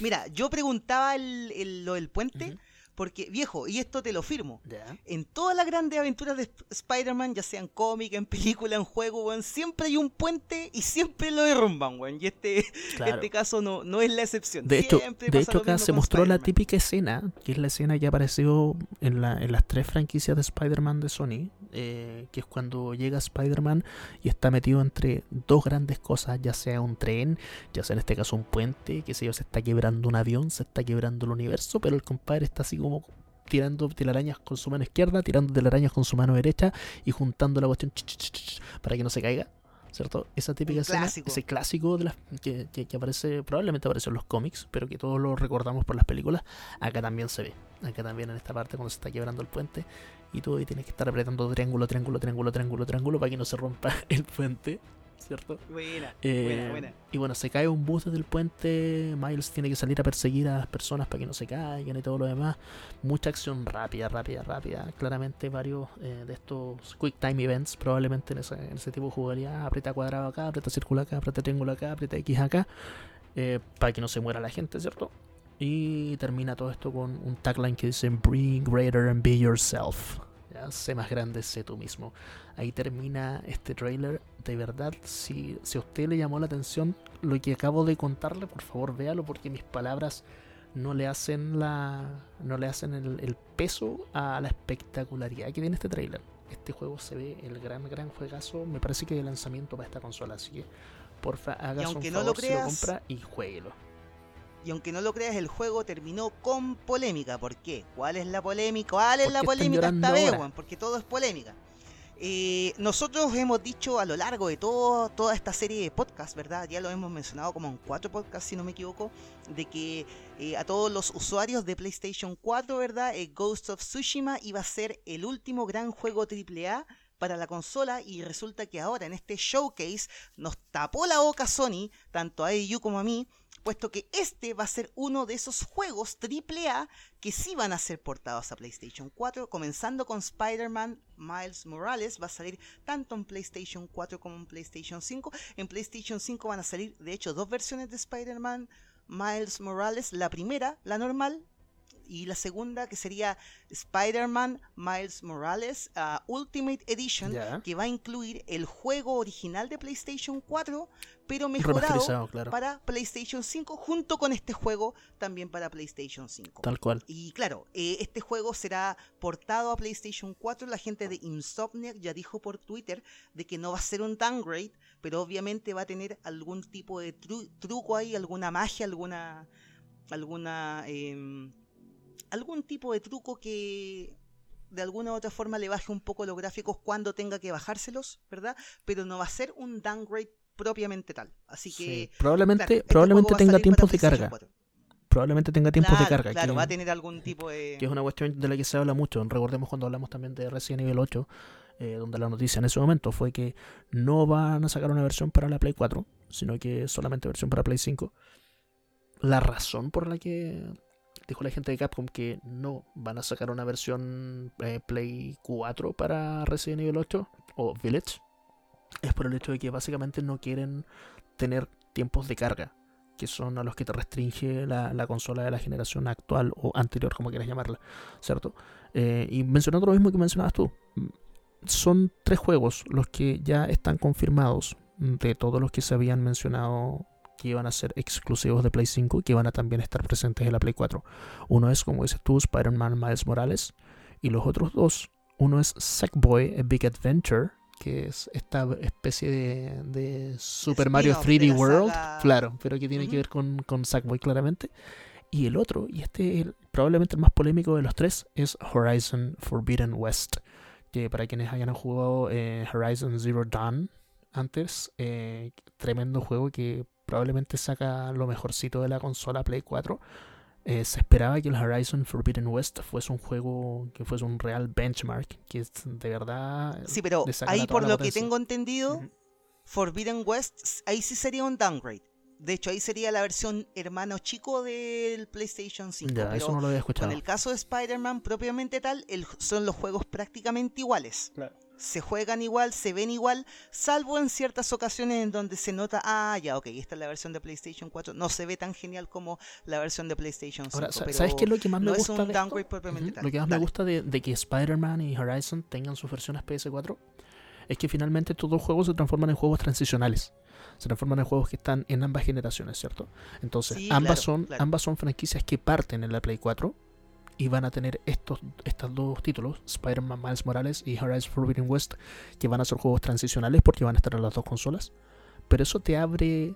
A: Mira, yo preguntaba el, el- lo del puente. Porque, viejo, y esto te lo firmo. En todas las grandes aventuras de Sp- Spider-Man, ya sean cómic, en película, en juego, weón, siempre hay un puente y siempre lo derrumban, weón. Y este,
C: Claro.
A: este caso no, no es la excepción.
C: De hecho,
A: Siempre
C: de hecho acá se mostró la típica escena, que es la escena que apareció en, la, en las tres franquicias de Spider-Man de Sony, eh, que es cuando llega Spider-Man y está metido entre dos grandes cosas, ya sea un tren, ya sea en este caso un puente, que sé yo, se está quebrando un avión, se está quebrando el universo, pero el compadre está así como tirando telarañas con su mano izquierda, tirando telarañas con su mano derecha y juntando la cuestión ch, ch, ch, para que no se caiga. ¿cierto? Esa típica escena, ese clásico de las, que, que- que aparece, probablemente apareció en los cómics, pero que todos lo recordamos por las películas, acá también se ve. Acá también en esta parte cuando se está quebrando el puente y tú ahí tienes que estar apretando triángulo, triángulo, triángulo, triángulo, triángulo para que no se rompa el puente, ¿cierto?
A: Buena,
C: Eh,
A: buena, buena.
C: Y bueno, se cae un bus desde el puente. Miles tiene que salir a perseguir a las personas para que no se caigan y todo lo demás. Mucha acción rápida, rápida, rápida. Claramente, varios eh, de estos quick time events, probablemente en ese, en ese tipo de jugabilidad. Aprieta cuadrado acá, aprieta círculo acá, aprieta triángulo acá, aprieta X acá. eh, para que no se muera la gente, ¿cierto? Y termina todo esto con un tagline que dice: Bring greater and be yourself. Sé más grande, sé tú mismo. Ahí termina este trailer. De verdad, si, si a usted le llamó la atención lo que acabo de contarle, por favor véalo porque mis palabras no le hacen la no le hacen el, el peso a la espectacularidad que tiene este trailer. Este juego se ve el gran gran juegazo, me parece que de lanzamiento para esta consola, así que porfa
A: aunque
C: un
A: no lo
C: favor si lo
A: creas,
C: compra y jueguelo.
A: Y aunque no lo creas, el juego terminó con polémica. ¿Por qué? ¿Cuál es la polémica? ¿Cuál es
C: ¿Por
A: la polémica esta vez, weón? Porque todo es polémica. Eh, nosotros hemos dicho a lo largo de todo, toda esta serie de podcasts, ¿verdad? Ya lo hemos mencionado como en cuatro podcasts, si no me equivoco, de que eh, a todos los usuarios de PlayStation 4, ¿verdad? Eh, Ghost of Tsushima iba a ser el último gran juego AAA para la consola y resulta que ahora en este showcase nos tapó la boca Sony, tanto a EU como a mí, puesto que este va a ser uno de esos juegos AAA que sí van a ser portados a PlayStation 4, comenzando con Spider-Man Miles Morales, va a salir tanto en PlayStation 4 como en PlayStation 5. En PlayStation 5 van a salir, de hecho, dos versiones de Spider-Man Miles Morales, la primera, la normal, y la segunda que sería Spider-Man Miles Morales ah, Ultimate Edition, que va a incluir el juego original de PlayStation 4, pero mejorado
C: claro.
A: para PlayStation 5, junto con este juego también para PlayStation 5.
C: Tal cual.
A: Y claro, eh, este juego será portado a PlayStation 4. La gente de Insomniac ya dijo por Twitter de que no va a ser un downgrade, pero obviamente va a tener algún tipo de tru- truco ahí, alguna magia, alguna. alguna. em, algún tipo de truco que de alguna u otra forma le baje un poco los gráficos cuando tenga que bajárselos, ¿verdad? Pero no va a ser un downgrade propiamente tal. Así
C: Sí,
A: que.
C: Probablemente,
A: claro, este
C: probablemente tenga tiempos de carga.
A: 4.
C: Probablemente tenga tiempos
A: Claro,
C: de carga.
A: Claro,
C: que-
A: va a tener algún tipo de.
C: que es una cuestión de la que se habla mucho. Recordemos cuando hablamos también de Resident Evil 8, eh, donde la noticia en ese momento fue que no van a sacar una versión para la Play 4, sino que solamente versión para Play 5. La razón por la que dijo la gente de Capcom que no van a sacar una versión eh, Play 4 para Resident Evil 8 o Village es por el hecho de que básicamente no quieren tener tiempos de carga que son a los que te restringe la, la consola de la generación actual o anterior, como quieras llamarla, ¿cierto? Eh, y mencionando lo mismo que mencionabas tú, son tres juegos los que ya están confirmados de todos los que se habían mencionado que iban a ser exclusivos de Play 5 y que van a también estar presentes en la Play 4. Uno es, como dices tú, Spider-Man Miles Morales, y los otros dos, uno es Sackboy A Big Adventure, que es esta especie de, de Super Mario
A: Spin-off de
C: 3D
A: la
C: World,
A: saga.
C: claro, pero que tiene que ver con, con Sackboy claramente. Y el otro, y este es probablemente el más polémico de los tres, es Horizon Forbidden West. Que para quienes hayan jugado eh, Horizon Zero Dawn antes, eh, tremendo juego que probablemente saca lo mejorcito de la consola Play 4. Eh, se esperaba que el Horizon Forbidden West fuese un juego que fuese un real benchmark, que es de verdad...
A: Sí, pero ahí por lo que tengo entendido. Forbidden West, ahí sí sería un downgrade. De hecho, ahí sería la versión hermano chico del PlayStation 5.
C: Ya,
A: pero
C: eso no lo había
A: con
C: escuchado.
A: el caso de Spider-Man propiamente tal, el- son los juegos prácticamente iguales. Se juegan igual, se ven igual, salvo en ciertas ocasiones en donde se nota, ah, ya, ok, esta es la versión de PlayStation 4. No se ve tan genial como la versión de PlayStation 5.
C: Ahora,
A: pero
C: ¿sabes qué es lo que más me
A: no es
C: gusta
A: un
C: de esto?
A: tal.
C: Lo que más me gusta de, de que Spider-Man y Horizon tengan sus versiones PS4 es que finalmente estos dos juegos se transforman en juegos transicionales. Se transforman en juegos que están en ambas generaciones, ¿cierto? Entonces,
A: Sí,
C: ambas,
A: claro,
C: son,
A: claro.
C: ambas son franquicias que parten en la Play 4 y van a tener estos, estos dos títulos, Spider-Man Miles Morales y Horizon Forbidden West, que van a ser juegos transicionales porque van a estar en las dos consolas. Pero eso te abre,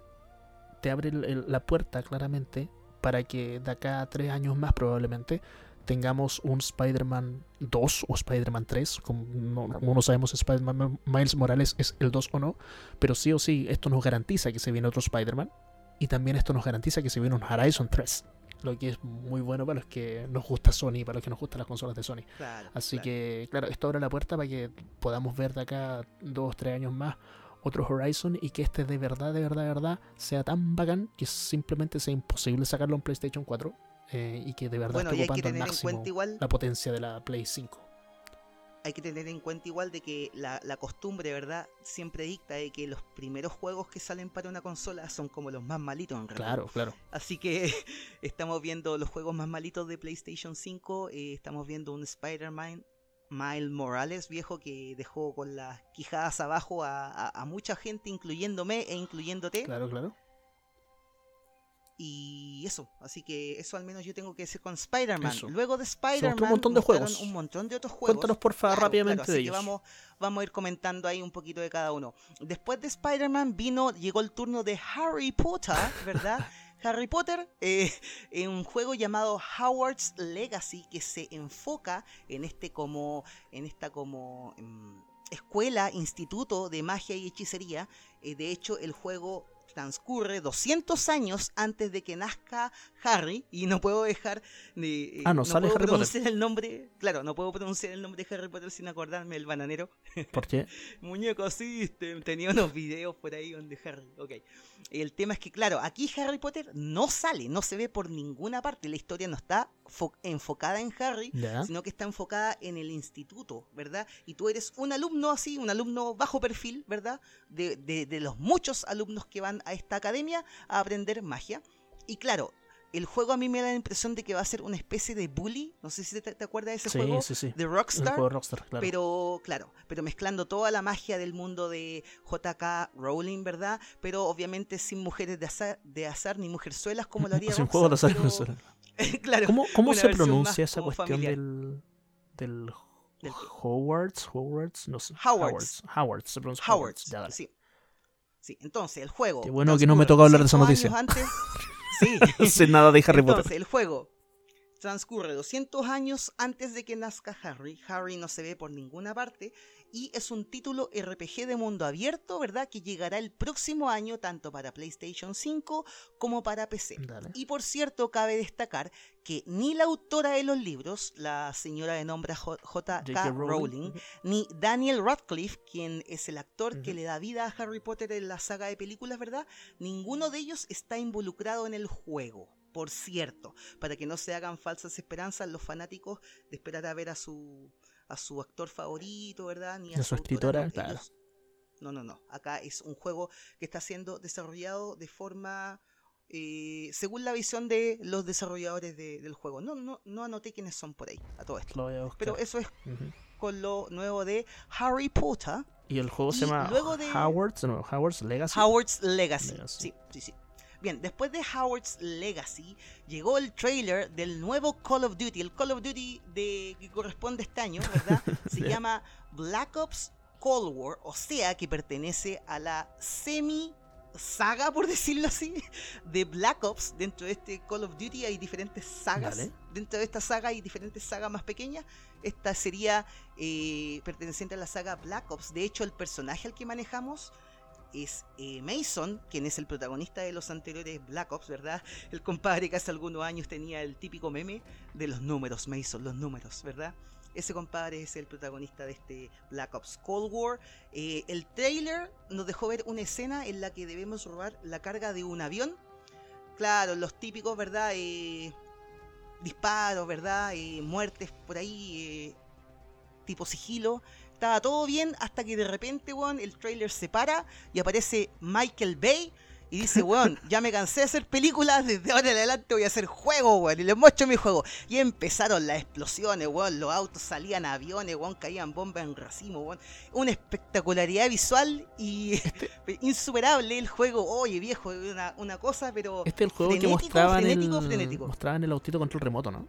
C: te abre la puerta claramente para que de acá a tres años más probablemente tengamos un Spider-Man 2 o Spider-Man 3. Como no, como no sabemos si Spider-Man Miles Morales es el 2 o no. Pero sí o sí, esto nos garantiza que se viene otro Spider-Man. Y también esto nos garantiza que se viene un Horizon 3. Lo que es muy bueno para los que nos gusta Sony, para los que nos gustan las consolas de Sony.
A: Claro,
C: Así
A: claro.
C: que, claro, esto abre la puerta para que podamos ver de acá dos, tres años más otro Horizon y que este de verdad, de verdad, de verdad sea tan bacán que simplemente sea imposible sacarlo en PlayStation 4 eh, y que de verdad
A: Bueno,
C: esté ocupando al máximo
A: igual,
C: la potencia de la Play 5.
A: Hay que tener en cuenta igual de que la, la costumbre, ¿verdad? Siempre dicta de que los primeros juegos que salen para una consola son como los más malitos en realidad.
C: Claro, claro.
A: Así que estamos viendo los juegos más malitos de PlayStation 5. eh, estamos viendo un Spider-Man Miles Morales viejo que dejó con las quijadas abajo a, a- a mucha gente, incluyéndome e incluyéndote.
C: Claro, claro.
A: Y eso, así que eso al menos yo tengo que decir con Spider-Man. Luego de Spider-Man,
C: montón de juegos.
A: un montón de otros juegos.
C: Cuéntanos por favor
A: Claro,
C: rápidamente
A: claro,
C: de
A: así que
C: ellos.
A: vamos, vamos a ir comentando ahí un poquito de cada uno. Después de Spider-Man vino, llegó el turno de Harry Potter, ¿verdad? Harry Potter, eh, en un juego llamado Howard's Legacy que se enfoca en este como, en esta como mm, escuela, instituto de magia y hechicería. Eh, de hecho, el juego transcurre 200 años antes de que nazca Harry y no puedo dejar de eh,
C: Ah, no sale
A: puedo
C: Harry Potter.
A: pronunciar el nombre, claro, no puedo pronunciar el nombre de Harry Potter sin acordarme del bananero.
C: ¿Por qué?
A: Muñeco System, tenía unos videos por ahí donde Harry, ok. El tema es que, claro, aquí Harry Potter no sale, no se ve por ninguna parte, la historia no está fo- enfocada en Harry, sino que está enfocada en el instituto, ¿verdad? Y tú eres un alumno así, un alumno bajo perfil, ¿verdad? De, de- de los muchos alumnos que van a esta academia a aprender magia. Y claro, el juego a mí me da la impresión de que va a ser una especie de bully, no sé si te, te acuerdas de ese
C: Sí,
A: juego
C: sí, sí.
A: de
C: El
A: Rockstar.
C: juego de Rockstar, claro.
A: Pero, claro, pero mezclando toda la magia del mundo de JK Rowling, ¿verdad? Pero obviamente sin mujeres de azar, de azar ni mujerzuelas como lo haría
C: Es un juego de azar
A: pero- claro.
C: ¿Cómo, cómo se pronuncia esa cuestión
A: familiar.
C: del. del. Hogwarts? Hogwarts? No sé.
A: Howards.
C: Howards. Howards, se pronuncia
A: Howard,
C: Howards. Ya,
A: sí. Sí, entonces el juego.
C: Qué bueno que no me toca hablar de esa
A: 200
C: noticia.
A: antes. Sí.
C: No sé nada de Harry
A: Entonces,
C: Potter.
A: el juego transcurre 200 años antes de que nazca Harry. Harry no se ve por ninguna parte y es un título RPG de mundo abierto, ¿verdad? Que llegará el próximo año tanto para PlayStation 5 como para PC.
C: Dale.
A: Y por cierto, cabe destacar que ni la autora de los libros, la señora de nombre J- J.K. Rowling, ni Daniel Radcliffe, quien es el actor que le da vida a Harry Potter en la saga de películas, ¿verdad? Ninguno de ellos está involucrado en el juego. Por cierto, para que no se hagan falsas esperanzas los fanáticos de esperar a ver a su a su actor favorito, ¿verdad? Ni
C: A su escritora,
A: no,
C: claro.
A: no, no, no. Acá es un juego que está siendo desarrollado de forma eh, según la visión de los desarrolladores de- del juego. No, no, no anoté quiénes son por ahí a todo esto.
C: Lo voy a.
A: Pero eso es con lo nuevo de Harry Potter,
C: Y el juego se llama
A: luego de-
C: Howard's, no, Howard's Legacy.
A: Howard's Legacy.
C: Legacy.
A: Sí, sí, sí. Bien, después de Howard's Legacy llegó el trailer del nuevo Call of Duty, el Call of Duty de que corresponde a este año, ¿verdad? Se llama Black Ops Cold War, o sea que pertenece a la semi saga, por decirlo así, de Black Ops. Dentro de este Call of Duty hay diferentes sagas.
C: Dale.
A: Dentro de esta saga hay diferentes sagas más pequeñas. Esta sería eh, perteneciente a la saga Black Ops. De hecho, el personaje al que manejamos es eh, Mason, quien es el protagonista de los anteriores Black Ops, ¿verdad? El compadre que hace algunos años tenía el típico meme de los números, Mason, los números, ¿verdad? Ese compadre es el protagonista de este Black Ops Cold War. Eh, el trailer nos dejó ver una escena en la que debemos robar la carga de un avión. Claro, los típicos, ¿verdad? Eh, disparos, ¿verdad? Muertes por ahí, tipo sigilo. Estaba todo bien hasta que de repente, weón, el trailer se para y aparece Michael Bay y dice, weón, ya me cansé de hacer películas, desde ahora en adelante voy a hacer juegos, weón, y les muestro mi juego. Y empezaron las explosiones, weón, los autos salían aviones, weón, caían bombas en racimo, weón. Una espectacularidad visual y insuperable el juego. Oye, viejo, una, una cosa, pero...
C: Este es el juego que
A: frenético,
C: mostraban
A: frenético,
C: el,
A: frenético.
C: mostraban el autito control remoto, ¿no?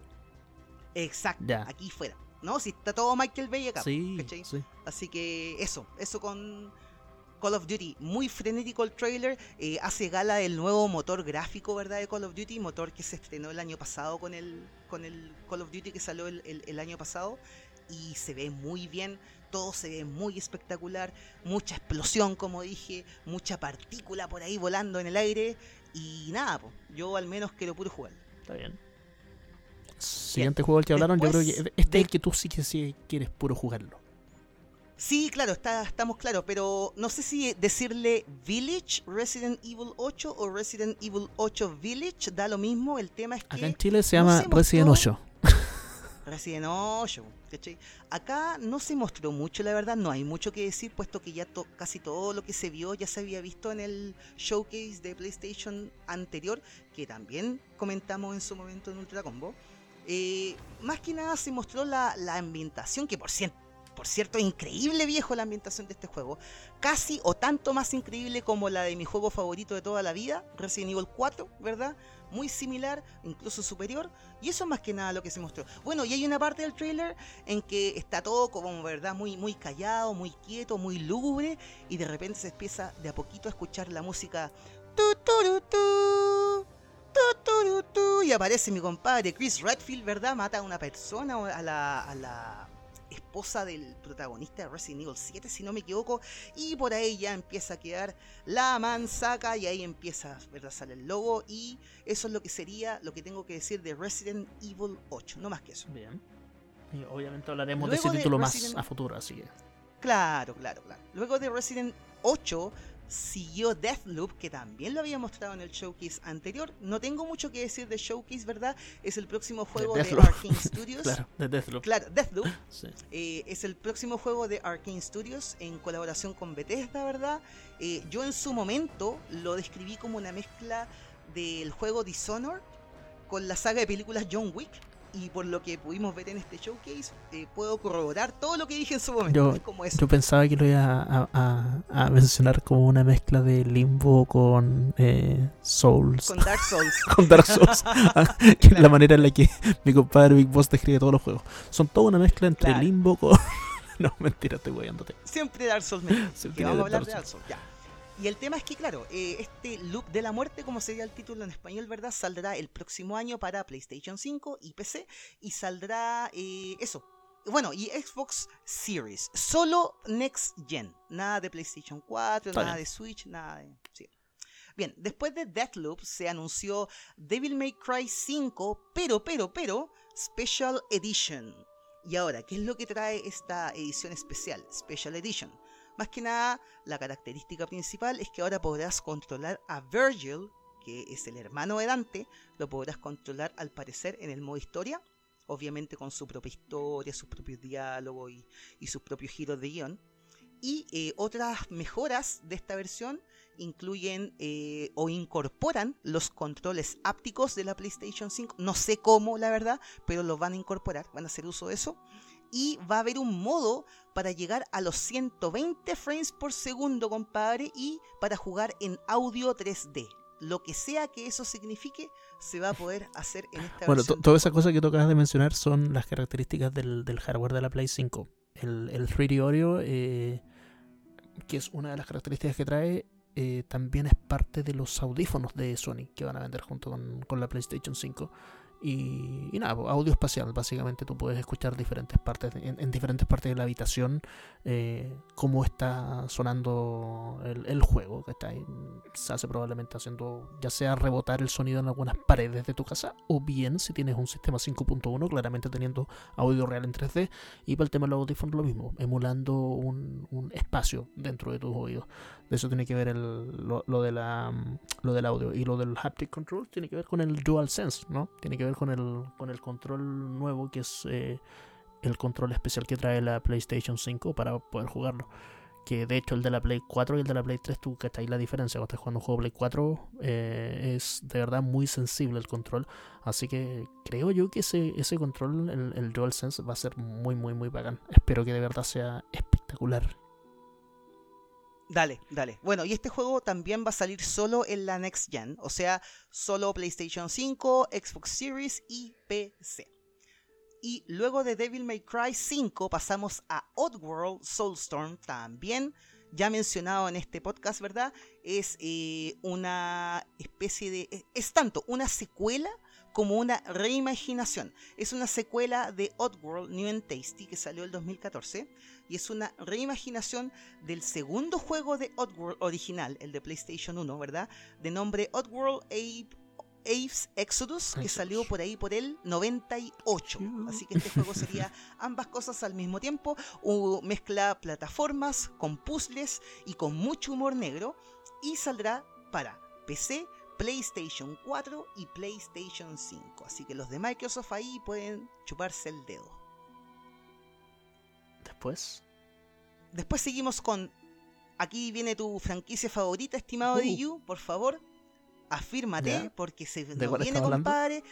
A: Exacto,
C: Ya.
A: aquí fuera. ¿No? Si está todo Michael Bay acá.
C: Sí,
A: ¿cachai?
C: sí.
A: Así que eso, eso con, Call of Duty, muy frenético el trailer, eh, hace gala del nuevo motor gráfico, ¿verdad? De Call of Duty, motor que se estrenó el año pasado con el, con el Call of Duty que salió el, el- el año pasado y se ve muy bien, todo se ve muy espectacular, mucha explosión, como dije, mucha partícula por ahí volando en el aire y nada, po, yo al menos quiero puro jugar.
C: Está bien. Siguiente juego del que hablaron, yo creo que este
A: de-
C: es el que tú sí que sí quieres puro jugarlo.
A: Sí, claro, está, estamos claros, pero no sé si decirle Village Resident Evil 8 o Resident Evil 8 Village, da lo mismo, el tema es que...
C: Acá en Chile se
A: no
C: llama
A: se
C: Resident
A: mostró-
C: 8.
A: Resident 8, ¿cachai? Acá no se mostró mucho, la verdad, no hay mucho que decir, puesto que ya to- casi todo lo que se vio ya se había visto en el showcase de PlayStation anterior, que también comentamos en su momento en Ultra Combo. Eh, más que nada se mostró la, la ambientación, que por cierto, por cierto, increíble viejo la ambientación de este juego. Casi o tanto más increíble como la de mi juego favorito de toda la vida, Resident Evil 4, ¿verdad? Muy similar, incluso superior. Y eso es más que nada lo que se mostró. Bueno, y hay una parte del trailer en que está todo como, ¿verdad? Muy, muy callado, muy quieto, muy lúgubre. Y de repente se empieza de a poquito a escuchar la música. Y aparece mi compadre Chris Redfield, ¿verdad? Mata a una persona, a la, a la esposa del protagonista de Resident Evil 7, si no me equivoco. Y por ahí ya empieza a quedar la mansaca y ahí empieza, ¿verdad? Sale el logo y eso es lo que sería lo que tengo que decir de Resident Evil 8, no más que eso.
C: Bien. Y obviamente hablaremos
A: Luego
C: de ese
A: de
C: título más a futuro, así que.
A: Claro, claro, claro. Luego de Resident 8 siguió Deathloop, que también lo había mostrado en el showcase anterior. No tengo mucho que decir de showcase, ¿verdad? Es el próximo juego de,
C: Deathloop.
A: Arkane Studios.
C: Claro, de Deathloop.
A: Claro, Deathloop
C: Sí.
A: eh, es el próximo juego de Arkane Studios en colaboración con Bethesda, ¿verdad? Eh, yo en su momento lo describí como una mezcla del juego Dishonored con la saga de películas John Wick. Y por lo que pudimos ver en este showcase, eh, puedo corroborar todo lo que dije en su momento.
C: Yo-
A: como
C: pensaba que lo iba a, a- a mencionar como una mezcla de Limbo con eh, Souls.
A: Con Dark Souls.
C: con Dark Souls. Ah, es la manera en la que mi compadre Big Boss describe todos los juegos. Son toda una mezcla entre
A: Claro.
C: Limbo con. no, mentira, estoy guayándote.
A: Siempre Dark Souls.
C: Siempre
A: vamos a
C: Dark
A: hablar de. Dark Souls, ya. Y el tema es que, claro, eh, este Loop de la Muerte, como sería el título en español, ¿verdad? Saldrá el próximo año para PlayStation 5 y PC. Y saldrá eh, eso. Bueno, y Xbox Series. Solo Next Gen. Nada de PlayStation 4,
C: Está
A: nada de Switch, nada de... sí. Bien, después de Deathloop se anunció Devil May Cry 5, pero, pero, pero, Special Edition. Y ahora, ¿qué es lo que trae esta edición especial, Special Edition? Más que nada, la característica principal es que ahora podrás controlar a Virgil, que es el hermano de Dante, lo podrás controlar al parecer en el modo historia, obviamente con su propia historia, sus propios diálogos y, y sus propios giros de guion. Y eh, otras mejoras de esta versión incluyen eh, o incorporan los controles ápticos de la PlayStation 5. No sé cómo, la verdad, pero los van a incorporar, van a hacer uso de eso. Y va a haber un modo para llegar a los 120 frames por segundo, compadre, y para jugar en audio 3D. Lo que sea que eso signifique, se va a poder hacer en esta
C: Bueno,
A: versión.
C: todas esas cosas que tú acabas de mencionar son las características del, del hardware de la Play 5. El, el 3D Audio, eh, que es una de las características que trae, eh, también es parte de los audífonos de Sony que van a vender junto con, con la PlayStation 5. Y, nada, pues, audio espacial. Básicamente tú puedes escuchar diferentes partes en, en diferentes partes de la habitación eh, cómo está sonando el, juego. Que está ahí. Se hace probablemente haciendo ya sea rebotar el sonido en algunas paredes de tu casa o bien si tienes un sistema 5.1 claramente teniendo audio real en 3D y para el tema de los audífonos lo mismo, emulando un espacio dentro de tus oídos. De eso tiene que ver el, lo, de la, lo del audio. Y lo del haptic control tiene que ver con el DualSense, ¿no? Tiene que ver con el, con el control nuevo que es eh, el control especial que trae la PlayStation 5 para poder jugarlo. Que de hecho el de la Play 4 y el de la Play 3, tú que ahí la diferencia. Cuando estás jugando un juego Play 4, eh, es de verdad muy sensible el control. Así que creo yo que ese, ese control, el, el DualSense, va a ser muy, muy, muy bacán. Espero que de verdad sea espectacular.
A: Dale, dale. Bueno, y este juego también va a salir solo en la Next Gen, o sea, solo PlayStation 5, Xbox Series y PC. Y luego de Devil May Cry 5 pasamos a Oddworld Soulstorm, también ya mencionado en este podcast, ¿verdad? Es eh, una especie de... es- Es tanto una secuela como una reimaginación. Es una secuela de Oddworld New and Tasty que salió el 2014 y es una reimaginación del segundo juego de Oddworld original, el de PlayStation 1, ¿verdad? De nombre Oddworld Ape Apes Exodus, que salió por ahí por el 98. Así que este juego sería ambas cosas al mismo tiempo. mezcla plataformas con puzzles y con mucho humor negro. Y saldrá para PC, PlayStation 4 y PlayStation 5. Así que los de Microsoft ahí pueden chuparse el dedo.
C: Después.
A: Después seguimos con. Aquí viene tu franquicia favorita, estimado
C: Uh.
A: DU. Por favor, afírmate, porque se
C: ¿De
A: nos viene,
C: hablando?
A: compadre.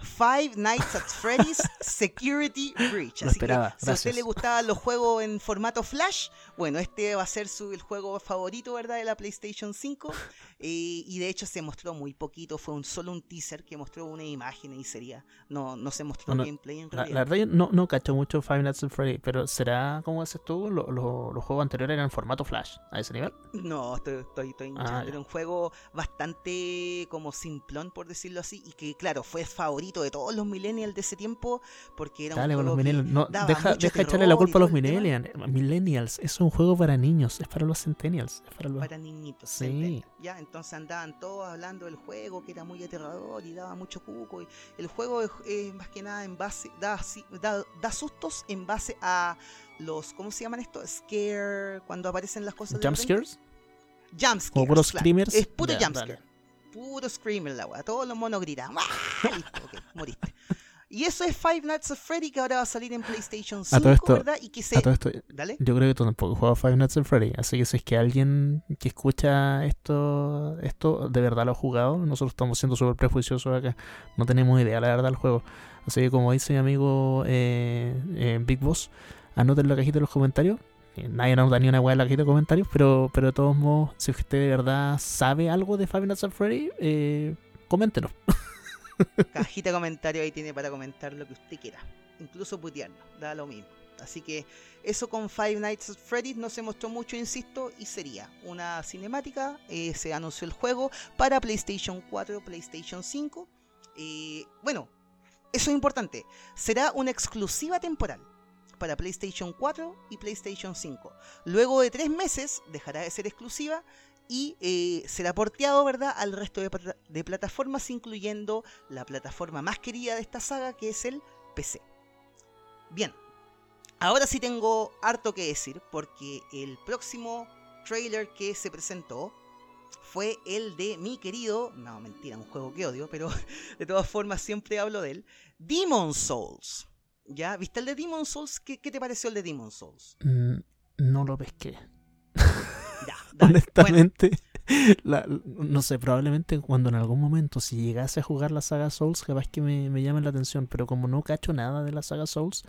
A: Five Nights at Freddy's Security Breach. Así
C: esperaba,
A: que si a usted le gustaban los juegos en formato Flash, bueno, este va a ser su, el juego favorito, ¿verdad? De la PlayStation 5. Eh, y de hecho se mostró muy poquito, fue un solo un teaser que mostró una imagen y sería. No, no se mostró
C: Bueno,
A: gameplay en
C: La,
A: realidad.
C: la verdad yo no, no cacho mucho Five Nights at Freddy, pero ¿será, como dices tú, lo- lo- los juegos anteriores eran en formato Flash a ese nivel?
A: No, estoy, estoy, estoy.
C: Ah.
A: Era un juego bastante como simplón, por decirlo así, y que, claro, fue favorito de todos los millennials de ese tiempo, porque era
C: Dale
A: un juego que
C: millennials. No, deja, deja echarle la culpa a los millennials. Millennials es un juego para niños, es para los centennials. Es para los...
A: para niñitos.
C: Sí.
A: Ya, entonces andaban todos hablando del juego, que era muy aterrador y daba mucho cuco. Y el juego es eh, más que nada en base, da, da, da sustos en base a los, ¿cómo se llaman esto? Scare, cuando aparecen las cosas de
C: Jump scares.
A: Jumpscares,
C: Como puros
A: claro.
C: screamers.
A: Es puro jumpscare. Puro screamer la weá. Todos los monos gritan. ¡Ah! Listo, ok, moriste. Y eso es Five Nights at Freddy que ahora va a salir en PlayStation 5,
C: todo esto-
A: ¿verdad? Y que se...
C: A todo esto,
A: Dale.
C: yo creo que tú tampoco jugabas Five Nights at Freddy, así que si es que alguien que escucha esto, esto de verdad lo ha jugado, nosotros estamos siendo súper prejuiciosos acá, no tenemos idea la verdad del juego. Así que como dice mi amigo eh, eh, Big Boss, anoten en la cajita de los comentarios. Eh, Nadie anota ni una weá en la cajita de comentarios, pero, pero de todos modos, si usted de verdad sabe algo de Five Nights at Freddy, eh, coméntenos.
A: Cajita de comentario ahí tiene para comentar lo que usted quiera. Incluso putearnos, da lo mismo. Así que eso con Five Nights at Freddy's no se mostró mucho, insisto, y sería una cinemática. eh, se anunció el juego para PlayStation 4, PlayStation 5. eh, bueno, eso es importante. Será una exclusiva temporal para PlayStation 4 y PlayStation 5. Luego de tres meses dejará de ser exclusiva y eh, será porteado, ¿verdad?, al resto de, plata- de plataformas, incluyendo la plataforma más querida de esta saga, que es el PC. Bien, ahora sí tengo harto que decir, porque el próximo trailer que se presentó fue el de mi querido, no mentira, un juego que odio, pero de todas formas siempre hablo de él, Demon Souls. ¿Ya? ¿Viste el de Demon Souls? ¿Qué, qué te pareció el de Demon Souls?
C: Mm, no lo pesqué.
A: Ya, dale. Bueno,
C: Honestamente, la- no sé, probablemente cuando en algún momento, si llegase a jugar la saga Souls, capaz que me, me llame la atención, pero como no cacho nada de la saga Souls,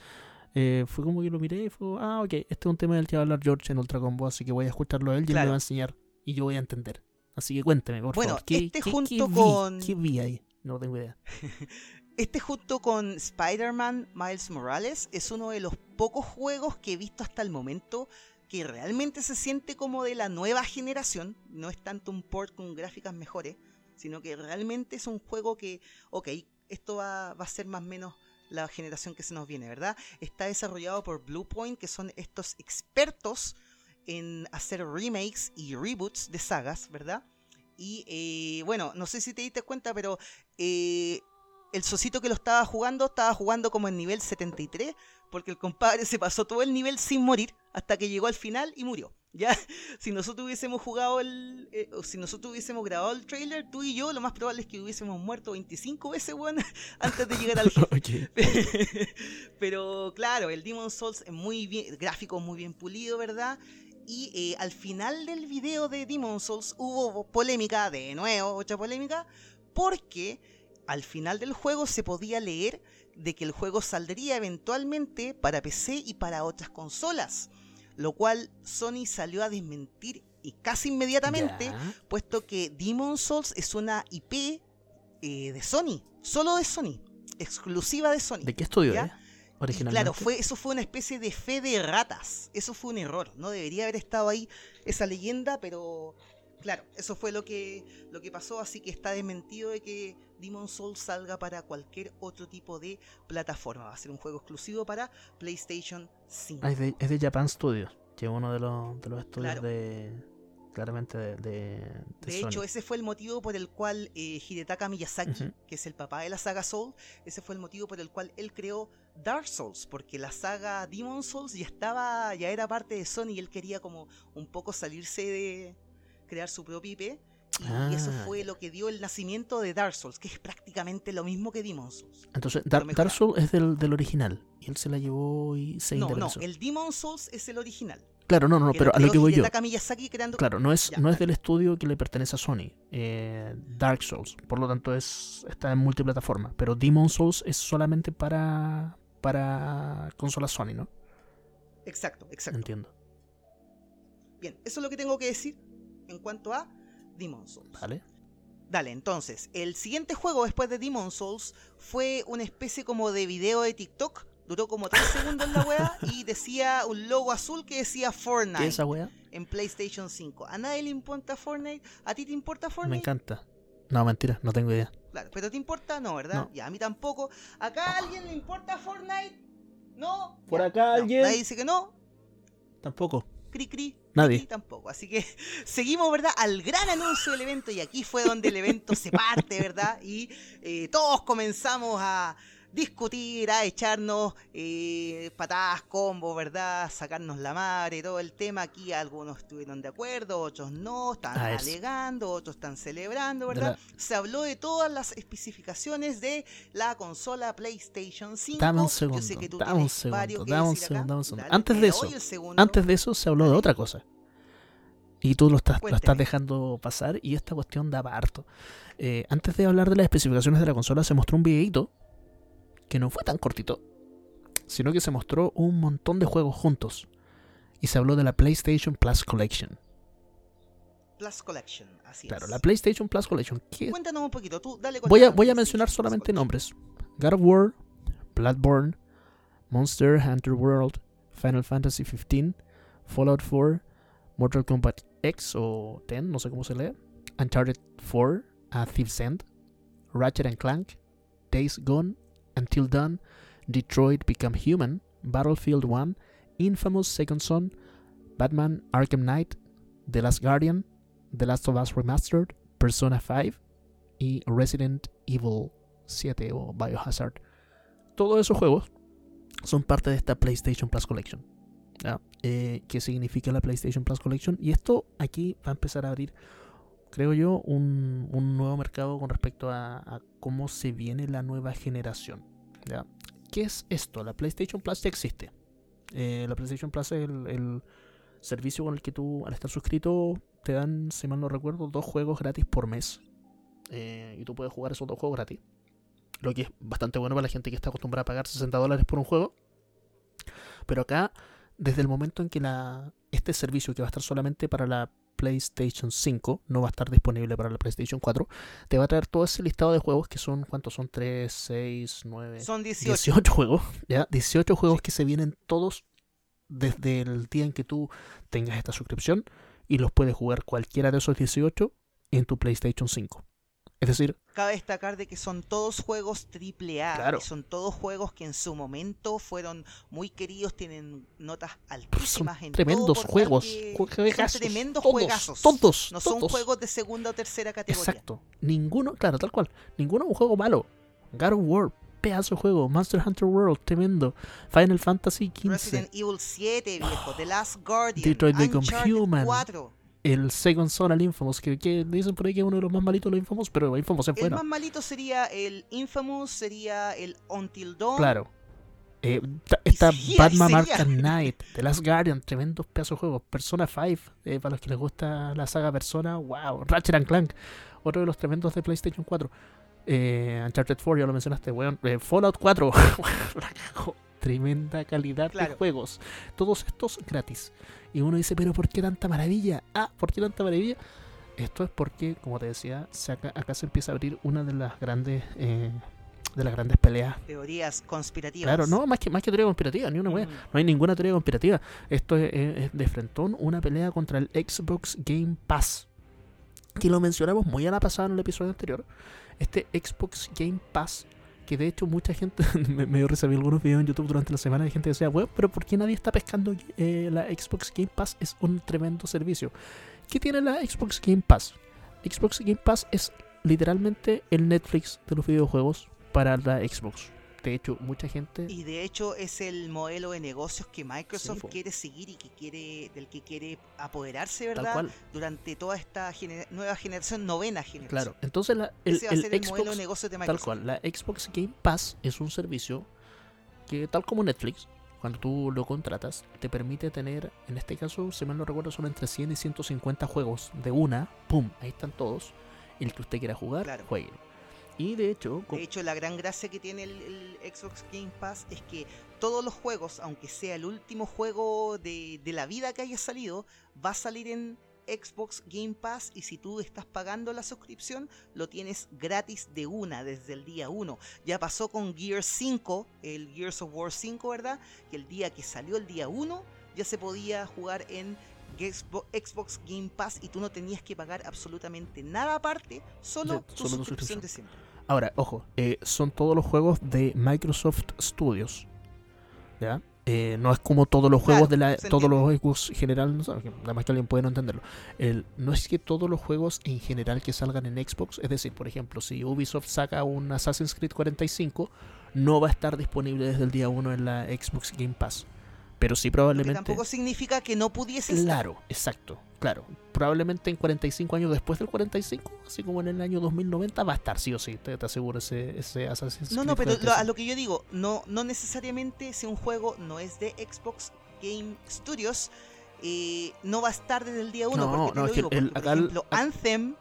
C: eh, fue como que lo miré y fue, ah, ok, este es un tema del que va a hablar George en Ultra Combo, así que voy a escucharlo a él y él me
A: Claro.
C: va a enseñar y yo voy a entender. Así que cuénteme, por
A: Bueno,
C: favor. ¿qué,
A: este
C: qué-
A: junto
C: qué vi?
A: con-
C: ¿Qué vi ahí? No tengo idea.
A: Este junto con Spider-Man Miles Morales es uno de los pocos juegos que he visto hasta el momento que realmente se siente como de la nueva generación. No es tanto un port con gráficas mejores, sino que realmente es un juego que, ok, esto va, a ser más o menos la generación que se nos viene, ¿verdad? Está desarrollado por Bluepoint, que son estos expertos en hacer remakes y reboots de sagas, ¿verdad? Y eh, bueno, no sé si te diste cuenta, pero eh, el socito que lo estaba jugando estaba jugando como en nivel 73, porque el compadre se pasó todo el nivel sin morir hasta que llegó al final y murió. Ya, si nosotros hubiésemos jugado el. eh, o si nosotros hubiésemos grabado el trailer, tú y yo, lo más probable es que hubiésemos muerto 25 veces, weón, antes de llegar al jefe. Pero claro, el Demon Souls es muy bien, gráfico muy bien pulido, ¿verdad? Y eh, al final del video de Demon Souls hubo polémica, de nuevo, otra polémica, porque al final del juego se podía leer de que el juego saldría eventualmente para PC y para otras consolas, lo cual Sony salió a desmentir y casi inmediatamente, puesto que Demon Souls es una IP eh, de Sony, solo de Sony, exclusiva de Sony.
C: ¿De qué estudio
A: ¿Ya?
C: originalmente.
A: Claro, fue, eso fue una especie de fe de ratas. Eso fue un error. No debería haber estado ahí esa leyenda, pero claro, eso fue lo que, lo que pasó. Así que está desmentido de que Demon Souls salga para cualquier otro tipo de plataforma. Va a ser un juego exclusivo para PlayStation 5.
C: Ah, es, de, es de Japan Studios, que es uno de los, de los estudios
A: Claro.
C: de. Claramente de. De, de
A: De
C: Sony.
A: hecho, ese fue el motivo por el cual eh, Hidetaka Miyazaki, que es el papá de la saga Soul, ese fue el motivo por el cual él creó Dark Souls, porque la saga Demon Souls ya estaba, ya era parte de Sony y él quería como un poco salirse de crear su propio IP. Y eso
C: Ah,
A: fue lo que dio el nacimiento de Dark Souls, que es prácticamente lo mismo que Demon Souls.
C: Entonces, Dar-. Dark Souls es del, del original. Y él se la llevó y se
A: No, no, el Demon Souls es el original.
C: Claro, no, no,
A: que
C: pero
A: lo
C: a lo que voy yo.
A: Creando
C: Claro, no es,
A: Ya,
C: no es del estudio que le pertenece a Sony. eh, Dark Souls. Por lo tanto, es está en multiplataforma. Pero Demon Souls es solamente para, para consolas Sony, ¿no?
A: Exacto, exacto.
C: Entiendo.
A: Bien, eso es lo que tengo que decir en cuanto a Demon Souls.
C: ¿Vale?
A: Dale, entonces, el siguiente juego después de Demon Souls fue una especie como de video de TikTok. Duró como 3 segundos la wea y decía un logo azul que decía
C: ¿Qué
A: Fortnite
C: es esa wea?
A: en PlayStation 5. A nadie le importa Fortnite. ¿A ti te importa
C: Me
A: Fortnite?
C: encanta. No, mentira, no tengo idea.
A: Claro, pero ¿te importa? No, ¿verdad?
C: No.
A: Ya, a mí tampoco. ¿Acá a alguien le importa Fortnite? ¿No?
C: ¿Por
A: Ya,
C: acá
A: no.
C: alguien?
A: Nadie dice que no.
C: Tampoco.
A: Cri cri.
C: Nadie.
A: cri, tampoco. Así que seguimos, ¿verdad? Al gran anuncio del evento y aquí fue donde el evento se parte, ¿verdad? Y eh, todos comenzamos a discutir, a echarnos eh, patadas, combos, ¿verdad? Sacarnos la madre, todo el tema. Aquí algunos estuvieron de acuerdo, otros no, están
C: Ah,
A: alegando, otros están celebrando, ¿verdad? Se habló de todas las especificaciones de la consola PlayStation 5.
C: Dame un
A: Yo
C: segundo,
A: sé que tú
C: dame un segundo, dame un segundo, dame un segundo.
A: Dale,
C: Antes de eso. Antes de eso se habló de otra cosa. Y tú lo estás, lo estás dejando pasar y esta cuestión daba harto. Eh, antes de hablar de las especificaciones de la consola, se mostró un videito que no fue tan cortito, sino que se mostró un montón de juegos juntos. Y se habló de la PlayStation Plus Collection.
A: Plus Collection, así
C: Claro,
A: es.
C: la PlayStation Plus Collection.
A: Cuéntanos un poquito, tú dale con
C: voy a, voy a mencionar solamente nombres. God of War, Bloodborne, Monster Hunter World, Final Fantasy XV, Fallout 4, Mortal Kombat X o 10, no sé cómo se lee, Uncharted 4, A Thief's End, Ratchet and Clank, Days Gone, Until Dawn, Detroit Become Human, Battlefield 1, Infamous Second Son, Batman Arkham Knight, The Last Guardian, The Last of Us Remastered, Persona 5 y Resident Evil 7 o Biohazard. Todos esos juegos son parte de esta PlayStation Plus Collection. Eh, ¿Qué significa la PlayStation Plus Collection? Y esto aquí va a empezar a abrir, creo yo, un, un nuevo mercado con respecto a, cómo se viene la nueva generación. ¿ya? ¿Qué es esto? La PlayStation Plus ya existe. Eh, la PlayStation Plus es el, el servicio con el que tú, al estar suscrito, te dan, si mal no recuerdo, dos juegos gratis por mes. Eh, y tú puedes jugar esos dos juegos gratis. Lo que es bastante bueno para la gente que está acostumbrada a pagar 60 dólares por un juego. Pero acá, desde el momento en que la, este servicio que va a estar solamente para la PlayStation 5, no va a estar disponible para la PlayStation 4, te va a traer todo ese listado de juegos que son, ¿cuántos son? 3, 6, 9,
A: Son 18.
C: 18 juegos, ¿ya? 18 juegos que se vienen todos desde el día en que tú tengas esta suscripción y los puedes jugar cualquiera de esos 18 en tu PlayStation 5. Es decir,
A: Cabe destacar de que son todos juegos AAA.
C: Claro.
A: Y son todos juegos que en su momento fueron muy queridos, tienen notas altísimas en todo
C: tremendos
A: portal
C: juegos,
A: Son
C: juegazos,
A: tremendos
C: todos,
A: juegazos.
C: todos,
A: No son
C: todos.
A: juegos de segunda o tercera categoría.
C: Exacto. Ninguno, claro, tal cual. Ninguno es un juego malo. God of War, pedazo de juego. Monster Hunter World, tremendo. Final Fantasy XV.
A: Resident Evil 7, viejo. The Last Guardian.
C: Detroit Become Human.
A: 4.
C: El Second Son al Infamous, que, que dicen por ahí que es uno de los más malitos de los Infamous, pero Infamous es
A: El
C: bueno.
A: más malito sería el Infamous, sería el Until Dawn.
C: Claro. Eh, está
A: y
C: Batman
A: seguía.
C: Arkham Knight, The Last Guardian, tremendos pedazos de juegos. Persona 5, eh, para los que les gusta la saga Persona, wow. Ratchet and Clank, otro de los tremendos de PlayStation 4. Eh, Uncharted 4, ya lo mencionaste, weón. Eh, Fallout 4, la cagó. Tremenda calidad de juegos. Todos estos gratis. Y uno dice, pero ¿por qué tanta maravilla? Ah, ¿por qué tanta maravilla? Esto es porque, como te decía, se acá, acá se empieza a abrir una de las grandes eh, de las grandes peleas.
A: Teorías conspirativas.
C: Claro, no, más que, más que teoría conspirativa, ni una wea.
A: Mm.
C: No hay ninguna teoría conspirativa. Esto es, es- es de frentón una pelea contra el Xbox Game Pass. Que lo mencionamos muy a la pasada en el episodio anterior. Este Xbox Game Pass, que de hecho mucha gente, me, me vi algunos videos en YouTube durante la semana de gente que decía, weón, pero ¿por qué nadie está pescando eh, la Xbox Game Pass? Es un tremendo servicio. ¿Qué tiene la Xbox Game Pass? Xbox Game Pass es literalmente el Netflix de los videojuegos para la Xbox. De hecho, mucha gente...
A: Y de hecho es el modelo de negocios que Microsoft
C: Sí,
A: quiere seguir y que quiere del que quiere apoderarse,
C: Tal
A: ¿verdad? Durante toda esta gener- nueva generación, novena generación.
C: Claro, entonces la- el,
A: Ese va a
C: el
A: ser el modelo de negocios de
C: tal
A: Microsoft.
C: cual, la Xbox Game Pass es un servicio que tal como Netflix, cuando tú lo contratas, te permite tener, en este caso, si mal no recuerdo, son entre 100 y 150 juegos de una, pum, ahí están todos, el que usted quiera jugar,
A: Claro.
C: juegue. Y de hecho,
A: De hecho, la gran gracia que tiene el, el Xbox Game Pass es que todos los juegos, aunque sea el último juego de, de la vida que haya salido, va a salir en Xbox Game Pass y si tú estás pagando la suscripción, lo tienes gratis de una desde el día 1. Ya pasó con Gears 5, el Gears of War 5, ¿verdad? Que el día que salió el día 1 ya se podía jugar en Xbo- Xbox Game Pass y tú no tenías que pagar absolutamente nada aparte, solo tu
C: solo
A: suscripción. de siempre.
C: Ahora, ojo, eh, son todos los juegos de Microsoft Studios, ¿ya? Eh, no es como todos los juegos
A: Claro,
C: de la, todos
A: entiende.
C: los Xbox general, no sé, que nada más que alguien puede no entenderlo. El- no es que todos los juegos en general que salgan en Xbox, es decir, por ejemplo, si Ubisoft saca un Assassin's Creed 45, no va a estar disponible desde el día 1 en la Xbox Game Pass. Pero sí probablemente...
A: tampoco significa que no pudiese estar.
C: Claro, exacto, claro. Probablemente en 45 años después del 45, así como en el año 2090, va a estar sí o sí, te, te aseguro ese, ese Assassin's
A: No, no, pero lo- a
C: 45.
A: lo que yo digo, no, no necesariamente si un juego no es de Xbox Game Studios, eh, no va a estar desde el día 1.
C: No,
A: porque te lo digo,
C: el-
A: porque, por
C: el-
A: ejemplo, Anthem,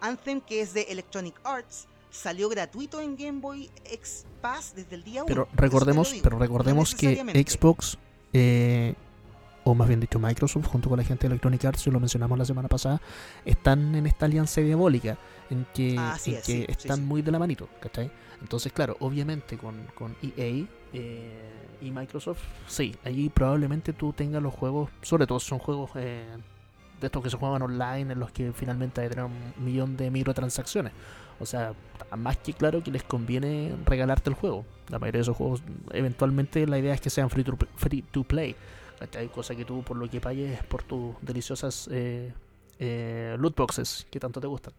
A: Anthem, que es de Electronic Arts, salió gratuito en Game Boy X Pass desde el día 1.
C: Pero recordemos, pero recordemos que. Xbox, eh, o más bien dicho Microsoft, junto con la gente de Electronic Arts, y lo mencionamos la semana pasada, están en esta alianza diabólica en que,
A: Así
C: en
A: es,
C: que
A: sí, sí,
C: están
A: sí.
C: muy de la manito, ¿cachai? Entonces, claro, obviamente con, con EA eh, y Microsoft, sí, allí probablemente tú tengas los juegos, sobre todo son juegos eh, de estos que se juegan online, en los que finalmente hay un millón de microtransacciones. O sea, más que claro que les conviene regalarte el juego. La mayoría de esos juegos, eventualmente la idea es que sean free to, free to play. ¿Cachai? Cosa que tú por lo que pagues por tus deliciosas eh, eh, loot boxes que tanto te gustan.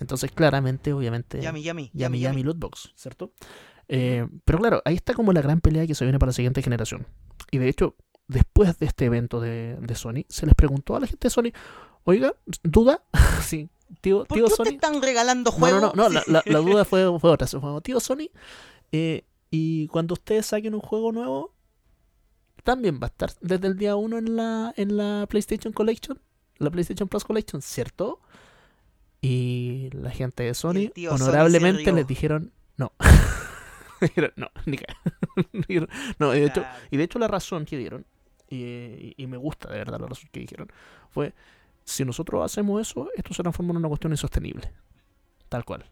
C: Entonces, claramente, obviamente,
A: Yami, yami,
C: Yami Yami Loot Box, ¿cierto? Eh, pero claro, ahí está como la gran pelea que se viene para la siguiente generación. Y de hecho, después de este evento de, de Sony, se les preguntó a la gente de Sony, oiga, ¿duda? sí, tío,
A: ¿Por
C: tío
A: qué
C: Sony.
A: te están regalando
C: No,
A: juegos?
C: no, no, no,
A: Sí.
C: la, la- la duda fue, fue otra. Se fue, tío Sony, eh, y cuando ustedes saquen un juego nuevo, también va a estar desde el día 1 en la, en la PlayStation Collection, la PlayStation Plus Collection, ¿cierto? Y la gente de Sony, honorablemente, les dijeron no. Dijeron, no, ni no, y de hecho, y de hecho la razón que dieron, y, y- me gusta de verdad la razón que dijeron, fue, si nosotros hacemos eso, esto se transforma en una cuestión insostenible. Tal cual.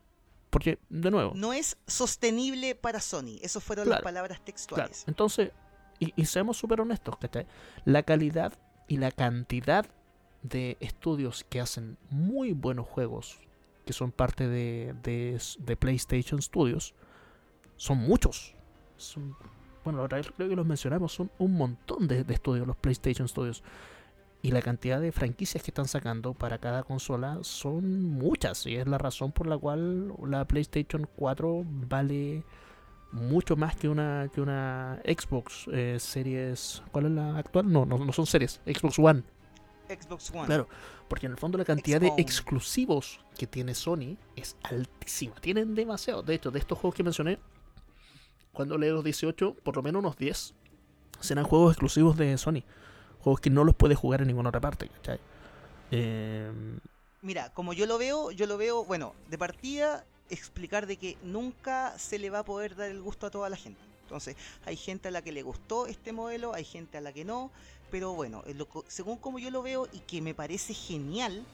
C: Porque, de nuevo,
A: No es sostenible para Sony. Esas fueron
C: Claro,
A: las palabras
C: claro,
A: textuales.
C: entonces, y, y seamos súper honestos, ¿cachai? La calidad y la cantidad de estudios que hacen muy buenos juegos, que son parte de, de, PlayStation Studios, son muchos. Son, bueno, vez creo que los mencionamos, son un montón de, de estudios, los PlayStation Studios. Y la cantidad de franquicias que están sacando para cada consola son muchas. Y es la razón por la cual la PlayStation 4 vale mucho más que una que una Xbox eh, Series. ¿Cuál es la actual? No, no, no son series. Xbox One.
A: Xbox One.
C: Claro, porque en el fondo la cantidad de exclusivos que tiene Sony es altísima. Tienen demasiado. De hecho, de estos juegos que mencioné, cuando leo los 18, por lo menos unos 10 serán juegos exclusivos de Sony. Juegos que no los puedes jugar en ninguna otra parte. ¿cachai? Eh,
A: Mira, como yo lo veo, yo lo veo, bueno, de partida explicar de que nunca se le va a poder dar el gusto a toda la gente. Entonces, hay gente a la que le gustó este modelo, hay gente a la que no, pero bueno, co- según como yo lo veo y que me parece genial,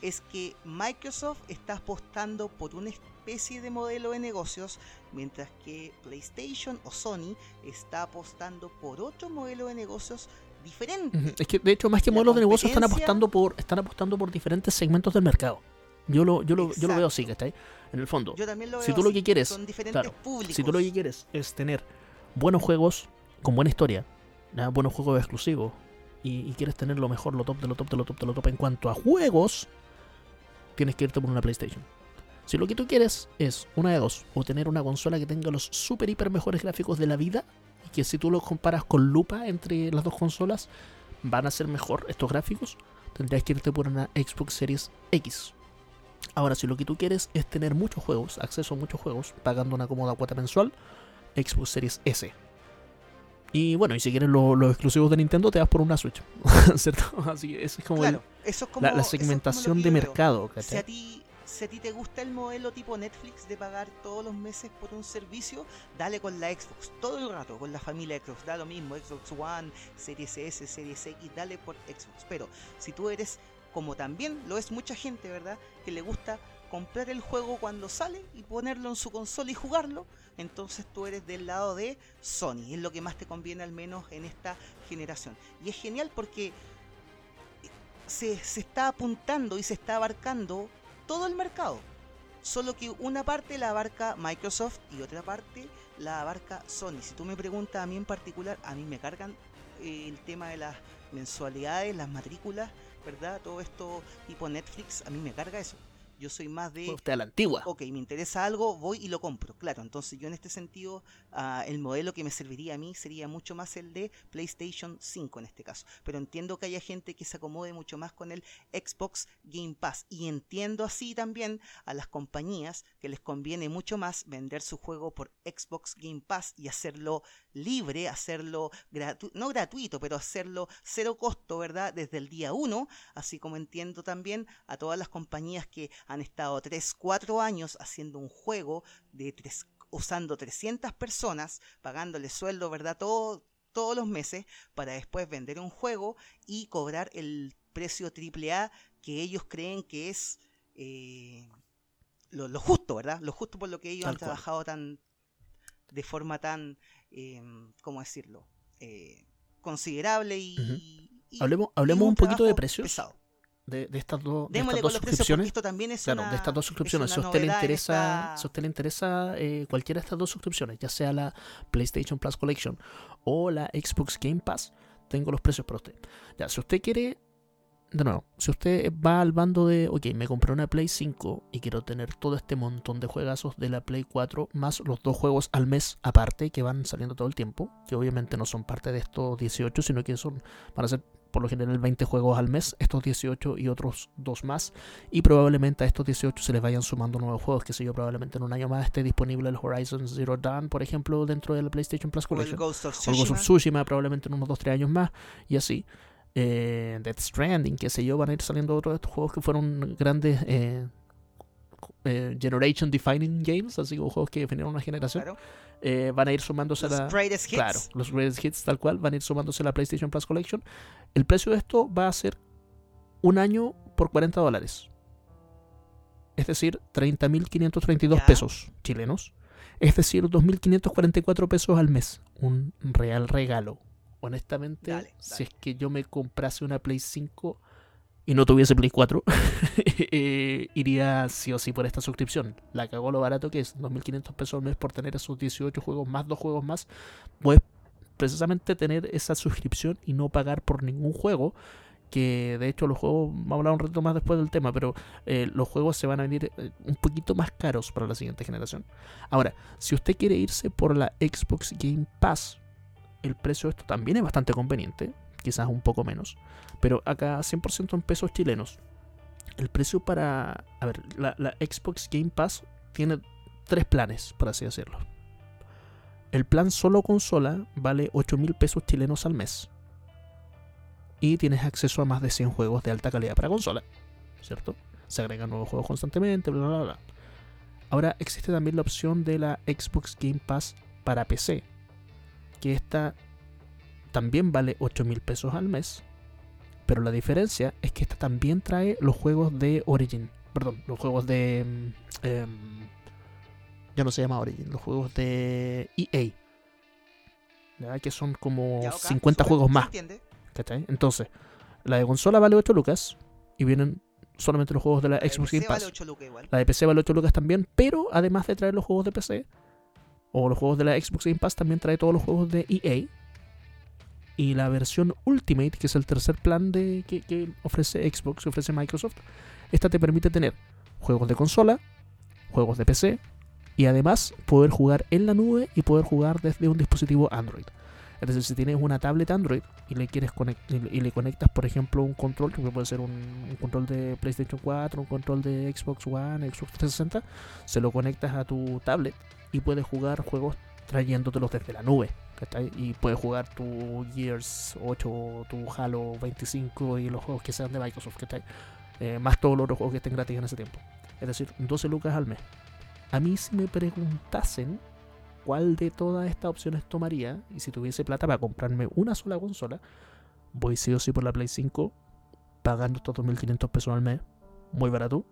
A: es que Microsoft está apostando por una especie de modelo de negocios, mientras que PlayStation o Sony está apostando por otro modelo de negocios diferente.
C: Es que de hecho más que modelos de negocio están apostando por están apostando por diferentes segmentos del mercado. Yo lo yo lo, yo lo veo así. ¿cachai? En el fondo,
A: Yo también lo veo
C: si tú lo que quieres,
A: son diferentes
C: claro,
A: públicos.
C: si tú lo que quieres es tener buenos juegos con buena historia, ¿ya? buenos juegos exclusivos y, y quieres tener lo mejor, lo top de lo top de lo top de lo top en cuanto a juegos, tienes que irte por una PlayStation. Si lo que tú quieres es una de dos, o tener una consola que tenga los super hiper mejores gráficos de la vida, y que si tú los comparas con lupa entre las dos consolas, van a ser mejor estos gráficos, tendrías que irte por una Xbox Series X. Ahora, si lo que tú quieres es tener muchos juegos, acceso a muchos juegos, pagando una cómoda cuota mensual, Xbox Series S. Y bueno, y si quieres lo- los exclusivos de Nintendo, te vas por una Switch. ¿Cierto? Así que es como el-
A: Claro, eso es como,
C: la, la
A: eso es como lo
C: segmentación de mercado.
A: Si a, ti, si a ti te gusta el modelo tipo Netflix de pagar todos los meses por un servicio, dale con la Xbox todo el rato, con la familia Xbox, da lo mismo, Xbox One, Series S, Series X, dale por Xbox. Pero si tú eres, como también lo es mucha gente, ¿verdad? Que le gusta comprar el juego cuando sale y ponerlo en su consola y jugarlo, entonces tú eres del lado de Sony, es lo que más te conviene al menos en esta generación. Y es genial porque se, se está apuntando y se está abarcando todo el mercado. Solo que una parte la abarca Microsoft y otra parte la abarca Sony. Si tú me preguntas a mí en particular, a mí me cargan eh, el tema de las mensualidades, las matrículas, ¿verdad? Todo esto tipo Netflix, a mí me carga eso. Yo soy más de...
C: Usted a la antigua.
A: Ok, me interesa algo, voy y lo compro. Claro, entonces yo en este sentido, ah, el modelo que me serviría a mí sería mucho más el de PlayStation 5 en este caso. Pero entiendo que haya gente que se acomode mucho más con el Xbox Game Pass. Y entiendo así también a las compañías que les conviene mucho más vender su juego por Xbox Game Pass y hacerlo libre, hacerlo no gratuito, pero hacerlo cero costo, ¿verdad? Desde el día 1, así como entiendo también a todas las compañías que han estado 3, 4 años haciendo un juego de tres, usando 300 personas, pagándole sueldo, ¿verdad? Todo, todos los meses para después vender un juego y cobrar el precio AAA que ellos creen que es eh, lo, lo justo, ¿verdad? Lo justo por lo que ellos
C: Tal
A: han
C: cual.
A: trabajado tan de forma tan, eh, ¿cómo decirlo? Eh, considerable y,
C: Hablemos,
A: y
C: hablemos un poquito de precios
A: pesado.
C: De, de estas, dos de estas dos suscripciones.
A: esto también es
C: Claro,
A: una,
C: de estas dos
A: es
C: suscripciones. Si a
A: una
C: usted le interesa,
A: esta-
C: si a usted le interesa eh, cualquiera de estas dos suscripciones, ya sea la PlayStation Plus Collection o la Xbox Game Pass, tengo los precios para usted. Ya, si usted quiere, de nuevo, si usted va al bando de, ok, me compré una Play 5 y quiero tener todo este montón de juegazos de la Play 4, más los dos juegos al mes aparte que van saliendo todo el tiempo, que obviamente no son parte de estos 18, sino que son, van a ser por lo general 20 juegos al mes, estos 18 y otros dos más, y probablemente a estos 18 se les vayan sumando nuevos juegos, que sé yo, probablemente en un año más esté disponible el Horizon Zero Dawn, por ejemplo, dentro de la PlayStation Plus
A: o el
C: Collection.
A: Ghost of
C: O el Ghost of Tsushima probablemente en unos 2-3 años más, y así. Eh, Death Stranding, qué sé yo, van a ir saliendo otros de estos juegos que fueron grandes eh, eh, Generation Defining Games, así como juegos que definieron una generación.
A: Claro.
C: Eh, van a ir sumándose a
A: Los
C: la...
A: greatest hits.
C: Claro, los greatest hits tal cual van a ir sumándose a la PlayStation Plus Collection. El precio de esto va a ser un año por 40 dólares. Es decir, 30.532
A: Ya.
C: pesos chilenos. Es decir, 2.544 pesos al mes. Un real regalo. Honestamente,
A: Dale,
C: si es que yo me comprase una Play 5 y no tuviese Play 4, eh, iría sí o sí por esta suscripción. La cagó lo barato que es, 2.500 pesos al mes por tener esos 18 juegos más, dos juegos más. Puedes precisamente tener esa suscripción y no pagar por ningún juego. Que de hecho los juegos, vamos a hablar un rato más después del tema, pero eh, los juegos se van a venir eh, un poquito más caros para la siguiente generación. Ahora, si usted quiere irse por la Xbox Game Pass, el precio de esto también es bastante conveniente, quizás un poco menos, pero acá 100% en pesos chilenos. El precio para... A ver, la, Xbox Game Pass tiene tres planes, por así decirlo. El plan solo consola vale 8 mil pesos chilenos al mes. Y tienes acceso a más de 100 juegos de alta calidad para consola. ¿Cierto? Se agregan nuevos juegos constantemente, bla, bla, bla. Ahora existe también la opción de la Xbox Game Pass para PC. Que esta también vale 8 mil pesos al mes. Pero la diferencia es que esta también trae los juegos de Origin. Perdón, los juegos de. mm, em, ya no se llama Origin, los juegos de EA. Que son como
A: Ya, ok,
C: 50
A: súper,
C: juegos más. Entonces, la de consola vale 8 lucas y vienen solamente los juegos de la Xbox Game Pass.
A: vale 8 lucas igual.
C: La de PC vale 8 lucas también, pero además de traer los juegos de PC o los juegos de la Xbox Game Pass, también trae todos los juegos de EA. Y la versión Ultimate, que es el tercer plan de, que, ofrece Xbox, que ofrece Microsoft, esta te permite tener juegos de consola, juegos de PC y además poder jugar en la nube y poder jugar desde un dispositivo Android. Es decir, si tienes una tablet Android y le quieres y le conectas, por ejemplo, un control, que puede ser un, un control de PlayStation 4, un control de Xbox One, Xbox 360, se lo conectas a tu tablet y puedes jugar juegos trayéndotelos desde la nube. ¿Cachai? Y puedes jugar tu Gears 8, tu Halo 25 y los juegos que sean de Microsoft, ¿cachai? Eh, más todos los otros juegos que estén gratis en ese tiempo. Es decir, 12 lucas al mes. A mí si me preguntasen cuál de todas estas opciones tomaría y si tuviese plata para comprarme una sola consola, voy sí o sí por la Play 5 pagando estos 2.500 pesos al mes, muy barato.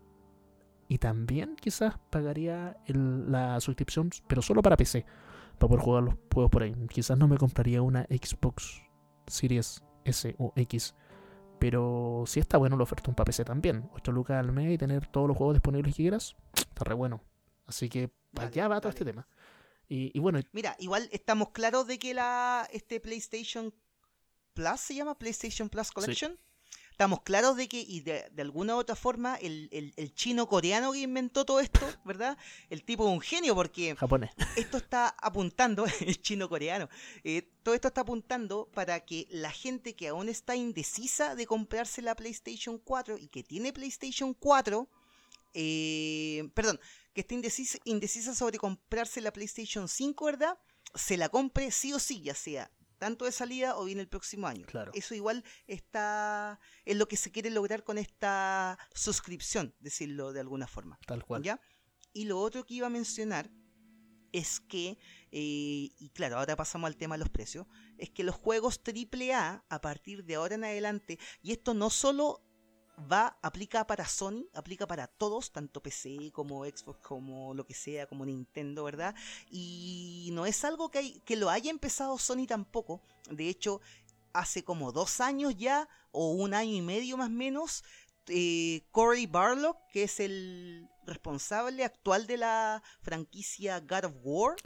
C: Y también quizás pagaría el- la suscripción, pero solo para PC, para poder jugar los juegos por ahí. Quizás no me compraría una Xbox Series S o X, pero si está bueno la oferta para PC también. 8 lucas al mes y tener todos los juegos disponibles que quieras, está re bueno. Así que
A: Dale,
C: allá va todo este tema. Y, y bueno,
A: Mira, igual estamos claros de que la este PlayStation Plus se llama PlayStation Plus Collection. Estamos claros de que, y de, de alguna u otra forma, el, el- el chino coreano que inventó todo esto, ¿verdad? El tipo es un genio porque
C: japonés.
A: esto está apuntando, el chino coreano, eh, todo esto está apuntando para que la gente que aún está indecisa de comprarse la PlayStation 4 y que tiene PlayStation 4, eh, perdón, que esté indecisa, indecisa sobre comprarse la PlayStation 5, ¿verdad? Se la compre sí o sí, ya sea tanto de salida o bien el próximo año.
C: Claro.
A: Eso igual está es lo que se quiere lograr con esta suscripción, decirlo de alguna forma.
C: Tal cual.
A: ¿Ya? Y lo otro que iba a mencionar es que, eh, y claro, ahora pasamos al tema de los precios, es que los juegos AAA a partir de ahora en adelante, y esto no solo va, aplica para Sony, aplica para todos, tanto PC como Xbox, como lo que sea, como Nintendo, ¿verdad? Y no es algo que, hay- que lo haya empezado Sony tampoco, de hecho, hace como dos años ya, o un año y medio más o menos, eh, Cory Barlock, que es el responsable actual de la franquicia God of War,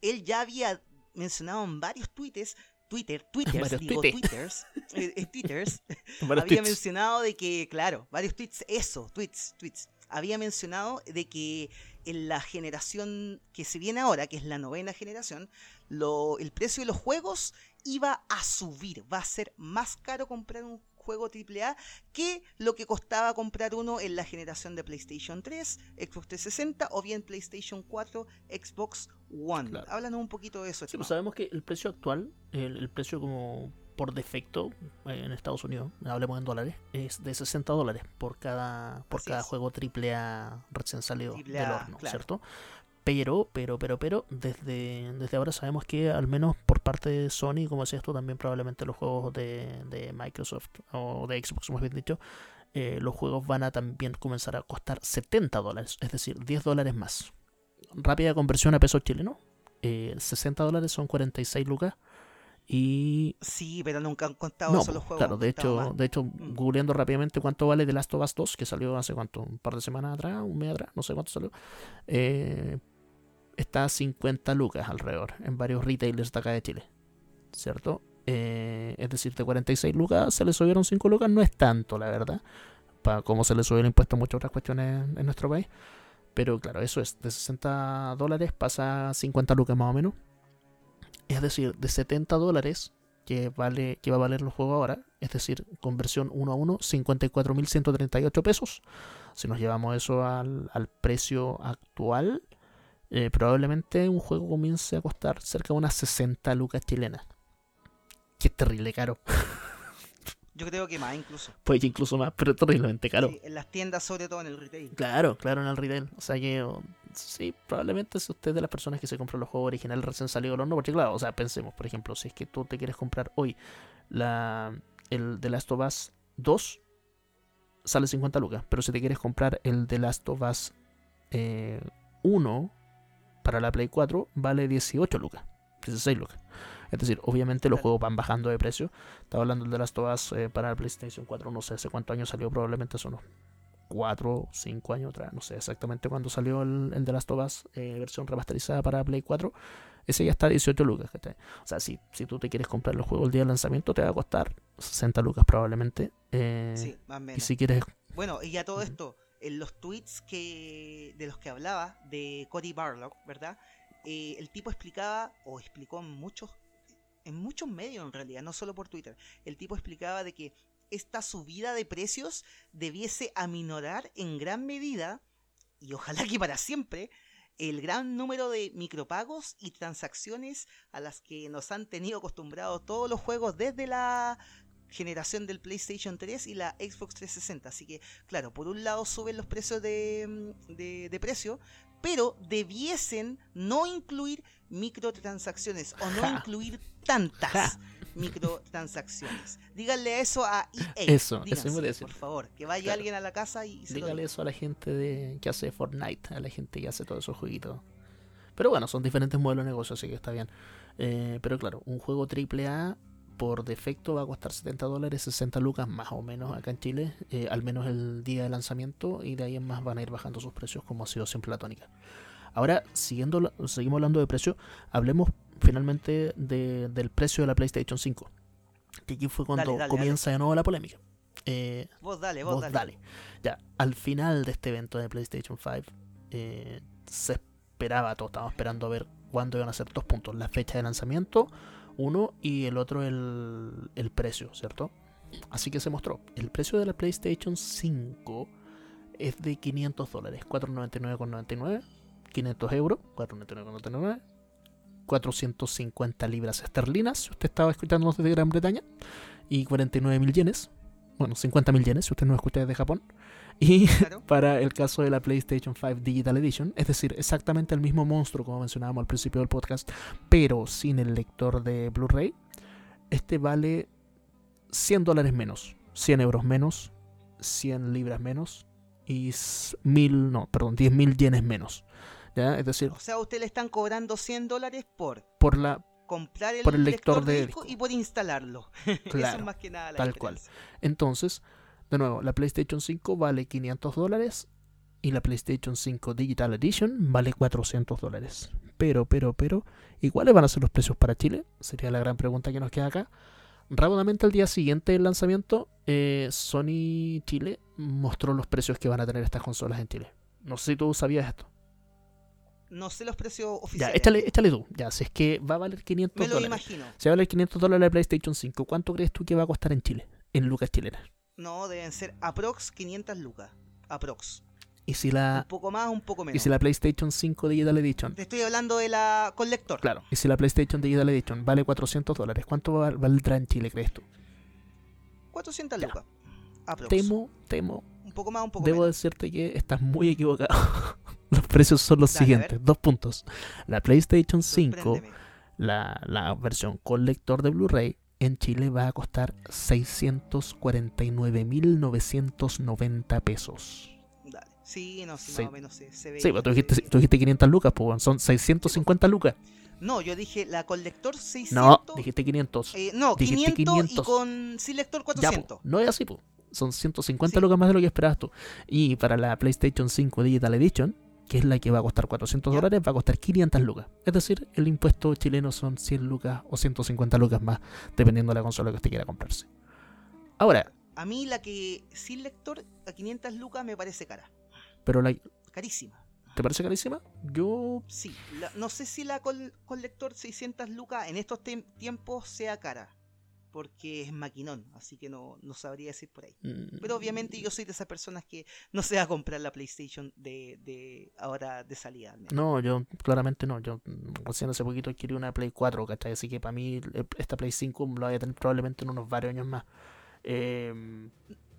A: él ya había mencionado en varios tweets, Twitter, Twitters,
C: Varios
A: digo
C: tweets.
A: Twitters, eh, eh, Twitters,
C: Varios
A: había
C: tweets.
A: mencionado de que, claro, varios tweets, eso, tweets, tweets. Había mencionado de que en la generación que se viene ahora, que es la novena generación, lo, el precio de los juegos iba a subir. Va a ser más caro comprar un juego AAA que lo que costaba comprar uno en la generación de PlayStation 3, Xbox 360 o bien PlayStation 4, Xbox One.
C: Claro.
A: Háblanos un poquito de eso.
C: Sí, pues sabemos que el precio actual, el, el precio como por defecto eh, en Estados Unidos, hablemos en dólares, es de 60 dólares por cada por
A: Así
C: cada
A: es.
C: juego AAA recién salido
A: Triple
C: del
A: A,
C: horno,
A: claro.
C: ¿cierto? Pero, pero, pero, pero, desde, desde ahora sabemos que al menos por parte de Sony, como decías tú, también probablemente los juegos de, de Microsoft o de Xbox, más bien dicho, eh, los juegos van a también comenzar a costar 70 dólares, es decir, 10 dólares más. Rápida conversión a peso chileno, eh, 60 dólares son 46 lucas. Y
A: Sí, pero nunca han contado
C: no,
A: eso los
C: po,
A: juegos.
C: claro, de hecho, de hecho,
A: Mm.
C: googleando rápidamente cuánto vale The Last of Us 2, que salió hace cuánto, un par de semanas atrás, un mes atrás, no sé cuánto salió, eh, está a 50 lucas alrededor en varios retailers de acá de Chile, ¿cierto? Eh, es decir, de 46 lucas se le subieron 5 lucas, no es tanto, la verdad, para como se le subió el impuesto a muchas otras cuestiones en nuestro país, pero claro, eso es, de 60 dólares pasa a 50 lucas más o menos, es decir, de 70 dólares que vale que va a valer el juego ahora, es decir, conversión 1 a 1, 54.138 pesos. Si nos llevamos eso al, al precio actual, eh, probablemente un juego comience a costar cerca de unas 60 lucas chilenas. Que es terrible caro.
A: Yo creo que más incluso.
C: Puede que incluso más, pero terriblemente caro.
A: Sí, en las tiendas, sobre todo en el retail.
C: Claro, claro, en el retail. O sea que oh, sí, probablemente si usted es de las personas que se compran los juegos originales recién salidos del horno, porque claro, o sea, pensemos, por ejemplo, si es que tú te quieres comprar hoy la el The Last of Us 2 sale 50 lucas. Pero si te quieres comprar el The Last of Us eh, 1 para la Play 4, vale 18 lucas. 16 lucas. Es decir, obviamente los juegos van bajando de precio. Estaba hablando Last of Us eh, para la PlayStation 4, no sé hace cuántos años salió, probablemente son unos 4 o 5 años atrás. No sé exactamente cuándo salió el, el The Last of Us eh, versión remasterizada para Play 4. Ese ya está a 18 lucas. O sea, si, si tú te quieres comprar el juego el día del lanzamiento, te va a costar 60 lucas probablemente. Eh,
A: Sí, más o menos.
C: y si quieres
A: Bueno, y a todo esto, en los tweets que de los que hablaba de Cody Barlock, ¿verdad? Eh, el tipo explicaba, o explicó en muchos, en muchos medios en realidad, no solo por Twitter, el tipo explicaba de que esta subida de precios debiese aminorar en gran medida, y ojalá que para siempre, el gran número de micropagos y transacciones a las que nos han tenido acostumbrados todos los juegos desde la generación del PlayStation 3 y la Xbox 360. Así que, claro, por un lado suben los precios de, mm, de, de precio, pero debiesen no incluir microtransacciones o no
C: Ja.
A: incluir tantas
C: Ja.
A: microtransacciones. Díganle eso a EA.
C: Eso, eso iba a decir.
A: Por favor, que vaya
C: Claro.
A: alguien a la casa y se lo diga.
C: eso a la gente de, que hace Fortnite, a la gente que hace todos esos jueguitos. Pero bueno, son diferentes modelos de negocio, así que está bien. Eh, pero claro, un juego AAA por defecto va a costar 70 dólares, 60 lucas más o menos acá en Chile, eh, al menos el día de lanzamiento, y de ahí en más van a ir bajando sus precios como ha sido siempre la tónica. Ahora, siguiendo, seguimos hablando de precio, hablemos finalmente de- del precio de la PlayStation 5. Que aquí fue cuando
A: Dale, dale,
C: comienza de nuevo la polémica. Eh,
A: Vos dale, vos, dale.
C: Ya, al final de este evento de PlayStation 5, eh, se esperaba, todos estábamos esperando a ver cuándo iban a ser dos puntos: la fecha de lanzamiento, uno, y el otro, el, el precio, ¿cierto? Así que se mostró. El precio de la PlayStation 5 es de 500 dólares, 499,99, 500 euros, 499,99. 450 libras esterlinas, si usted estaba escuchándonos desde Gran Bretaña, y 49 mil yenes, bueno, 50 mil yenes, si usted nos escucha desde Japón, y
A: Claro.
C: para el caso de la PlayStation 5 Digital Edition, es decir, exactamente el mismo monstruo como mencionábamos al principio del podcast, pero sin el lector de Blu-ray, este vale 100 dólares menos, 100 euros menos, 100 libras menos y s- mil, no, perdón, 10 mil yenes menos. ¿ya? Es decir,
A: O sea, a usted le están cobrando 100 dólares por
C: por la
A: comprar el,
C: Por el lector de
A: disco
C: disco.
A: y por instalarlo. Eso
C: Claro,
A: es más que nada la
C: tal cual. Entonces, de nuevo, la PlayStation 5 vale 500 dólares y la PlayStation 5 Digital Edition vale 400 dólares. Pero, pero, pero, ¿y cuáles van a ser los precios para Chile? Sería la gran pregunta que nos queda acá. Rápidamente al día siguiente del lanzamiento, eh, Sony Chile mostró los precios que van a tener estas consolas en Chile. No sé si tú sabías esto.
A: No sé los precios
C: Ya,
A: oficiales.
C: échale, échale tú. Ya, si es que va a valer 500
A: Me lo
C: dólares.
A: imagino.
C: Si va a valer 500 dólares la PlayStation 5, ¿cuánto crees tú que va a costar en Chile? En lucas chilenas.
A: No, deben ser aprox 500 lucas. Aprox.
C: Y si la,
A: Un poco más, un poco
C: Y
A: menos.
C: si la PlayStation 5 Digital Edition,
A: Te estoy hablando de la con lector.
C: claro, y si la PlayStation Digital Edition vale 400 dólares, ¿cuánto val- valdrá en Chile, crees tú?
A: 400
C: Ya.
A: lucas. Aprox.
C: Temo, temo,
A: Un poco más, un poco
C: debo
A: menos.
C: decirte que estás muy equivocado. los precios son los
A: Dale,
C: siguientes, dos puntos. La PlayStation 5,
A: Sorpréndeme.
C: la, la versión con lector de Blu-ray, en Chile va a costar 649.990 pesos.
A: Dale. Sí, no, sí,
C: Sí.
A: más o menos se, se ve.
C: Sí, pero tú dijiste, tú dijiste 500 lucas, pues son 650 lucas.
A: No, yo dije la con lector 600.
C: No, dijiste 500.
A: eh, no,
C: dijiste
A: 500,
C: 500.
A: y con sin lector
C: Ya,
A: 400.
C: po, no es así, po. Son 150
A: Sí.
C: lucas más de lo que esperabas tú. Y para la PlayStation 5 Digital Edition, que es la que va a costar 400
A: Ya.
C: dólares, va a costar 500 lucas. Es decir, el impuesto chileno son 100 lucas o 150 lucas más, dependiendo de la consola que usted quiera comprarse. Ahora,
A: A mí la que sin lector a 500 lucas me parece cara.
C: pero la,
A: Carísima.
C: ¿te parece carísima? Yo
A: Sí, la- no sé si la con, con lector 600 lucas en estos tiempos sea cara. Porque es maquinón, así que no, no sabría decir por ahí.
C: mm,
A: Pero obviamente yo soy de esas personas que no se va a comprar la PlayStation de, de ahora de salida. al menos.
C: No, yo claramente no. Yo mm, recién hace poquito adquirí una Play 4, ¿cachai? Así que para mí eh, esta Play 5 la voy a tener probablemente en unos varios años más. Em,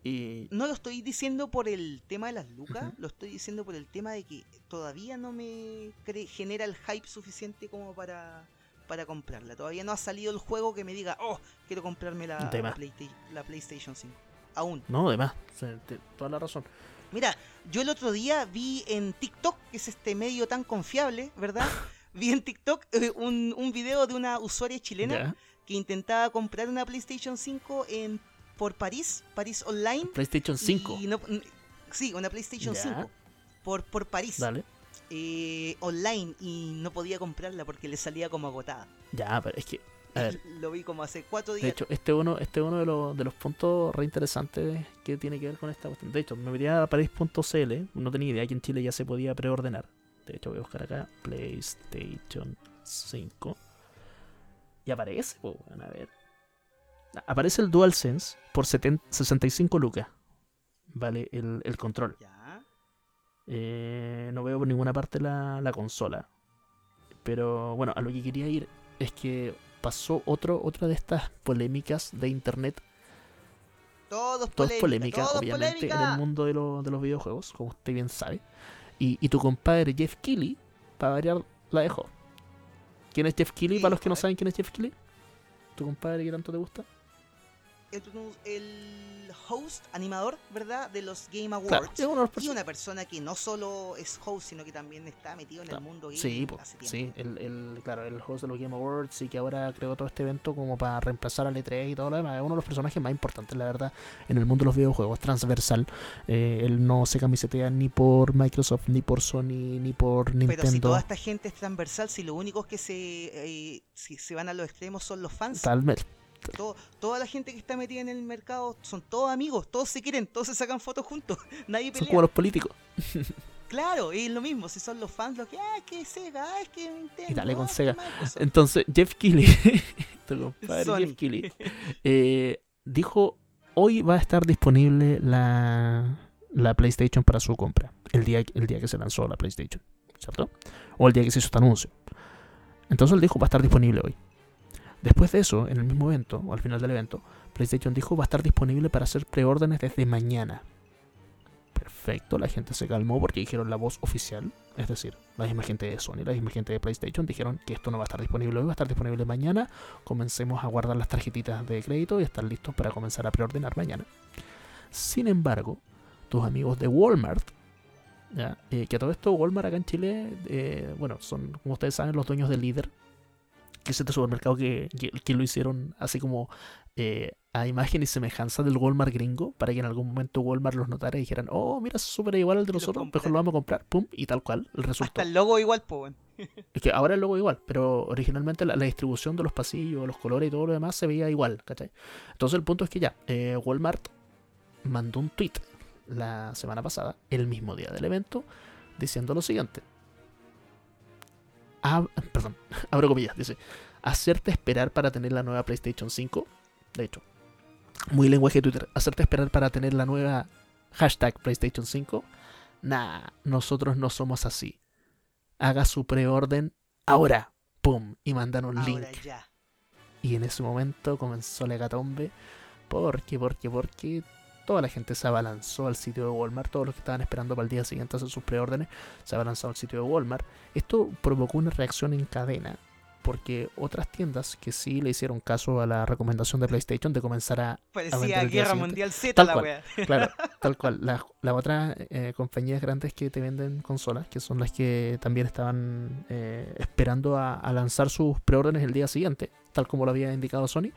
C: y
A: No lo estoy diciendo por el tema de las lucas, lo estoy diciendo por el tema de que todavía no me genera el hype suficiente como para, para comprarla. Todavía no ha salido el juego que me diga, oh, quiero comprarme la. Playsta- la PlayStation 5. aún.
C: No, o sea, te- toda la razón.
A: Mira, yo el otro día vi en TikTok, que es este medio tan confiable, ¿verdad? vi en TikTok eh, un, un video de una usuaria chilena que intentaba comprar una PlayStation 5 en, por París, París Online.
C: PlayStation 5.
A: y no- sí, una PlayStation
C: Ya.
A: 5 por, por París
C: Dale.
A: Eh, online y no podía comprarla porque le salía como agotada.
C: Ya, pero es que, a ver,
A: Lo vi como hace cuatro días.
C: de hecho, este uno, este uno de, los, de los puntos re interesantes que tiene que ver con esta cuestión. De hecho, me metí a Paris.cl, no tenía idea que en Chile ya se podía preordenar. De hecho, voy a buscar acá PlayStation 5. Y aparece, weón, a ver. Aparece el DualSense por 70 65 lucas. Vale, el, el control.
A: Ya.
C: Eh, no veo por ninguna parte la, la consola. Pero bueno, a lo que quería ir es que pasó otro, otra de estas polémicas de internet.
A: Todo es
C: Todo
A: polémica,
C: obviamente, en el mundo de, lo- de los videojuegos, como usted bien sabe. Y, y tu compadre Jeff Keighley, para variar, la dejó. ¿Quién es Jeff Keighley?
A: Sí,
C: para los que no
A: joder.
C: saben quién es Jeff Keighley. ¿Tu compadre que tanto te gusta?
A: El, el host, animador, ¿verdad? De los Game Awards.
C: Claro, es
A: Y una persona que no solo es host, sino que también está metido en el mundo game
C: Sí, po,
A: hace tiempo.
C: sí, el, el- claro, el host de los Game Awards y que ahora creó todo este evento como para reemplazar al E3 y todo lo demás. Es uno de los personajes más importantes, la verdad, en el mundo de los videojuegos, transversal. Eh, él no se camisetea ni por Microsoft, ni por Sony, ni por Nintendo.
A: Pero si toda esta gente es transversal, si lo únicos que se, eh, si se van a los extremos son los fans,
C: Tal vez.
A: Toda la gente que está metida en el mercado son todos amigos, todos se quieren, todos se sacan fotos juntos, nadie
C: Son
A: pelea.
C: como los políticos.
A: Claro, es lo mismo, si son los fans los que, ah, es que Sega, ah, es que Nintendo,
C: Y dale con
A: ah, es que
C: Sega.
A: Microsoft".
C: Entonces, Jeff Keighley, tu compadre
A: Sony.
C: Jeff Keighley, eh, dijo, hoy va a estar disponible la, la PlayStation para su compra, el día, el día que se lanzó la PlayStation, ¿cierto? O el día que se hizo este anuncio. Entonces él dijo, va a estar disponible hoy. Después de eso, en el mismo evento, o al final del evento, PlayStation dijo, va a estar disponible para hacer preórdenes desde mañana. Perfecto, la gente se calmó porque dijeron la voz oficial, es decir, la misma gente de Sony, la misma gente de PlayStation dijeron que esto no va a estar disponible hoy, va a estar disponible mañana. Comencemos a guardar las tarjetitas de crédito y estar listos para comenzar a preordenar mañana. Sin embargo, tus amigos de Walmart, ¿ya? Eh, que a todo esto Walmart acá en Chile, eh, bueno, son, como ustedes saben, los dueños del líder, que es este supermercado que, que, que lo hicieron así como eh, a imagen y semejanza del Walmart gringo, para que en algún momento Walmart los notara y dijeran, oh, mira, es súper igual al de nosotros, mejor lo vamos a comprar, pum, y tal cual, el resultado.
A: Hasta el logo igual, po, weón.
C: Es que ahora el logo igual, pero originalmente la, la distribución de los pasillos, los colores y todo lo demás se veía igual, ¿cachai? Entonces el punto es que ya, eh, Walmart mandó un tweet la semana pasada, el mismo día del evento, diciendo lo siguiente. Ab- perdón, abro comillas, dice, hacerte esperar para tener la nueva PlayStation 5, de hecho, muy lenguaje de Twitter, hacerte esperar para tener la nueva hashtag PlayStation 5, nah, nosotros no somos así haga su preorden ahora. ¡Pum! Y mandan un link.
A: Ya.
C: Y en ese momento comenzó la hecatombe. Porque, porque, porque toda la gente se abalanzó al sitio de Walmart. Todos los que estaban esperando para el día siguiente hacer sus preórdenes se abalanzaron al sitio de Walmart. Esto provocó una reacción en cadena. Porque otras tiendas que sí le hicieron caso a la recomendación de PlayStation de comenzar a vender
A: Parecía
C: el día
A: Guerra. Mundial Z
C: Tal
A: la
C: cual.
A: wea.
C: Claro, tal cual. Las las otras eh, compañías grandes que te venden consolas, que son las que también estaban eh, esperando a, a lanzar sus preórdenes el día siguiente, tal como lo había indicado Sony,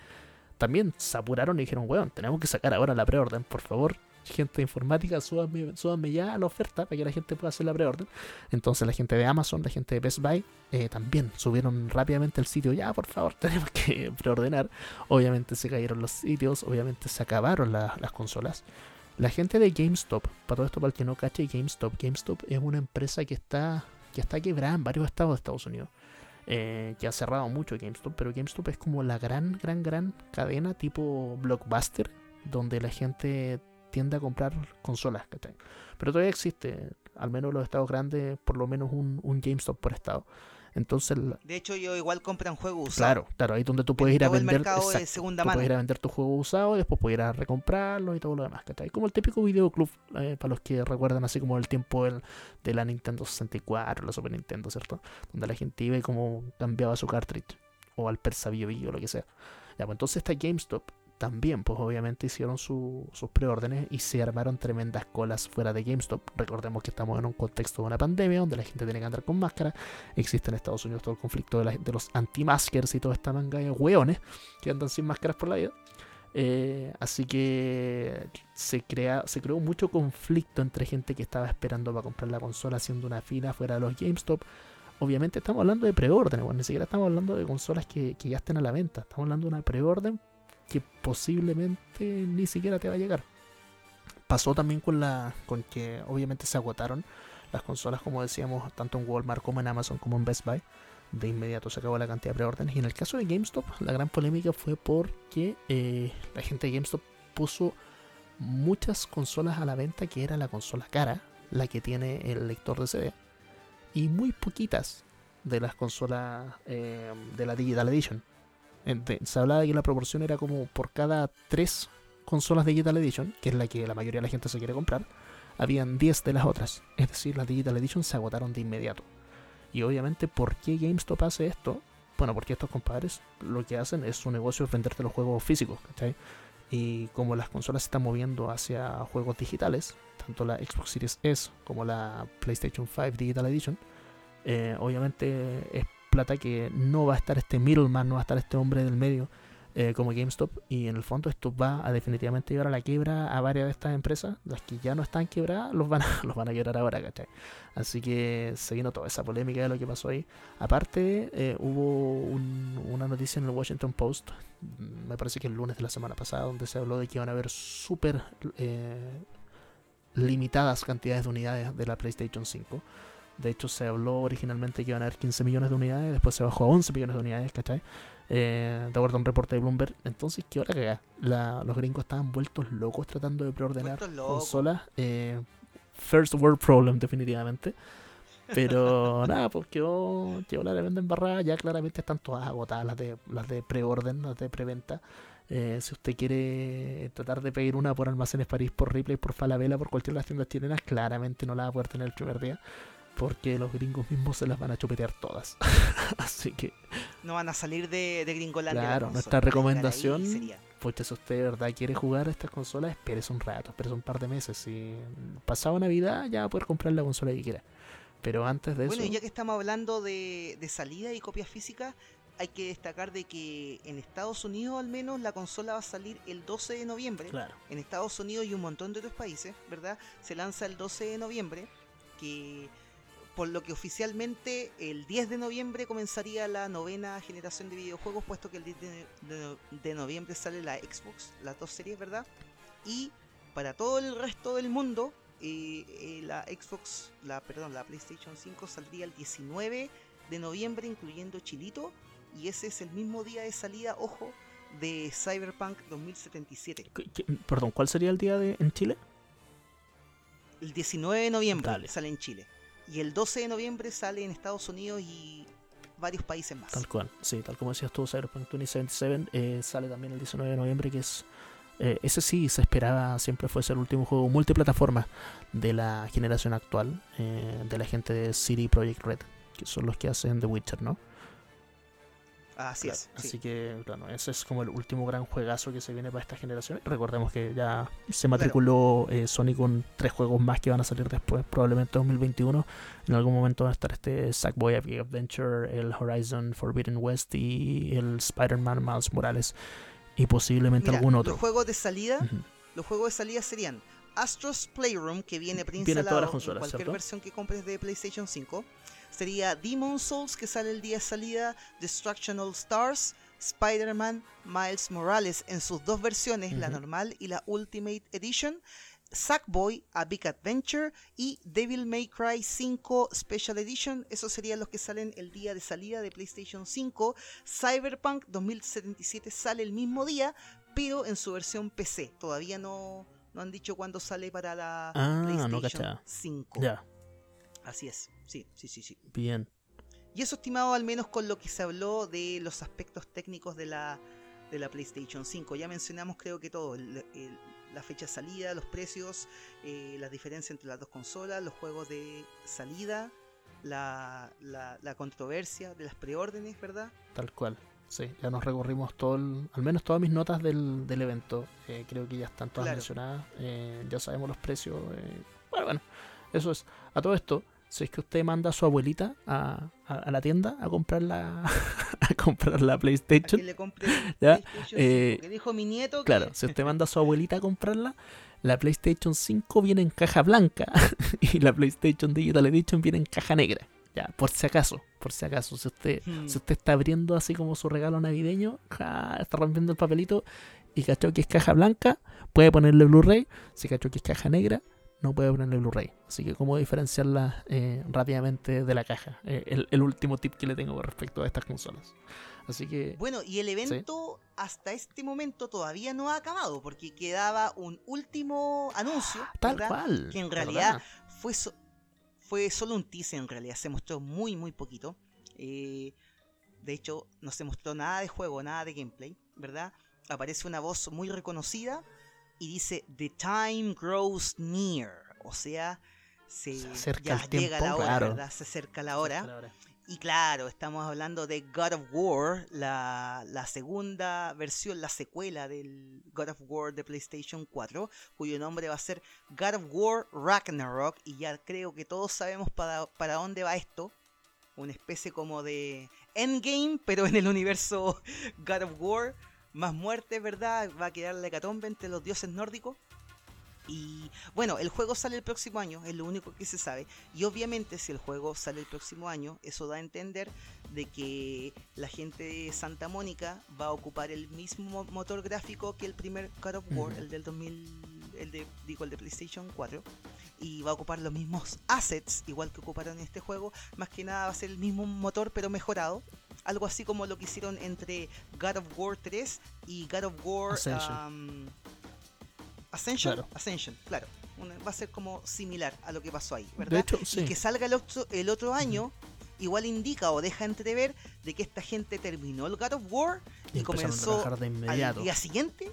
C: también se apuraron y dijeron, weón, tenemos que sacar ahora la preorden, por favor. Gente de informática, súbanme, súbanme ya a la oferta para que la gente pueda hacer la preorden. Entonces la gente de Amazon, la gente de Best Buy, eh, también subieron rápidamente el sitio. Ya, por favor, tenemos que preordenar. Obviamente se cayeron los sitios, obviamente se acabaron la- las consolas. La gente de GameStop, para todo esto para el que no cache, GameStop, GameStop es una empresa que está, que está quebrada en varios estados de Estados Unidos. Eh, que ha cerrado mucho GameStop, pero GameStop es como la gran, gran, gran cadena tipo blockbuster, donde la gente tiende a comprar consolas. Pero todavía existe, al menos en los estados grandes, por lo menos un, un GameStop por estado. Entonces,
A: De hecho, yo igual compran juegos usados.
C: claro, claro, ahí es donde tú puedes ir a vender.
A: mercado de
C: exacto,
A: segunda
C: tú
A: mano.
C: puedes ir a vender tu juego usado y después puedes ir a recomprarlo y todo lo demás. ¿cachai? Como el típico videoclub, eh, para los que recuerdan así como el tiempo del- de la Nintendo 64, la Super Nintendo, ¿cierto? Donde la gente iba y como cambiaba su cartridge. O al Persa Bio Bio, o lo que sea. Ya, pues entonces esta GameStop también, pues obviamente hicieron su- sus preórdenes y se armaron tremendas colas fuera de GameStop. Recordemos que estamos en un contexto de una pandemia donde la gente tiene que andar con máscara. Existe en Estados Unidos todo el conflicto de, los anti-maskers y toda esta manga de hueones que andan sin máscaras por la vida. Eh, así que se, crea, se creó mucho conflicto entre gente que estaba esperando para comprar la consola haciendo una fila fuera de los GameStop. Obviamente estamos hablando de preorden, bueno, ni siquiera estamos hablando de consolas que, que ya estén a la venta. Estamos hablando de una preorden que posiblemente ni siquiera te va a llegar. Pasó también con la con que obviamente se agotaron las consolas, como decíamos, tanto en Walmart como en Amazon como en Best Buy. De inmediato se acabó la cantidad de preórdenes. Y en el caso de GameStop, la gran polémica fue porque eh, la gente de GameStop puso muchas consolas a la venta que era la consola cara, la que tiene el lector de CD, y muy poquitas de las consolas eh, de la Digital Edition. Se hablaba de que la proporción era como por cada tres consolas Digital Edition, que es la que la mayoría de la gente se quiere comprar, habían 10 de las otras. Es decir, las Digital Edition se agotaron de inmediato. Y obviamente, ¿por qué GameStop hace esto? Bueno, porque estos compadres lo que hacen es su negocio es venderte los juegos físicos, ¿cachai? Y como las consolas se están moviendo hacia juegos digitales, tanto la Xbox Series S como la PlayStation 5 Digital Edition, eh, obviamente es plata que no va a estar este middleman, no va a estar este hombre del medio eh, como GameStop. Y en el fondo esto va a definitivamente llevar a la quiebra a varias de estas empresas. Las que ya no están quebradas los van a, los van a quebrar ahora, ¿cachai? Así que se vino toda esa polémica de lo que pasó ahí. Aparte, eh, hubo un- una noticia en el Washington Post, mm, me parece que el lunes de la semana pasada, donde se habló de que iban a haber súper eh, limitadas cantidades de unidades de la PlayStation 5. De hecho, se habló originalmente que iban a haber 15 millones de unidades, después se bajó a 11 millones de unidades, ¿cachai? Eh, de acuerdo a un reporte de Bloomberg. Entonces, ¿qué hora que Los gringos estaban vueltos locos tratando de preordenar consolas. eh, first world problem, definitivamente. Pero nada, pues quedó, quedó la tremenda embarrada. Ya claramente están todas agotadas las de, las de preorden, las de preventa. Eh, si usted quiere tratar de pedir una por Almacenes París, por Ripley, por Falabella, por cualquiera de las tiendas chilenas, claramente no la va a poder tener el primer día. Porque los gringos mismos se las van a chupetear todas. Así que,
A: No van a salir de, de Gringolandia.
C: Claro, nuestra recomendación-
A: y sería.
C: pues si usted de verdad quiere jugar a estas consolas, espérese un rato, espérese un par de meses. Si pasado Navidad, ya va a poder comprar la consola que quiera. Pero antes de
A: Bueno,
C: eso.
A: y ya que estamos hablando de, de salida y copias físicas, hay que destacar de que en Estados Unidos al menos la consola va a salir el 12 de noviembre.
C: Claro.
A: En Estados Unidos y un montón de otros países, ¿verdad? Se lanza el 12 de noviembre, que por lo que oficialmente el 10 de noviembre comenzaría la novena generación de videojuegos, puesto que el 10 de, de- de noviembre sale la Xbox, las dos series, ¿verdad? Y para todo el resto del mundo, eh, eh, la Xbox, la perdón, la PlayStation 5 saldría el 19 de noviembre, incluyendo Chilito, y ese es el mismo día de salida, ojo, de Cyberpunk 2077.
C: ¿Qué- qué- Perdón, ¿cuál sería el día de en Chile?
A: El 19 de noviembre
C: Dale.
A: sale en Chile. Y el 12 de noviembre sale en Estados Unidos y varios países más.
C: Tal cual, sí, tal como decías tú, Cyberpunk 2077 eh, sale también el 19 de noviembre, que es. eh, ese sí se esperaba, siempre fuese el último juego multiplataforma de la generación actual, eh, de la gente de CD Projekt Red, que son los que hacen The Witcher, ¿no?
A: Así
C: Claro,
A: es.
C: Así
A: sí.
C: que, claro, ese es como el último gran juegazo que se viene para esta generación. Recordemos que ya se matriculó eh, Sony con tres juegos más que van a salir después, probablemente 2021. En algún momento van a estar este Sackboy Adventure, el Horizon Forbidden West y el Spider-Man Miles Morales. Y posiblemente
A: Mira,
C: algún otro.
A: Los juegos de salida, los juegos de salida serían Astro's Playroom, que viene
C: Viene en
A: preinstalado
C: todas las
A: en cualquier
C: ¿cierto?
A: versión que compres de PlayStation 5. Sería Demon Souls, que sale el día de salida, Destruction All Stars, Spider-Man, Miles Morales en sus dos versiones, la normal y la Ultimate Edition. Sackboy, A Big Adventure y Devil May Cry 5 Special Edition. Esos serían los que salen el día de salida de PlayStation 5. Cyberpunk 2077 sale el mismo día, pero en su versión PC. Todavía no, no han dicho cuándo sale para la
C: Ah,
A: PlayStation
C: cachaba.
A: 5.
C: Ya,
A: Así es. Sí, sí, sí, sí.
C: bien.
A: Y eso estimado al menos con lo que se habló de los aspectos técnicos de la, de la PlayStation 5. Ya mencionamos creo que todo, el- el- la fecha de salida, los precios, eh, las diferencias entre las dos consolas, los juegos de salida, la, la, la controversia de las preórdenes, ¿verdad?
C: Tal cual. sí, ya nos recorrimos todo, el- al menos todas mis notas del, del evento. Eh, creo que ya están todas
A: Claro.
C: mencionadas. eh, ya sabemos los precios. eh, bueno, bueno, eso es. A todo esto, si es que usted manda a su abuelita a, a- a la tienda a comprar la, a comprar la PlayStation,
A: que le
C: Ya,
A: PlayStation
C: eh,
A: 5, que dijo mi nieto que-
C: Claro, si usted manda a su abuelita a comprarla, la PlayStation 5 viene en caja blanca y la PlayStation Digital Edition viene en caja negra. Ya, por si acaso, por si acaso, si usted,
A: Hmm.
C: si usted está abriendo así como su regalo navideño, ja, está rompiendo el papelito y cachó que es caja blanca, puede ponerle Blu-ray. Si cachó que es caja negra, no puede ponerle Blu-ray. Así que cómo diferenciarla eh, rápidamente de la caja. Eh, el, el último tip que le tengo con respecto a estas consolas. Así que...
A: Bueno, y el evento hasta este momento todavía no ha acabado porque quedaba un último anuncio,
C: Tal
A: ¿verdad?
C: cual.
A: que en realidad fue, so- fue solo un teaser en realidad, se mostró muy muy poquito. Eh, de hecho, no se mostró nada de juego, nada de gameplay, ¿verdad? Aparece una voz muy reconocida y dice The time grows near, o sea, se,
C: Se acerca
A: ya
C: el tiempo,
A: llega la hora,
C: claro.
A: ¿verdad? Se acerca la hora. Y claro, estamos hablando de God of War, la, la segunda versión, la secuela del God of War de PlayStation 4, cuyo nombre va a ser God of War Ragnarok. Y ya creo que todos sabemos para, para dónde va esto. Una especie como de Endgame, pero en el universo God of War. Más muerte, ¿verdad? Va a quedar la hecatombe entre los dioses nórdicos. Y bueno, el juego sale el próximo año, es lo único que se sabe. Y obviamente si el juego sale el próximo año, eso da a entender de que la gente de Santa Mónica va a ocupar el mismo mo- motor gráfico que el primer God of War, el del 2000, el de, digo, el de PlayStation 4. Y va a ocupar los mismos assets, igual que ocuparon en este juego. Más que nada va a ser el mismo motor, pero mejorado. Algo así como lo que hicieron entre God of War 3 y God of War
C: Ascension.
A: um, Ascension.
C: Claro.
A: Ascension, claro. Va a ser como similar a lo que pasó ahí, ¿verdad?
C: De hecho,
A: Y que salga el otro, el otro año, igual indica o deja entrever de que esta gente terminó el God of War y,
C: Y empezaron a
A: comenzó
C: trabajar de inmediato.
A: al día siguiente,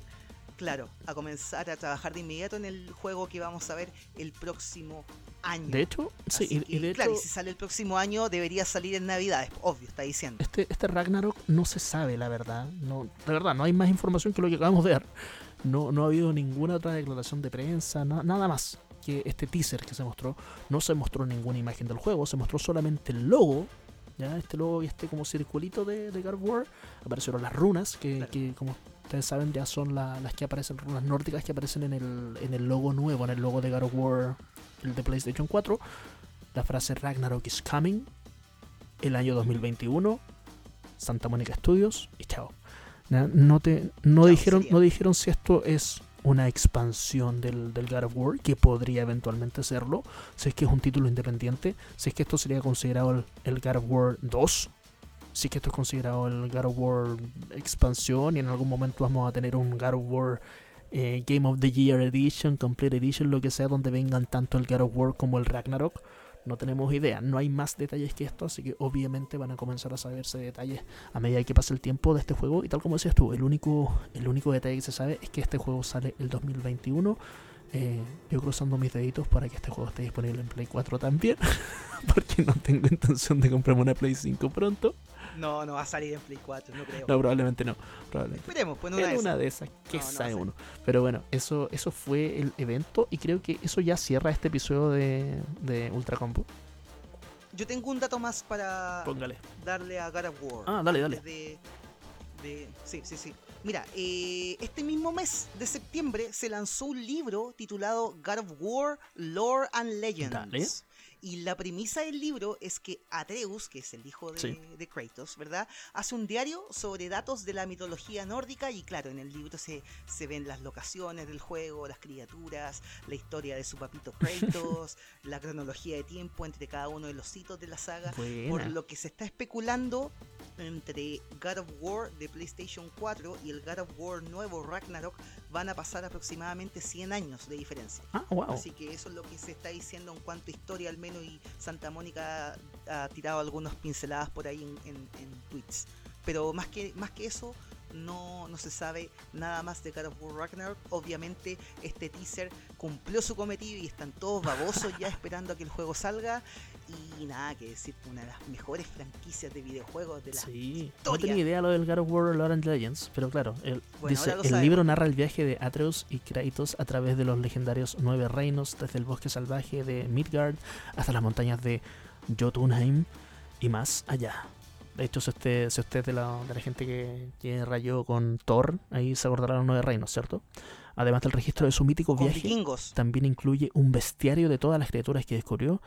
A: claro, a comenzar a trabajar de inmediato en el juego que vamos a ver el próximo año.
C: De hecho, sí, y, y de
A: claro,
C: hecho,
A: y si sale el próximo año debería salir en Navidades, obvio, está diciendo.
C: este, este Ragnarok no se sabe, la verdad. No, de verdad, no hay más información que lo que acabamos de ver. No, no ha habido ninguna otra declaración de prensa, na- nada más que este teaser que se mostró. No se mostró ninguna imagen del juego, se mostró solamente el logo. Ya, este logo y este como circulito de, de God of War. Aparecieron las runas, que,
A: Claro.
C: que como ustedes saben ya son la- las que aparecen, runas nórdicas que aparecen en el, en el logo nuevo, en el logo de God of War, el de PlayStation 4. La frase Ragnarok is coming, el año 2021, Santa Mónica Studios y chao. No, te, no,
A: Chao,
C: dijeron,
A: sería.
C: no dijeron si esto es una expansión del, del God of War, que podría eventualmente serlo, si es que es un título independiente, si es que esto sería considerado el, el God of War 2, si es que esto es considerado el God of War expansión y en algún momento vamos a tener un God of War eh, Game of the Year Edition, Complete Edition, lo que sea, donde vengan tanto el God of War como el Ragnarok. No tenemos idea, no hay más detalles que esto, así que obviamente van a comenzar a saberse detalles a medida que pase el tiempo de este juego. Y tal como decías tú, el único, el único detalle que se sabe es que este juego sale el 2021. Eh, yo cruzando mis deditos para que este juego esté disponible en Play 4 también, porque no tengo intención de comprarme una Play 5 pronto.
A: No, no va a salir en Play 4, no creo.
C: No, probablemente no. Probablemente.
A: Esperemos, pues una
C: en
A: de
C: una
A: esas.
C: de esas, que
A: No,
C: sabe uno. Pero bueno, eso, eso fue el evento y creo que eso ya cierra este episodio de, de Ultra Combo.
A: Yo tengo un dato más para
C: Póngale.
A: darle a God of War.
C: Ah, dale, dale.
A: De, de- sí, sí, sí. Mira, eh, este mismo mes de septiembre se lanzó un libro titulado God of War, Lore and Legends.
C: Dale.
A: Y la premisa del libro es que Atreus, que es el hijo de,
C: Sí.
A: de Kratos, ¿verdad? Hace un diario sobre datos de la mitología nórdica y claro, en el libro se, se ven las locaciones del juego, las criaturas, la historia de su papito Kratos, la cronología de tiempo entre cada uno de los hitos de la saga por lo que se está especulando entre God of War de PlayStation 4 y el God of War nuevo Ragnarok van a pasar aproximadamente 100 años de diferencia.
C: Ah, wow.
A: Así que eso es lo que se está diciendo en cuanto a historia al menos y Santa Mónica ha, ha tirado algunas pinceladas por ahí en, en- en tweets. Pero más que, más que eso, no, no se sabe nada más de God of War Ragnarok. Obviamente este teaser cumplió su cometido y están todos babosos ya esperando a que el juego salga. Y nada que decir, una de las mejores franquicias de videojuegos de la
C: Sí, no
A: historia.
C: tenía idea lo del God of War Lord and Legends, pero claro, el,
A: Bueno,
C: dice, el
A: sabemos.
C: libro narra el viaje de Atreus y Kratos a través de los legendarios nueve reinos, desde el bosque salvaje de Midgard hasta las montañas de Jotunheim y más allá. De hecho, si usted, si usted es de la, de la gente que, que rayó con Thor, ahí se acordará los nueve reinos, ¿cierto? Además del registro de su mítico
A: Con
C: viaje,
A: vikingos.
C: también incluye un bestiario de todas las criaturas que descubrió,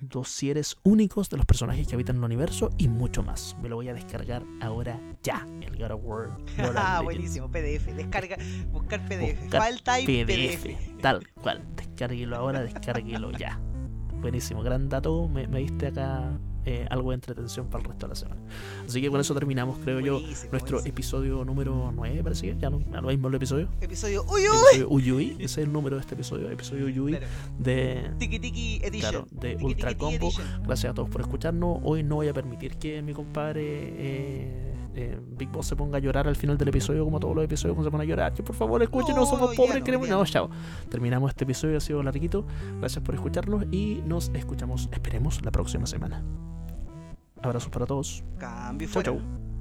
C: dosieres únicos de los personajes que habitan el universo y mucho más. Me lo voy a descargar ahora ya, el God of War.
A: Ah, buenísimo, PDF. Descarga, buscar PDF.
C: Buscar
A: File type
C: PDF,
A: PDF.
C: tal cual. Descárguelo ahora, descárguelo ya. Buenísimo, gran dato. Me, me diste acá eh, algo de entretención para el resto de la semana. Así que con eso terminamos, creo yo,
A: Buenísimo,
C: nuestro
A: buenísimo.
C: episodio número 9, parece que ya no, ya lo mismo el episodio.
A: Episodio Uy Uy.
C: Episodio Uyui, ese es el número de este episodio, episodio Uyui
A: Claro.
C: de,
A: Tiki Tiki Edition.
C: Claro, de
A: Tiki
C: Ultra
A: Tiki
C: Combo. Gracias a todos por escucharnos. Hoy no voy a permitir que mi compadre eh, eh, Big Boss se ponga a llorar al final del episodio, como todos los episodios, cuando se pone a llorar. Que por favor escúchenos,
A: No,
C: somos pobres,
A: no,
C: queremos. No, chao. Terminamos este episodio, ha sido larguito. Gracias por escucharnos y nos escuchamos, esperemos, la próxima semana. Abrazos para todos.
A: Cambio
C: Chau,
A: fuera.
C: chau.